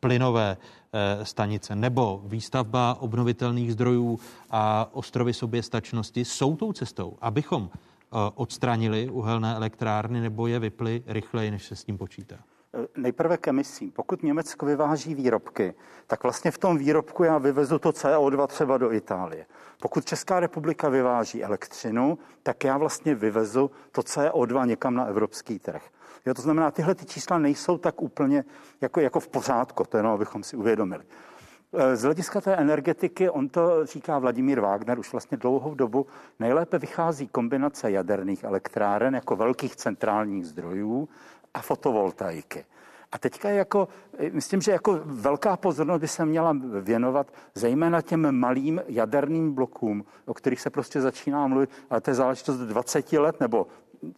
plynové Eh, stanice nebo výstavba obnovitelných zdrojů a ostrovy soběstačnosti jsou tou cestou, abychom eh, odstranili uhelné elektrárny nebo je vyply rychleji, než se s tím počítá? Eh, nejprve k emisím. Pokud Německo vyváží výrobky, tak vlastně v tom výrobku já vyvezu to CO2 třeba do Itálie. Pokud Česká republika vyváží elektřinu, tak já vlastně vyvezu to CO2 někam na evropský trh. Jo, to znamená, tyhle ty čísla nejsou tak úplně jako, jako v pořádku, to jenom abychom si uvědomili. E, z hlediska té energetiky, on to říká Vladimír Wagner už vlastně dlouhou dobu, nejlépe vychází kombinace jaderných elektráren jako velkých centrálních zdrojů a fotovoltaiky. A teďka jako, myslím, že jako velká pozornost by se měla věnovat zejména těm malým jaderným blokům, o kterých se prostě začíná mluvit, ale to je záležitost 20 let nebo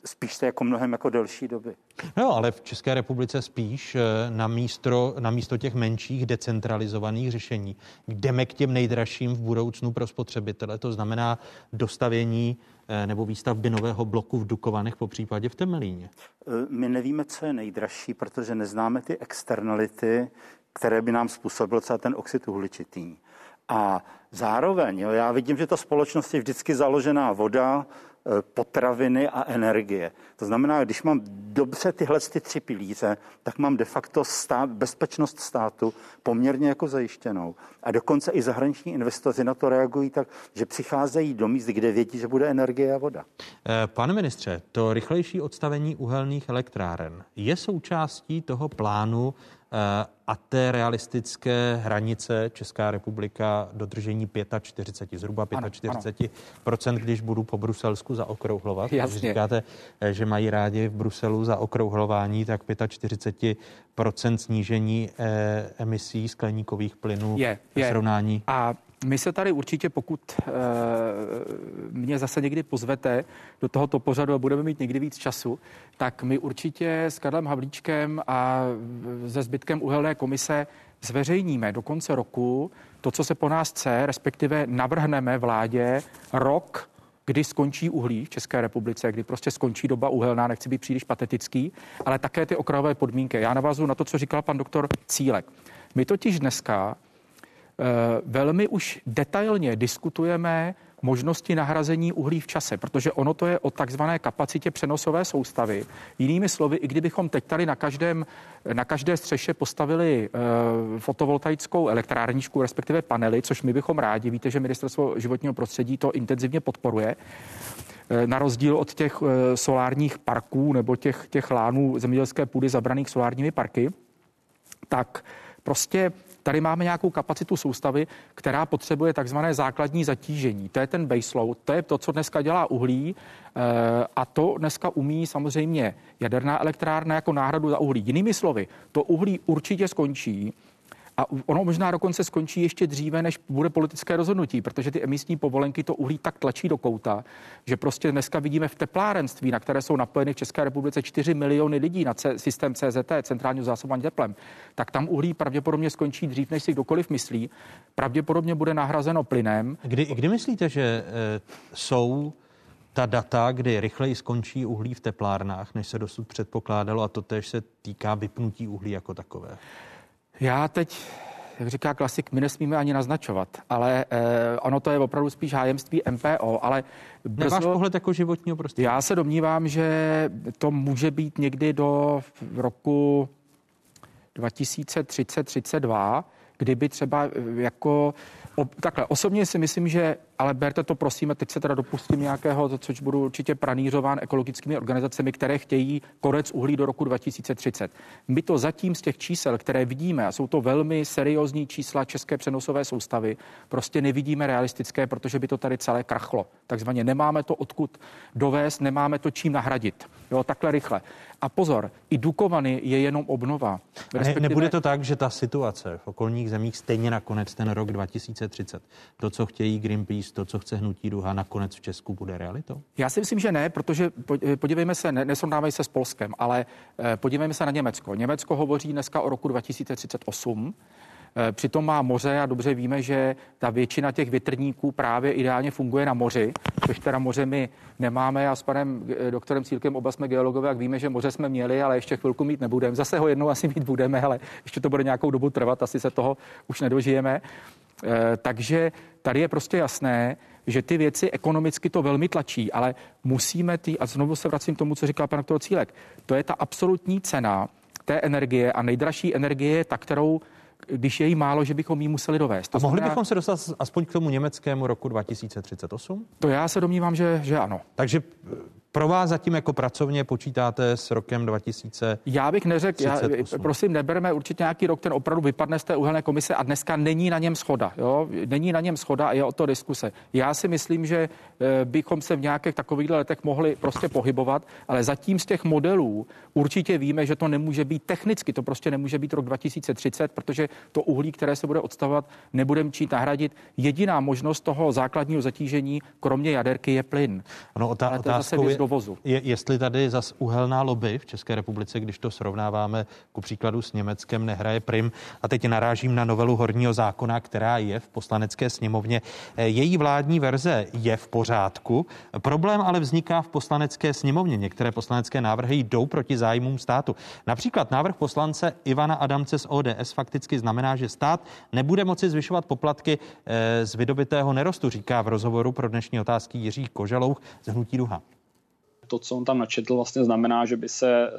spíš to jako mnohem jako delší doby. No, ale v České republice spíš eh, na místo, na místo těch menších decentralizovaných řešení jdeme k těm nejdražším v budoucnu pro spotřebitele. To znamená dostavění eh, nebo výstavby nového bloku v Dukovanech, po případě v Temelíně. Eh, my nevíme, co je nejdražší, protože neznáme ty externality, které by nám způsobil třeba ten oxid uhličitý. A zároveň, jo, já vidím, že ta společnost je vždycky založená voda, potraviny a energie. To znamená, když mám dobře tyhle ty tři pilíře, tak mám de facto stát, bezpečnost státu poměrně jako zajištěnou. A dokonce i zahraniční investoři na to reagují tak, že přicházejí do míst, kde vědí, že bude energie a voda. Eh, pane ministře, to rychlejší odstavení uhelných elektráren je součástí toho plánu Eh, a té realistické hranice Česká republika dodržení 45, zhruba 45 procent, když budu po Bruselsku zaokrouhlovat. Jasně. Když říkáte, eh, že mají rádi v Bruselu za okrouhlování, tak 45 procent snížení eh, emisí skleníkových plynů je, je. v srovnání. A my se tady určitě, pokud e, mě zase někdy pozvete do tohoto pořadu a budeme mít někdy víc času, tak my určitě s Karlem Havlíčkem a se zbytkem uhelné komise zveřejníme do konce roku to, co se po nás chce, respektive navrhneme vládě rok kdy skončí uhlí v České republice, kdy prostě skončí doba uhelná, nechci být příliš patetický, ale také ty okrajové podmínky. Já navazuji na to, co říkal pan doktor Cílek. My totiž dneska velmi už detailně diskutujeme možnosti nahrazení uhlí v čase, protože ono to je o takzvané kapacitě přenosové soustavy. Jinými slovy, i kdybychom teď tady na, každém, na každé střeše postavili e, fotovoltaickou elektrárničku, respektive panely, což my bychom rádi, víte, že ministerstvo životního prostředí to intenzivně podporuje, Eh, na rozdíl od těch eh, solárních parků nebo těch, těch lánů zemědělské půdy zabraných solárními parky, tak prostě tady máme nějakou kapacitu soustavy, která potřebuje takzvané základní zatížení. To je ten baseload, to je to, co dneska dělá uhlí eh, a to dneska umí samozřejmě jaderná elektrárna jako náhradu za uhlí. Jinými slovy, to uhlí určitě skončí, a ono možná dokonce skončí ještě dříve, než bude politické rozhodnutí, protože ty emisní povolenky to uhlí tak tlačí do kouta, že prostě dneska vidíme v teplárenství, na které jsou napojeny v České republice 4 miliony lidí na C- systém CZT, centrálního zásobování teplem, tak tam uhlí pravděpodobně skončí dřív, než si kdokoliv myslí. Pravděpodobně bude nahrazeno plynem. Kdy, kdy myslíte, že e, jsou ta data, kdy rychleji skončí uhlí v teplárnách, než se dosud předpokládalo, a to tež se týká vypnutí uhlí jako takové? Já teď, jak říká klasik, my nesmíme ani naznačovat, ale eh, ono to je opravdu spíš hájemství MPO, ale... Brzo, Nemáš pohled jako životního prostředí? Já se domnívám, že to může být někdy do roku 2030-32, kdyby třeba eh, jako O, takhle, osobně si myslím, že, ale berte to prosím, teď se teda dopustím nějakého, což budu určitě pranířován ekologickými organizacemi, které chtějí konec uhlí do roku 2030. My to zatím z těch čísel, které vidíme, a jsou to velmi seriózní čísla české přenosové soustavy, prostě nevidíme realistické, protože by to tady celé krachlo. Takzvaně nemáme to odkud dovést, nemáme to čím nahradit. Jo, takhle rychle. A pozor, i Dukovany je jenom obnova. Respektive... Ne, nebude to tak, že ta situace v okolních zemích stejně nakonec ten rok 2030, to, co chtějí Greenpeace, to, co chce hnutí duha, nakonec v Česku bude realitou? Já si myslím, že ne, protože podívejme se, ne, nesrovnávají se s Polskem, ale eh, podívejme se na Německo. Německo hovoří dneska o roku 2038. Eh, přitom má moře a dobře víme, že ta většina těch větrníků právě ideálně funguje na moři, což teda moře my nemáme a s panem eh, doktorem Cílkem oba jsme geologové, jak víme, že moře jsme měli, ale ještě chvilku mít nebudeme. Zase ho jednou asi mít budeme, ale ještě to bude nějakou dobu trvat, asi se toho už nedožijeme. Eh, takže tady je prostě jasné, že ty věci ekonomicky to velmi tlačí, ale musíme ty, a znovu se vracím k tomu, co říkal pan Cílek, to je ta absolutní cena té energie a nejdražší energie je ta, kterou když je jí málo, že bychom ji museli dovést. To a mohli znamená, bychom se dostat aspoň k tomu německému roku 2038? To já se domnívám, že, že ano. Takže pro vás zatím jako pracovně počítáte s rokem 2000? Já bych neřekl, já, prosím, nebereme určitě nějaký rok, ten opravdu vypadne z té uhelné komise a dneska není na něm schoda. Jo? Není na něm schoda a je o to diskuse. Já si myslím, že eh, bychom se v nějakých takových letech mohli prostě pohybovat, ale zatím z těch modelů určitě víme, že to nemůže být technicky, to prostě nemůže být rok 2030, protože to uhlí, které se bude odstavovat, nebudeme čít nahradit. Jediná možnost toho základního zatížení, kromě jaderky, je plyn. Ano, otázkou je, dovozu. Je, jestli tady zas uhelná lobby v České republice, když to srovnáváme ku příkladu s Německem, nehraje prim. A teď narážím na novelu horního zákona, která je v poslanecké sněmovně. Eh, její vládní verze je v pořádku. Problém ale vzniká v poslanecké sněmovně. Některé poslanecké návrhy jdou proti zájmům státu. Například návrh poslance Ivana Adamce z ODS fakticky znamená, že stát nebude moci zvyšovat poplatky eh, z vydobitého nerostu, říká v rozhovoru pro dnešní otázky Jiří Kožalouch z Hnutí Duha to, co on tam načetl, vlastně znamená, že by se eh,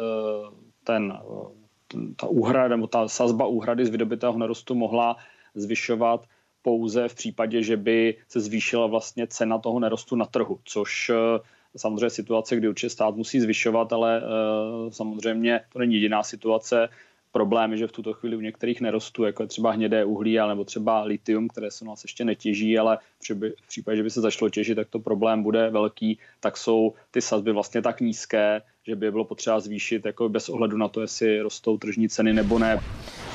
ten, eh, ta úhrada nebo ta sazba úhrady z vydobitého nerostu mohla zvyšovat pouze v případě, že by se zvýšila vlastně cena toho nerostu na trhu, což eh, samozřejmě situace, kdy určitě stát musí zvyšovat, ale samozřejmě to není jediná situace problém je, že v tuto chvíli u některých nerostů, jako je třeba hnědé uhlí, nebo třeba litium, které se u nás ještě netěží, ale v případě, že by se začalo těžit, tak to problém bude velký, tak jsou ty sazby vlastně tak nízké, že by bylo potřeba zvýšit jako bez ohledu na to, jestli rostou tržní ceny nebo ne.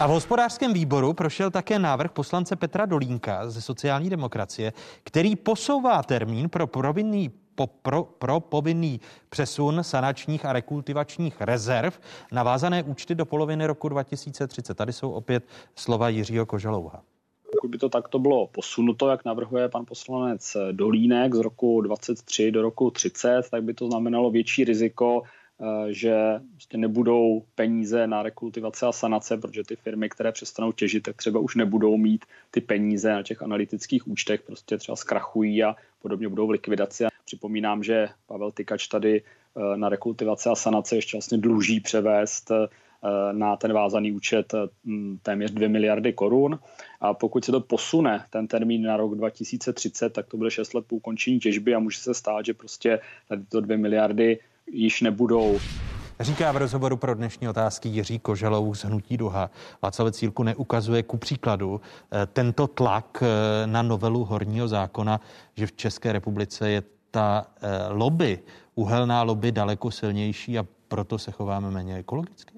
A v hospodářském výboru prošel také návrh poslance Petra Dolínka ze sociální demokracie, který posouvá termín pro provinný po, pro, pro povinný přesun sanačních a rekultivačních rezerv na vázané účty do poloviny roku 2030. Tady jsou opět slova Jiřího Kožalouha. Pokud by to takto bylo posunuto, jak navrhuje pan poslanec Dolínek z roku 23 do roku 30, tak by to znamenalo větší riziko Eh, že prostě nebudou peníze na rekultivace a sanace, protože ty firmy, které přestanou těžit, tak třeba už nebudou mít ty peníze na těch analytických účtech, prostě třeba zkrachují a podobně budou v likvidaci. Připomínám, že Pavel Tykač tady eh, na rekultivace a sanace ještě vlastně dluží převést eh, na ten vázaný účet téměř 2 miliardy korun. A pokud se to posune, ten termín na rok 2030, tak to bude 6 let po ukončení těžby a může se stát, že prostě tady to 2 miliardy již nebudou. Říká v rozhovoru pro dnešní otázky Jiří Koželou z Hnutí Duha. Václav Cílku neukazuje ku příkladu eh, tento tlak eh, na novelu horního zákona, že v České republice je ta eh, lobby, uhelná lobby daleko silnější a proto se chováme méně ekologicky?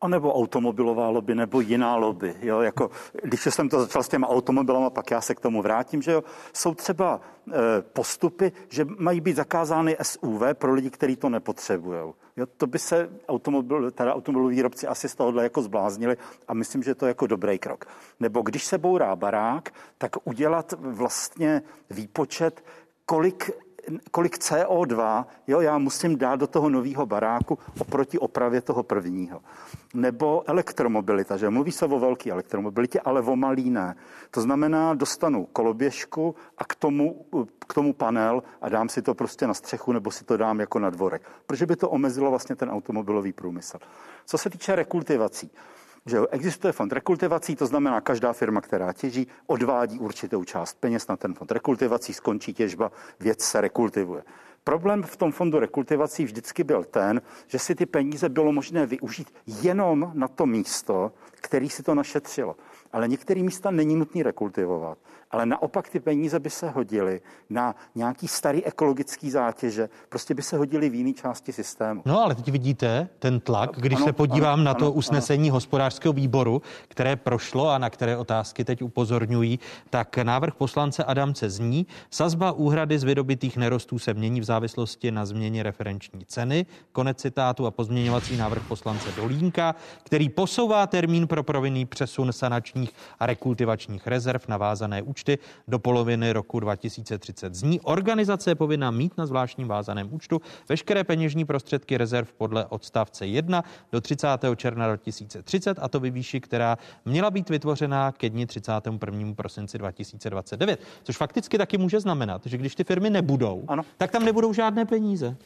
A nebo automobilová lobby, nebo jiná lobby. Jo? Jako, když jsem to začal s těma automobilama, pak já se k tomu vrátím, že jo? jsou třeba e, postupy, že mají být zakázány SUV pro lidi, kteří to nepotřebují. Jo, to by se automobil, teda automobiloví výrobci asi z tohohle jako zbláznili a myslím, že to je jako dobrý krok. Nebo když se bourá barák, tak udělat vlastně výpočet, kolik kolik CO2 jo, já musím dát do toho nového baráku oproti opravě toho prvního. Nebo elektromobilita, že mluví se o velké elektromobilitě, ale o malý ne. To znamená, dostanu koloběžku a k tomu, k tomu panel a dám si to prostě na střechu nebo si to dám jako na dvorek. Protože by to omezilo vlastně ten automobilový průmysl. Co se týče rekultivací, že existuje fond rekultivací, to znamená, každá firma, která těží, odvádí určitou část peněz na ten fond rekultivací, skončí těžba, věc se rekultivuje. Problém v tom fondu rekultivací vždycky byl ten, že si ty peníze bylo možné využít jenom na to místo, který si to našetřilo. Ale některé místa není nutné rekultivovat ale naopak ty peníze by se hodily na nějaký starý ekologický zátěže, prostě by se hodily v jiné části systému. No ale teď vidíte ten tlak, když ano, se podívám ano, na to ano, usnesení ano. hospodářského výboru, které prošlo a na které otázky teď upozorňují, tak návrh poslance Adamce zní, sazba úhrady z vydobitých nerostů se mění v závislosti na změně referenční ceny, konec citátu a pozměňovací návrh poslance Dolínka, který posouvá termín pro provinný přesun sanačních a rekultivačních rezerv na vázané účty účty do poloviny roku 2030. Zní organizace je povinna mít na zvláštním vázaném účtu veškeré peněžní prostředky rezerv podle odstavce 1 do 30. června 2030 a to ve výši, která měla být vytvořena ke dni 31. prosinci 2029. Což fakticky taky může znamenat, že když ty firmy nebudou, ano. tak tam nebudou žádné peníze.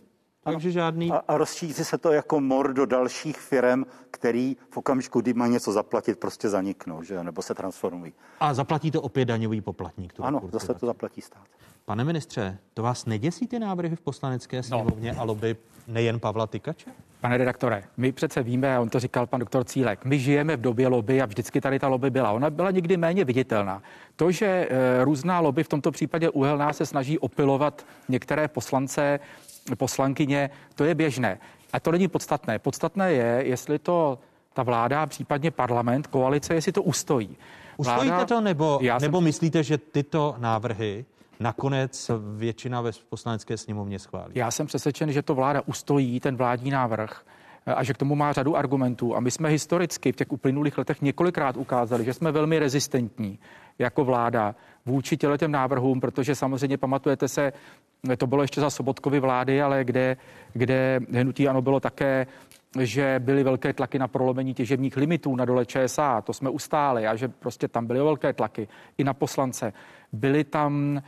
Takže žádný... A, a rozšíří se to jako mor do dalších firm, který v okamžiku, kdy má něco zaplatit, prostě zaniknou, že? nebo se transformují. A zaplatí to opět daňový poplatník. Ano, zase to zaplatí stát. Pane ministře, to vás neděsí ty návrhy v poslanecké no. sněmovně no. a lobby nejen Pavla Tykače? Pane redaktore, my přece víme, a on to říkal pan doktor Cílek, my žijeme v době lobby a vždycky tady ta lobby byla. Ona byla někdy méně viditelná. To, že e, různá lobby, v tomto případě uhelná, se snaží opilovat některé poslance poslankyně, to je běžné. A to není podstatné. Podstatné je, jestli to ta vláda, případně parlament, koalice, jestli to ustojí. Vláda, Ustojíte to, nebo, já nebo jsem... myslíte, že tyto návrhy nakonec většina ve poslanecké sněmovně schválí? Já jsem přesvědčen, že to vláda ustojí, ten vládní návrh, a že k tomu má řadu argumentů. A my jsme historicky v těch uplynulých letech několikrát ukázali, že jsme velmi rezistentní jako vláda vůči těm návrhům, protože samozřejmě pamatujete se, to bylo ještě za Sobotkovy vlády, ale kde, kde hnutí ano bylo také že byly velké tlaky na prolomení těžebních limitů na dole ČSA, to jsme ustáli a že prostě tam byly velké tlaky i na poslance byly tam, e,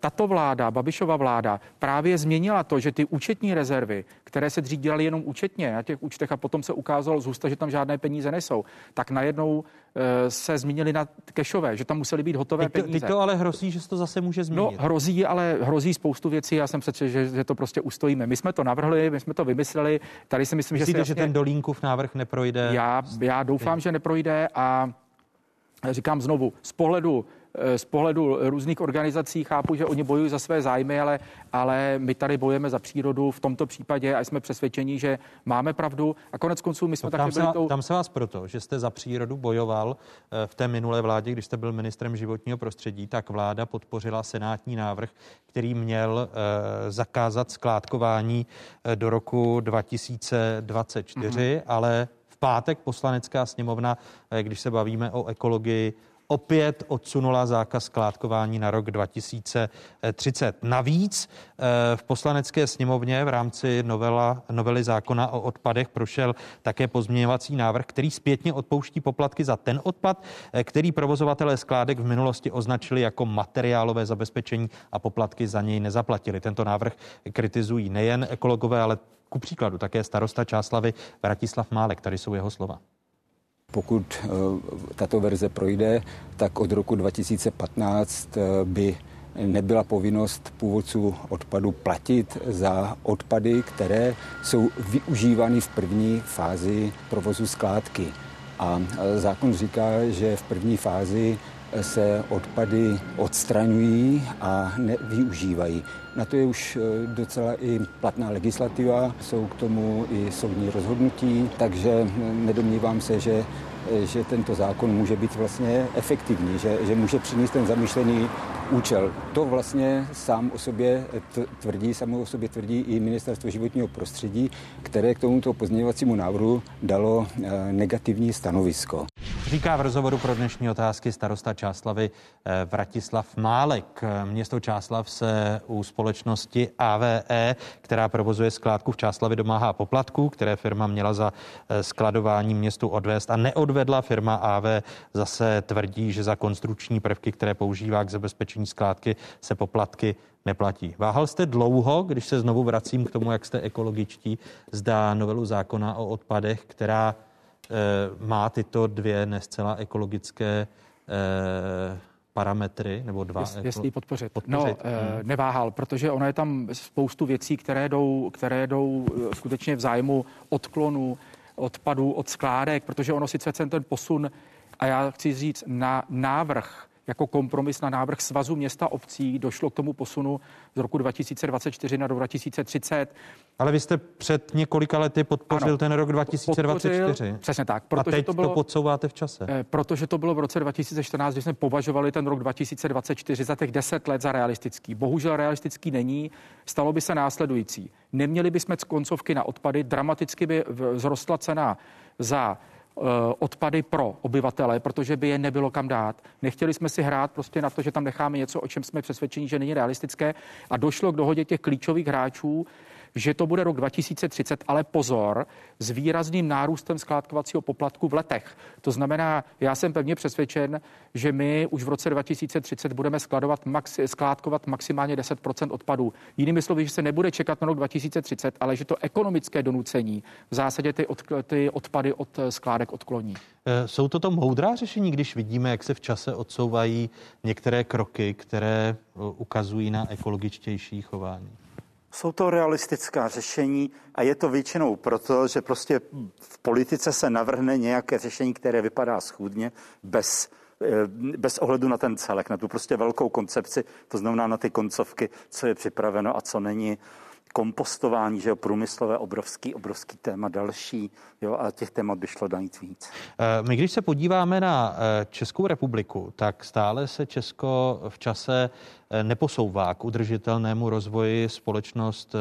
tato vláda, Babišova vláda, právě změnila to, že ty účetní rezervy, které se dřív dělaly jenom účetně na těch účtech a potom se ukázalo z ústa, že tam žádné peníze nejsou, tak najednou e, se změnily na kešové, že tam musely být hotové teď to, peníze. Teď to ale hrozí, že se to zase může změnit. No, hrozí, ale hrozí spoustu věcí. Já jsem přece, že, že to prostě ustojíme. My jsme to navrhli, my jsme to vymysleli. Tady si myslím, Myslíte, že, jasně... že ten Dolínkův návrh neprojde? Já, já doufám, že neprojde a říkám znovu, z pohledu z pohledu různých organizací chápu, že oni bojují za své zájmy, ale, ale my tady bojujeme za přírodu v tomto případě a jsme přesvědčeni, že máme pravdu. A konec konců my jsme no, taky byli se, tou... Tam se vás proto, že jste za přírodu bojoval eh, v té minulé vládě, když jste byl ministrem životního prostředí, tak vláda podpořila senátní návrh, který měl eh, zakázat skládkování eh, do roku 2024, mm-hmm. ale v pátek poslanecká sněmovna, když se bavíme o ekologii, opět odsunula zákaz skládkování na rok 2030. Navíc eh, v poslanecké sněmovně v rámci novela, novely zákona o odpadech prošel také pozměňovací návrh, který zpětně odpouští poplatky za ten odpad, eh, který provozovatelé skládek v minulosti označili jako materiálové zabezpečení a poplatky za něj nezaplatili. Tento návrh kritizují nejen ekologové, ale ku příkladu také starosta Čáslavy Vratislav Málek. Tady jsou jeho slova. Pokud eh, tato verze projde, tak od roku 2015 eh, by nebyla povinnost původců odpadu platit za odpady, které jsou využívány v první fázi provozu skládky. A eh, zákon říká, že v první fázi se odpady odstraňují a nevyužívají. Na to je už docela i platná legislativa, jsou k tomu i soudní rozhodnutí, takže nedomnívám se, že že tento zákon může být vlastně efektivní, že, že může přinést ten zamýšlený účel. To vlastně sám o sobě tvrdí, samo o sobě tvrdí i Ministerstvo životního prostředí, které k tomuto pozměňovacímu návrhu dalo eh, negativní stanovisko. Říká v rozhovoru pro dnešní otázky starosta Čáslavy eh, Vratislav Málek. Město Čáslav se u společnosti AVE, která provozuje skládku v Čáslavě, domáhá poplatků, které firma měla za eh, skladování městu odvést a neodvedla. Firma AV zase tvrdí, že za konstrukční prvky, které používá k zabezpečení skládky, se poplatky neplatí. Váhal jste dlouho, když se znovu vracím k tomu, jak jste ekologičtí, zdá novelu zákona o odpadech, která Eh, má tyto dvě nescela ekologické eh, parametry nebo dva. Jest, jestli podpořit. podpořit. No, hmm. neváhal, protože ono je tam spoustu věcí, které jdou, které jdou skutečně v zájmu odklonu, odpadu od skládek, protože ono sice ten posun, a já chci říct, na návrh jako kompromis na návrh Svazu města obcí došlo k tomu posunu z roku 2024 na rok 2030. Ale vy jste před několika lety podpořil ano, ten rok 2024. Podpořil, přesně tak. Protože A teď to, bylo, to podsouváte v čase. Eh, protože to bylo v roce 2014, kdy jsme považovali ten rok 2024 za těch 10 let za realistický. Bohužel realistický není. Stalo by se následující. Neměli bychom koncovky na odpady, dramaticky by vzrostla cena za odpady pro obyvatele, protože by je nebylo kam dát. Nechtěli jsme si hrát prostě na to, že tam necháme něco, o čem jsme přesvědčeni, že není realistické a došlo k dohodě těch klíčových hráčů, že to bude rok 2030, ale pozor, s výrazným nárůstem skládkovacího poplatku v letech. To znamená, já jsem pevně přesvědčen, že my už v roce 2030 budeme skladovat maxi, skládkovat maximálně 10% odpadů. Jinými slovy, že se nebude čekat na rok 2030, ale že to ekonomické donucení v zásadě ty, od, ty odpady od skládek odkloní. Eh, jsou to to moudrá řešení, když vidíme, jak se v čase odsouvají některé kroky, které eh, ukazují na ekologičtější chování? Jsou to realistická řešení a je to většinou proto, že prostě v politice se navrhne nějaké řešení, které vypadá schůdně, bez, eh, bez ohledu na ten celek, na tu prostě velkou koncepci, to znamená na ty koncovky, co je připraveno a co není kompostování, že jo, průmyslové obrovský, obrovský téma další, jo, a těch témat by šlo najít víc. Eh, my když se podíváme na eh, Českou republiku, tak stále se Česko v čase eh, neposouvá k udržitelnému rozvoji. Společnost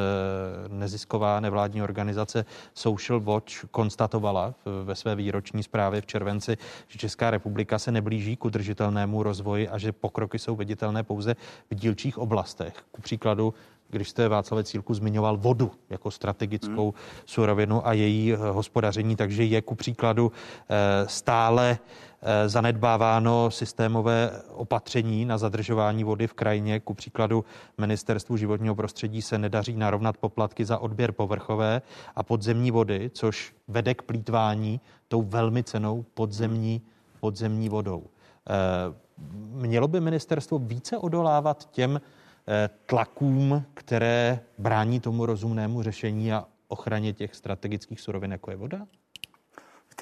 nezisková nevládní organizace Social Watch konstatovala ve své výroční zprávě v červenci, že Česká republika se neblíží k udržitelnému rozvoji a že pokroky jsou viditelné pouze v dílčích oblastech. Ku příkladu když jste Václav Cílku zmiňoval vodu jako strategickou hmm. surovinu a její eh, hospodaření, takže je ku příkladu eh, stále eh, zanedbáváno systémové opatření na zadržování vody v krajině. Ku příkladu ministerstvu životního prostředí se nedaří narovnat poplatky za odběr povrchové a podzemní vody, což vede k plítvání tou velmi cenou podzemní, podzemní vodou. Mělo by ministerstvo více odolávat těm tlakům, které brání tomu rozumnému řešení a ochraně těch strategických surovin, jako je voda?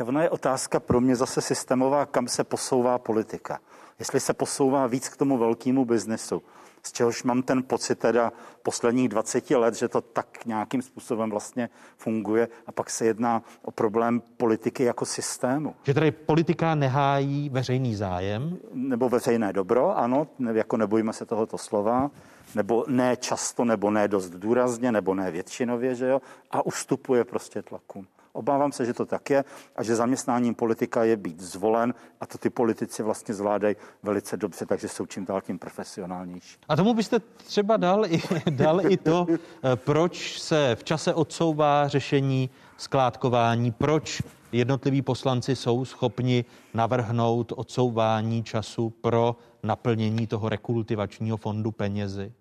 Ona je otázka pro mě zase systémová, kam se posouvá politika. Jestli se posouvá víc k tomu velkému biznesu, z čehož mám ten pocit teda posledních 20 let, že to tak nějakým způsobem vlastně funguje a pak se jedná o problém politiky jako systému. Že tady politika nehájí veřejný zájem? Nebo veřejné dobro, ano, jako nebojíme se tohoto slova nebo ne často, nebo ne dost důrazně, nebo ne většinově, že jo, a ustupuje prostě tlakům. Obávám se, že to tak je a že zaměstnáním politika je být zvolen a to ty politici vlastně zvládají velice dobře, takže jsou čím dál tím profesionálnější. A tomu byste třeba dal i, (laughs) dal i to, eh, proč se v čase odsouvá řešení skládkování, proč jednotliví poslanci jsou schopni navrhnout odsouvání času pro naplnění toho rekultivačního fondu penězi?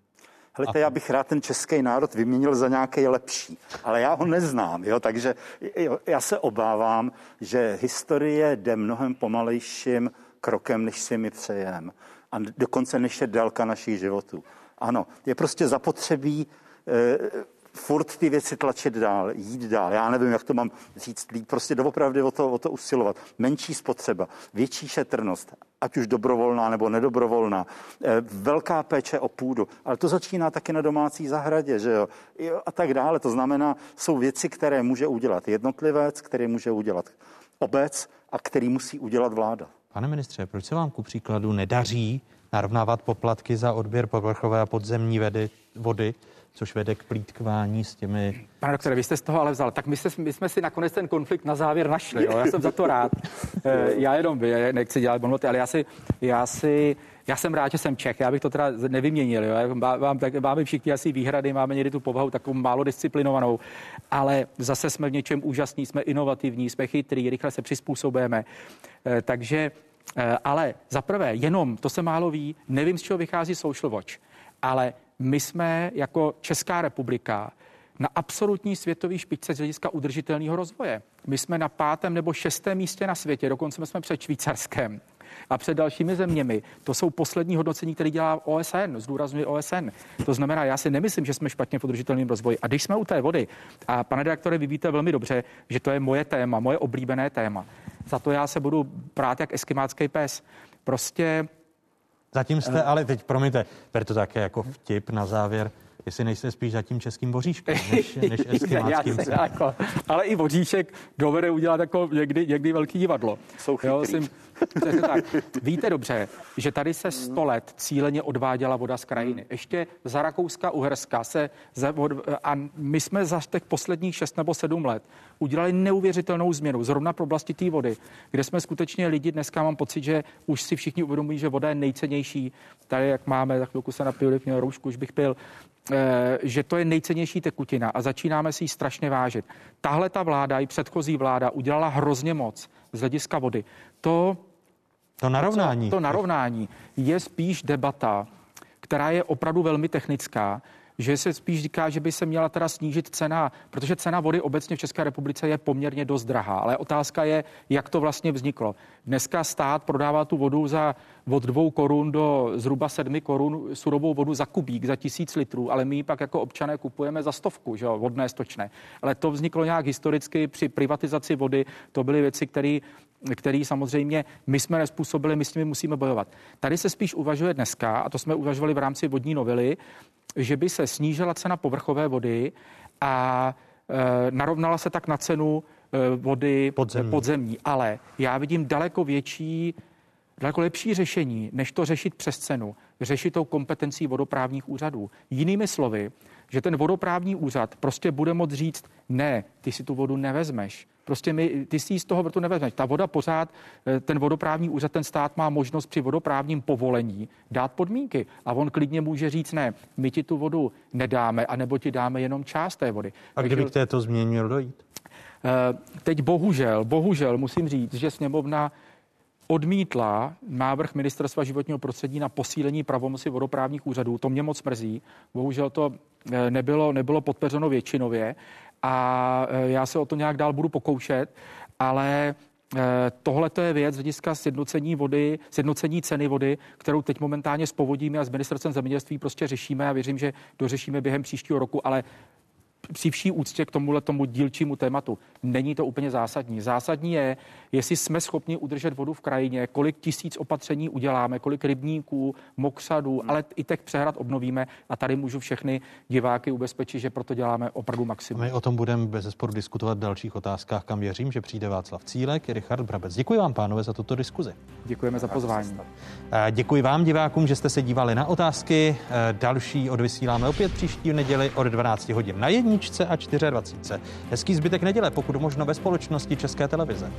Helejte, já bych rád ten český národ vyměnil za nějaký lepší, ale já ho neznám, jo, takže jo, já se obávám, že historie jde mnohem pomalejším krokem, než si my přejeme. A dokonce než je délka našich životů. Ano, je prostě zapotřebí eh, furt ty věci tlačit dál, jít dál. Já nevím, jak to mám říct líp, prostě doopravdy o to, o to usilovat. Menší spotřeba, větší šetrnost, ať už dobrovolná nebo nedobrovolná, eh, velká péče o půdu, ale to začíná taky na domácí zahradě, že jo, a tak dále. To znamená, jsou věci, které může udělat jednotlivec, které může udělat obec a který musí udělat vláda. Pane ministře, proč se vám ku příkladu nedaří narovnávat poplatky za odběr povrchové a podzemní vody což vede k plítkování s těmi... Pane doktore, vy jste z toho ale vzal. Tak my, jste, my jsme si nakonec ten konflikt na závěr našli. Jo? Já jsem za to rád. (laughs) Eh, já jenom já nechci dělat bonloty, ale já si, já si já jsem rád, že jsem Čech, já bych to teda nevyměnil. Jo? Mám, tak, máme všichni asi výhrady, máme někdy tu povahu takovou málo disciplinovanou, ale zase jsme v něčem úžasní, jsme inovativní, jsme chytrý, rychle se přizpůsobujeme. Eh, takže, eh, ale za prvé, jenom, to se málo ví, nevím, z čeho vychází Social Watch, ale my jsme jako Česká republika na absolutní světový špičce z hlediska udržitelného rozvoje. My jsme na pátém nebo šestém místě na světě, dokonce jsme před Švýcarskem a před dalšími zeměmi. To jsou poslední hodnocení, které dělá OSN, zdůrazňuje OSN. To znamená, já si nemyslím, že jsme špatně v udržitelném rozvoji. A když jsme u té vody, a pane redaktore, vy víte velmi dobře, že to je moje téma, moje oblíbené téma. Za to já se budu prát jak eskimácký pes. Prostě Zatím jste, ale teď promiňte, ber to také jako vtip na závěr, jestli nejste spíš za tím českým boříškem, než, (laughs) než eskimáckým. jako, ale i boříšek dovede udělat jako někdy, někdy velký divadlo. Jsou jo, jsem, (laughs) tak. Víte dobře, že tady se sto let cíleně odváděla voda z krajiny. Ještě za Rakouska, Uherska se za, a my jsme za těch posledních šest nebo sedm let udělali neuvěřitelnou změnu, zrovna pro oblasti té vody, kde jsme skutečně lidi, dneska mám pocit, že už si všichni uvědomují, že voda je nejcennější. Tady, jak máme, za chvilku se napiju, měl roušku, už bych pil, eh, že to je nejcennější tekutina a začínáme si ji strašně vážit. Tahle ta vláda i předchozí vláda udělala hrozně moc z hlediska vody. To, to narovnání. To narovnání je spíš debata, která je opravdu velmi technická, že se spíš říká, že by se měla teda snížit cena, protože cena vody obecně v České republice je poměrně dost drahá, ale otázka je, jak to vlastně vzniklo. Dneska stát prodává tu vodu za od dvou korun do zhruba sedmi korun surovou vodu za kubík, za tisíc litrů, ale my ji pak jako občané kupujeme za stovku, že jo, vodné stočné. Ale to vzniklo nějak historicky při privatizaci vody, to byly věci, které který samozřejmě my jsme nespůsobili, my s nimi musíme bojovat. Tady se spíš uvažuje dneska, a to jsme uvažovali v rámci vodní novely, že by se snížila cena povrchové vody a e, narovnala se tak na cenu e, vody podzemní. podzemní. Ale já vidím daleko větší, daleko lepší řešení, než to řešit přes cenu, řešit tou kompetencí vodoprávních úřadů. Jinými slovy, že ten vodoprávní úřad prostě bude moct říct, ne, ty si tu vodu nevezmeš. Prostě my, ty si ji z toho vrtu nevezmeš. Ta voda pořád, eh, ten vodoprávní úřad, ten stát má možnost při vodoprávním povolení dát podmínky. A on klidně může říct, ne, my ti tu vodu nedáme, anebo ti dáme jenom část té vody. A kdyby k této změně měl dojít? Eh, teď bohužel, bohužel musím říct, že sněmovna odmítla návrh ministerstva životního prostředí na posílení pravomoci vodoprávních úřadů. To mě moc mrzí. Bohužel to eh, nebylo, nebylo podpořeno většinově a eh, já se o to nějak dál budu pokoušet, ale eh, Tohle to je věc z hlediska sjednocení vody, sjednocení ceny vody, kterou teď momentálně s povodími a s ministerstvem zemědělství prostě řešíme a věřím, že dořešíme během příštího roku, ale při vší úctě k tomuhle tomu dílčímu tématu. Není to úplně zásadní. Zásadní je, jestli jsme schopni udržet vodu v krajině, kolik tisíc opatření uděláme, kolik rybníků, mokřadů, hmm. ale i těch přehrad obnovíme. A tady můžu všechny diváky ubezpečit, že proto děláme opravdu maximum. My o tom budeme bez zesporu diskutovat v dalších otázkách, kam věřím, že přijde Václav Cílek i Richard Brabec. Děkuji vám, pánové, za tuto diskuzi. Děkujeme za pozvání. Děkuji vám, divákům, že jste se dívali na otázky. Další odvysíláme opět příští neděli od 12 hodin na jední jedničce a 24. Hezký zbytek neděle, pokud možno ve společnosti České televize.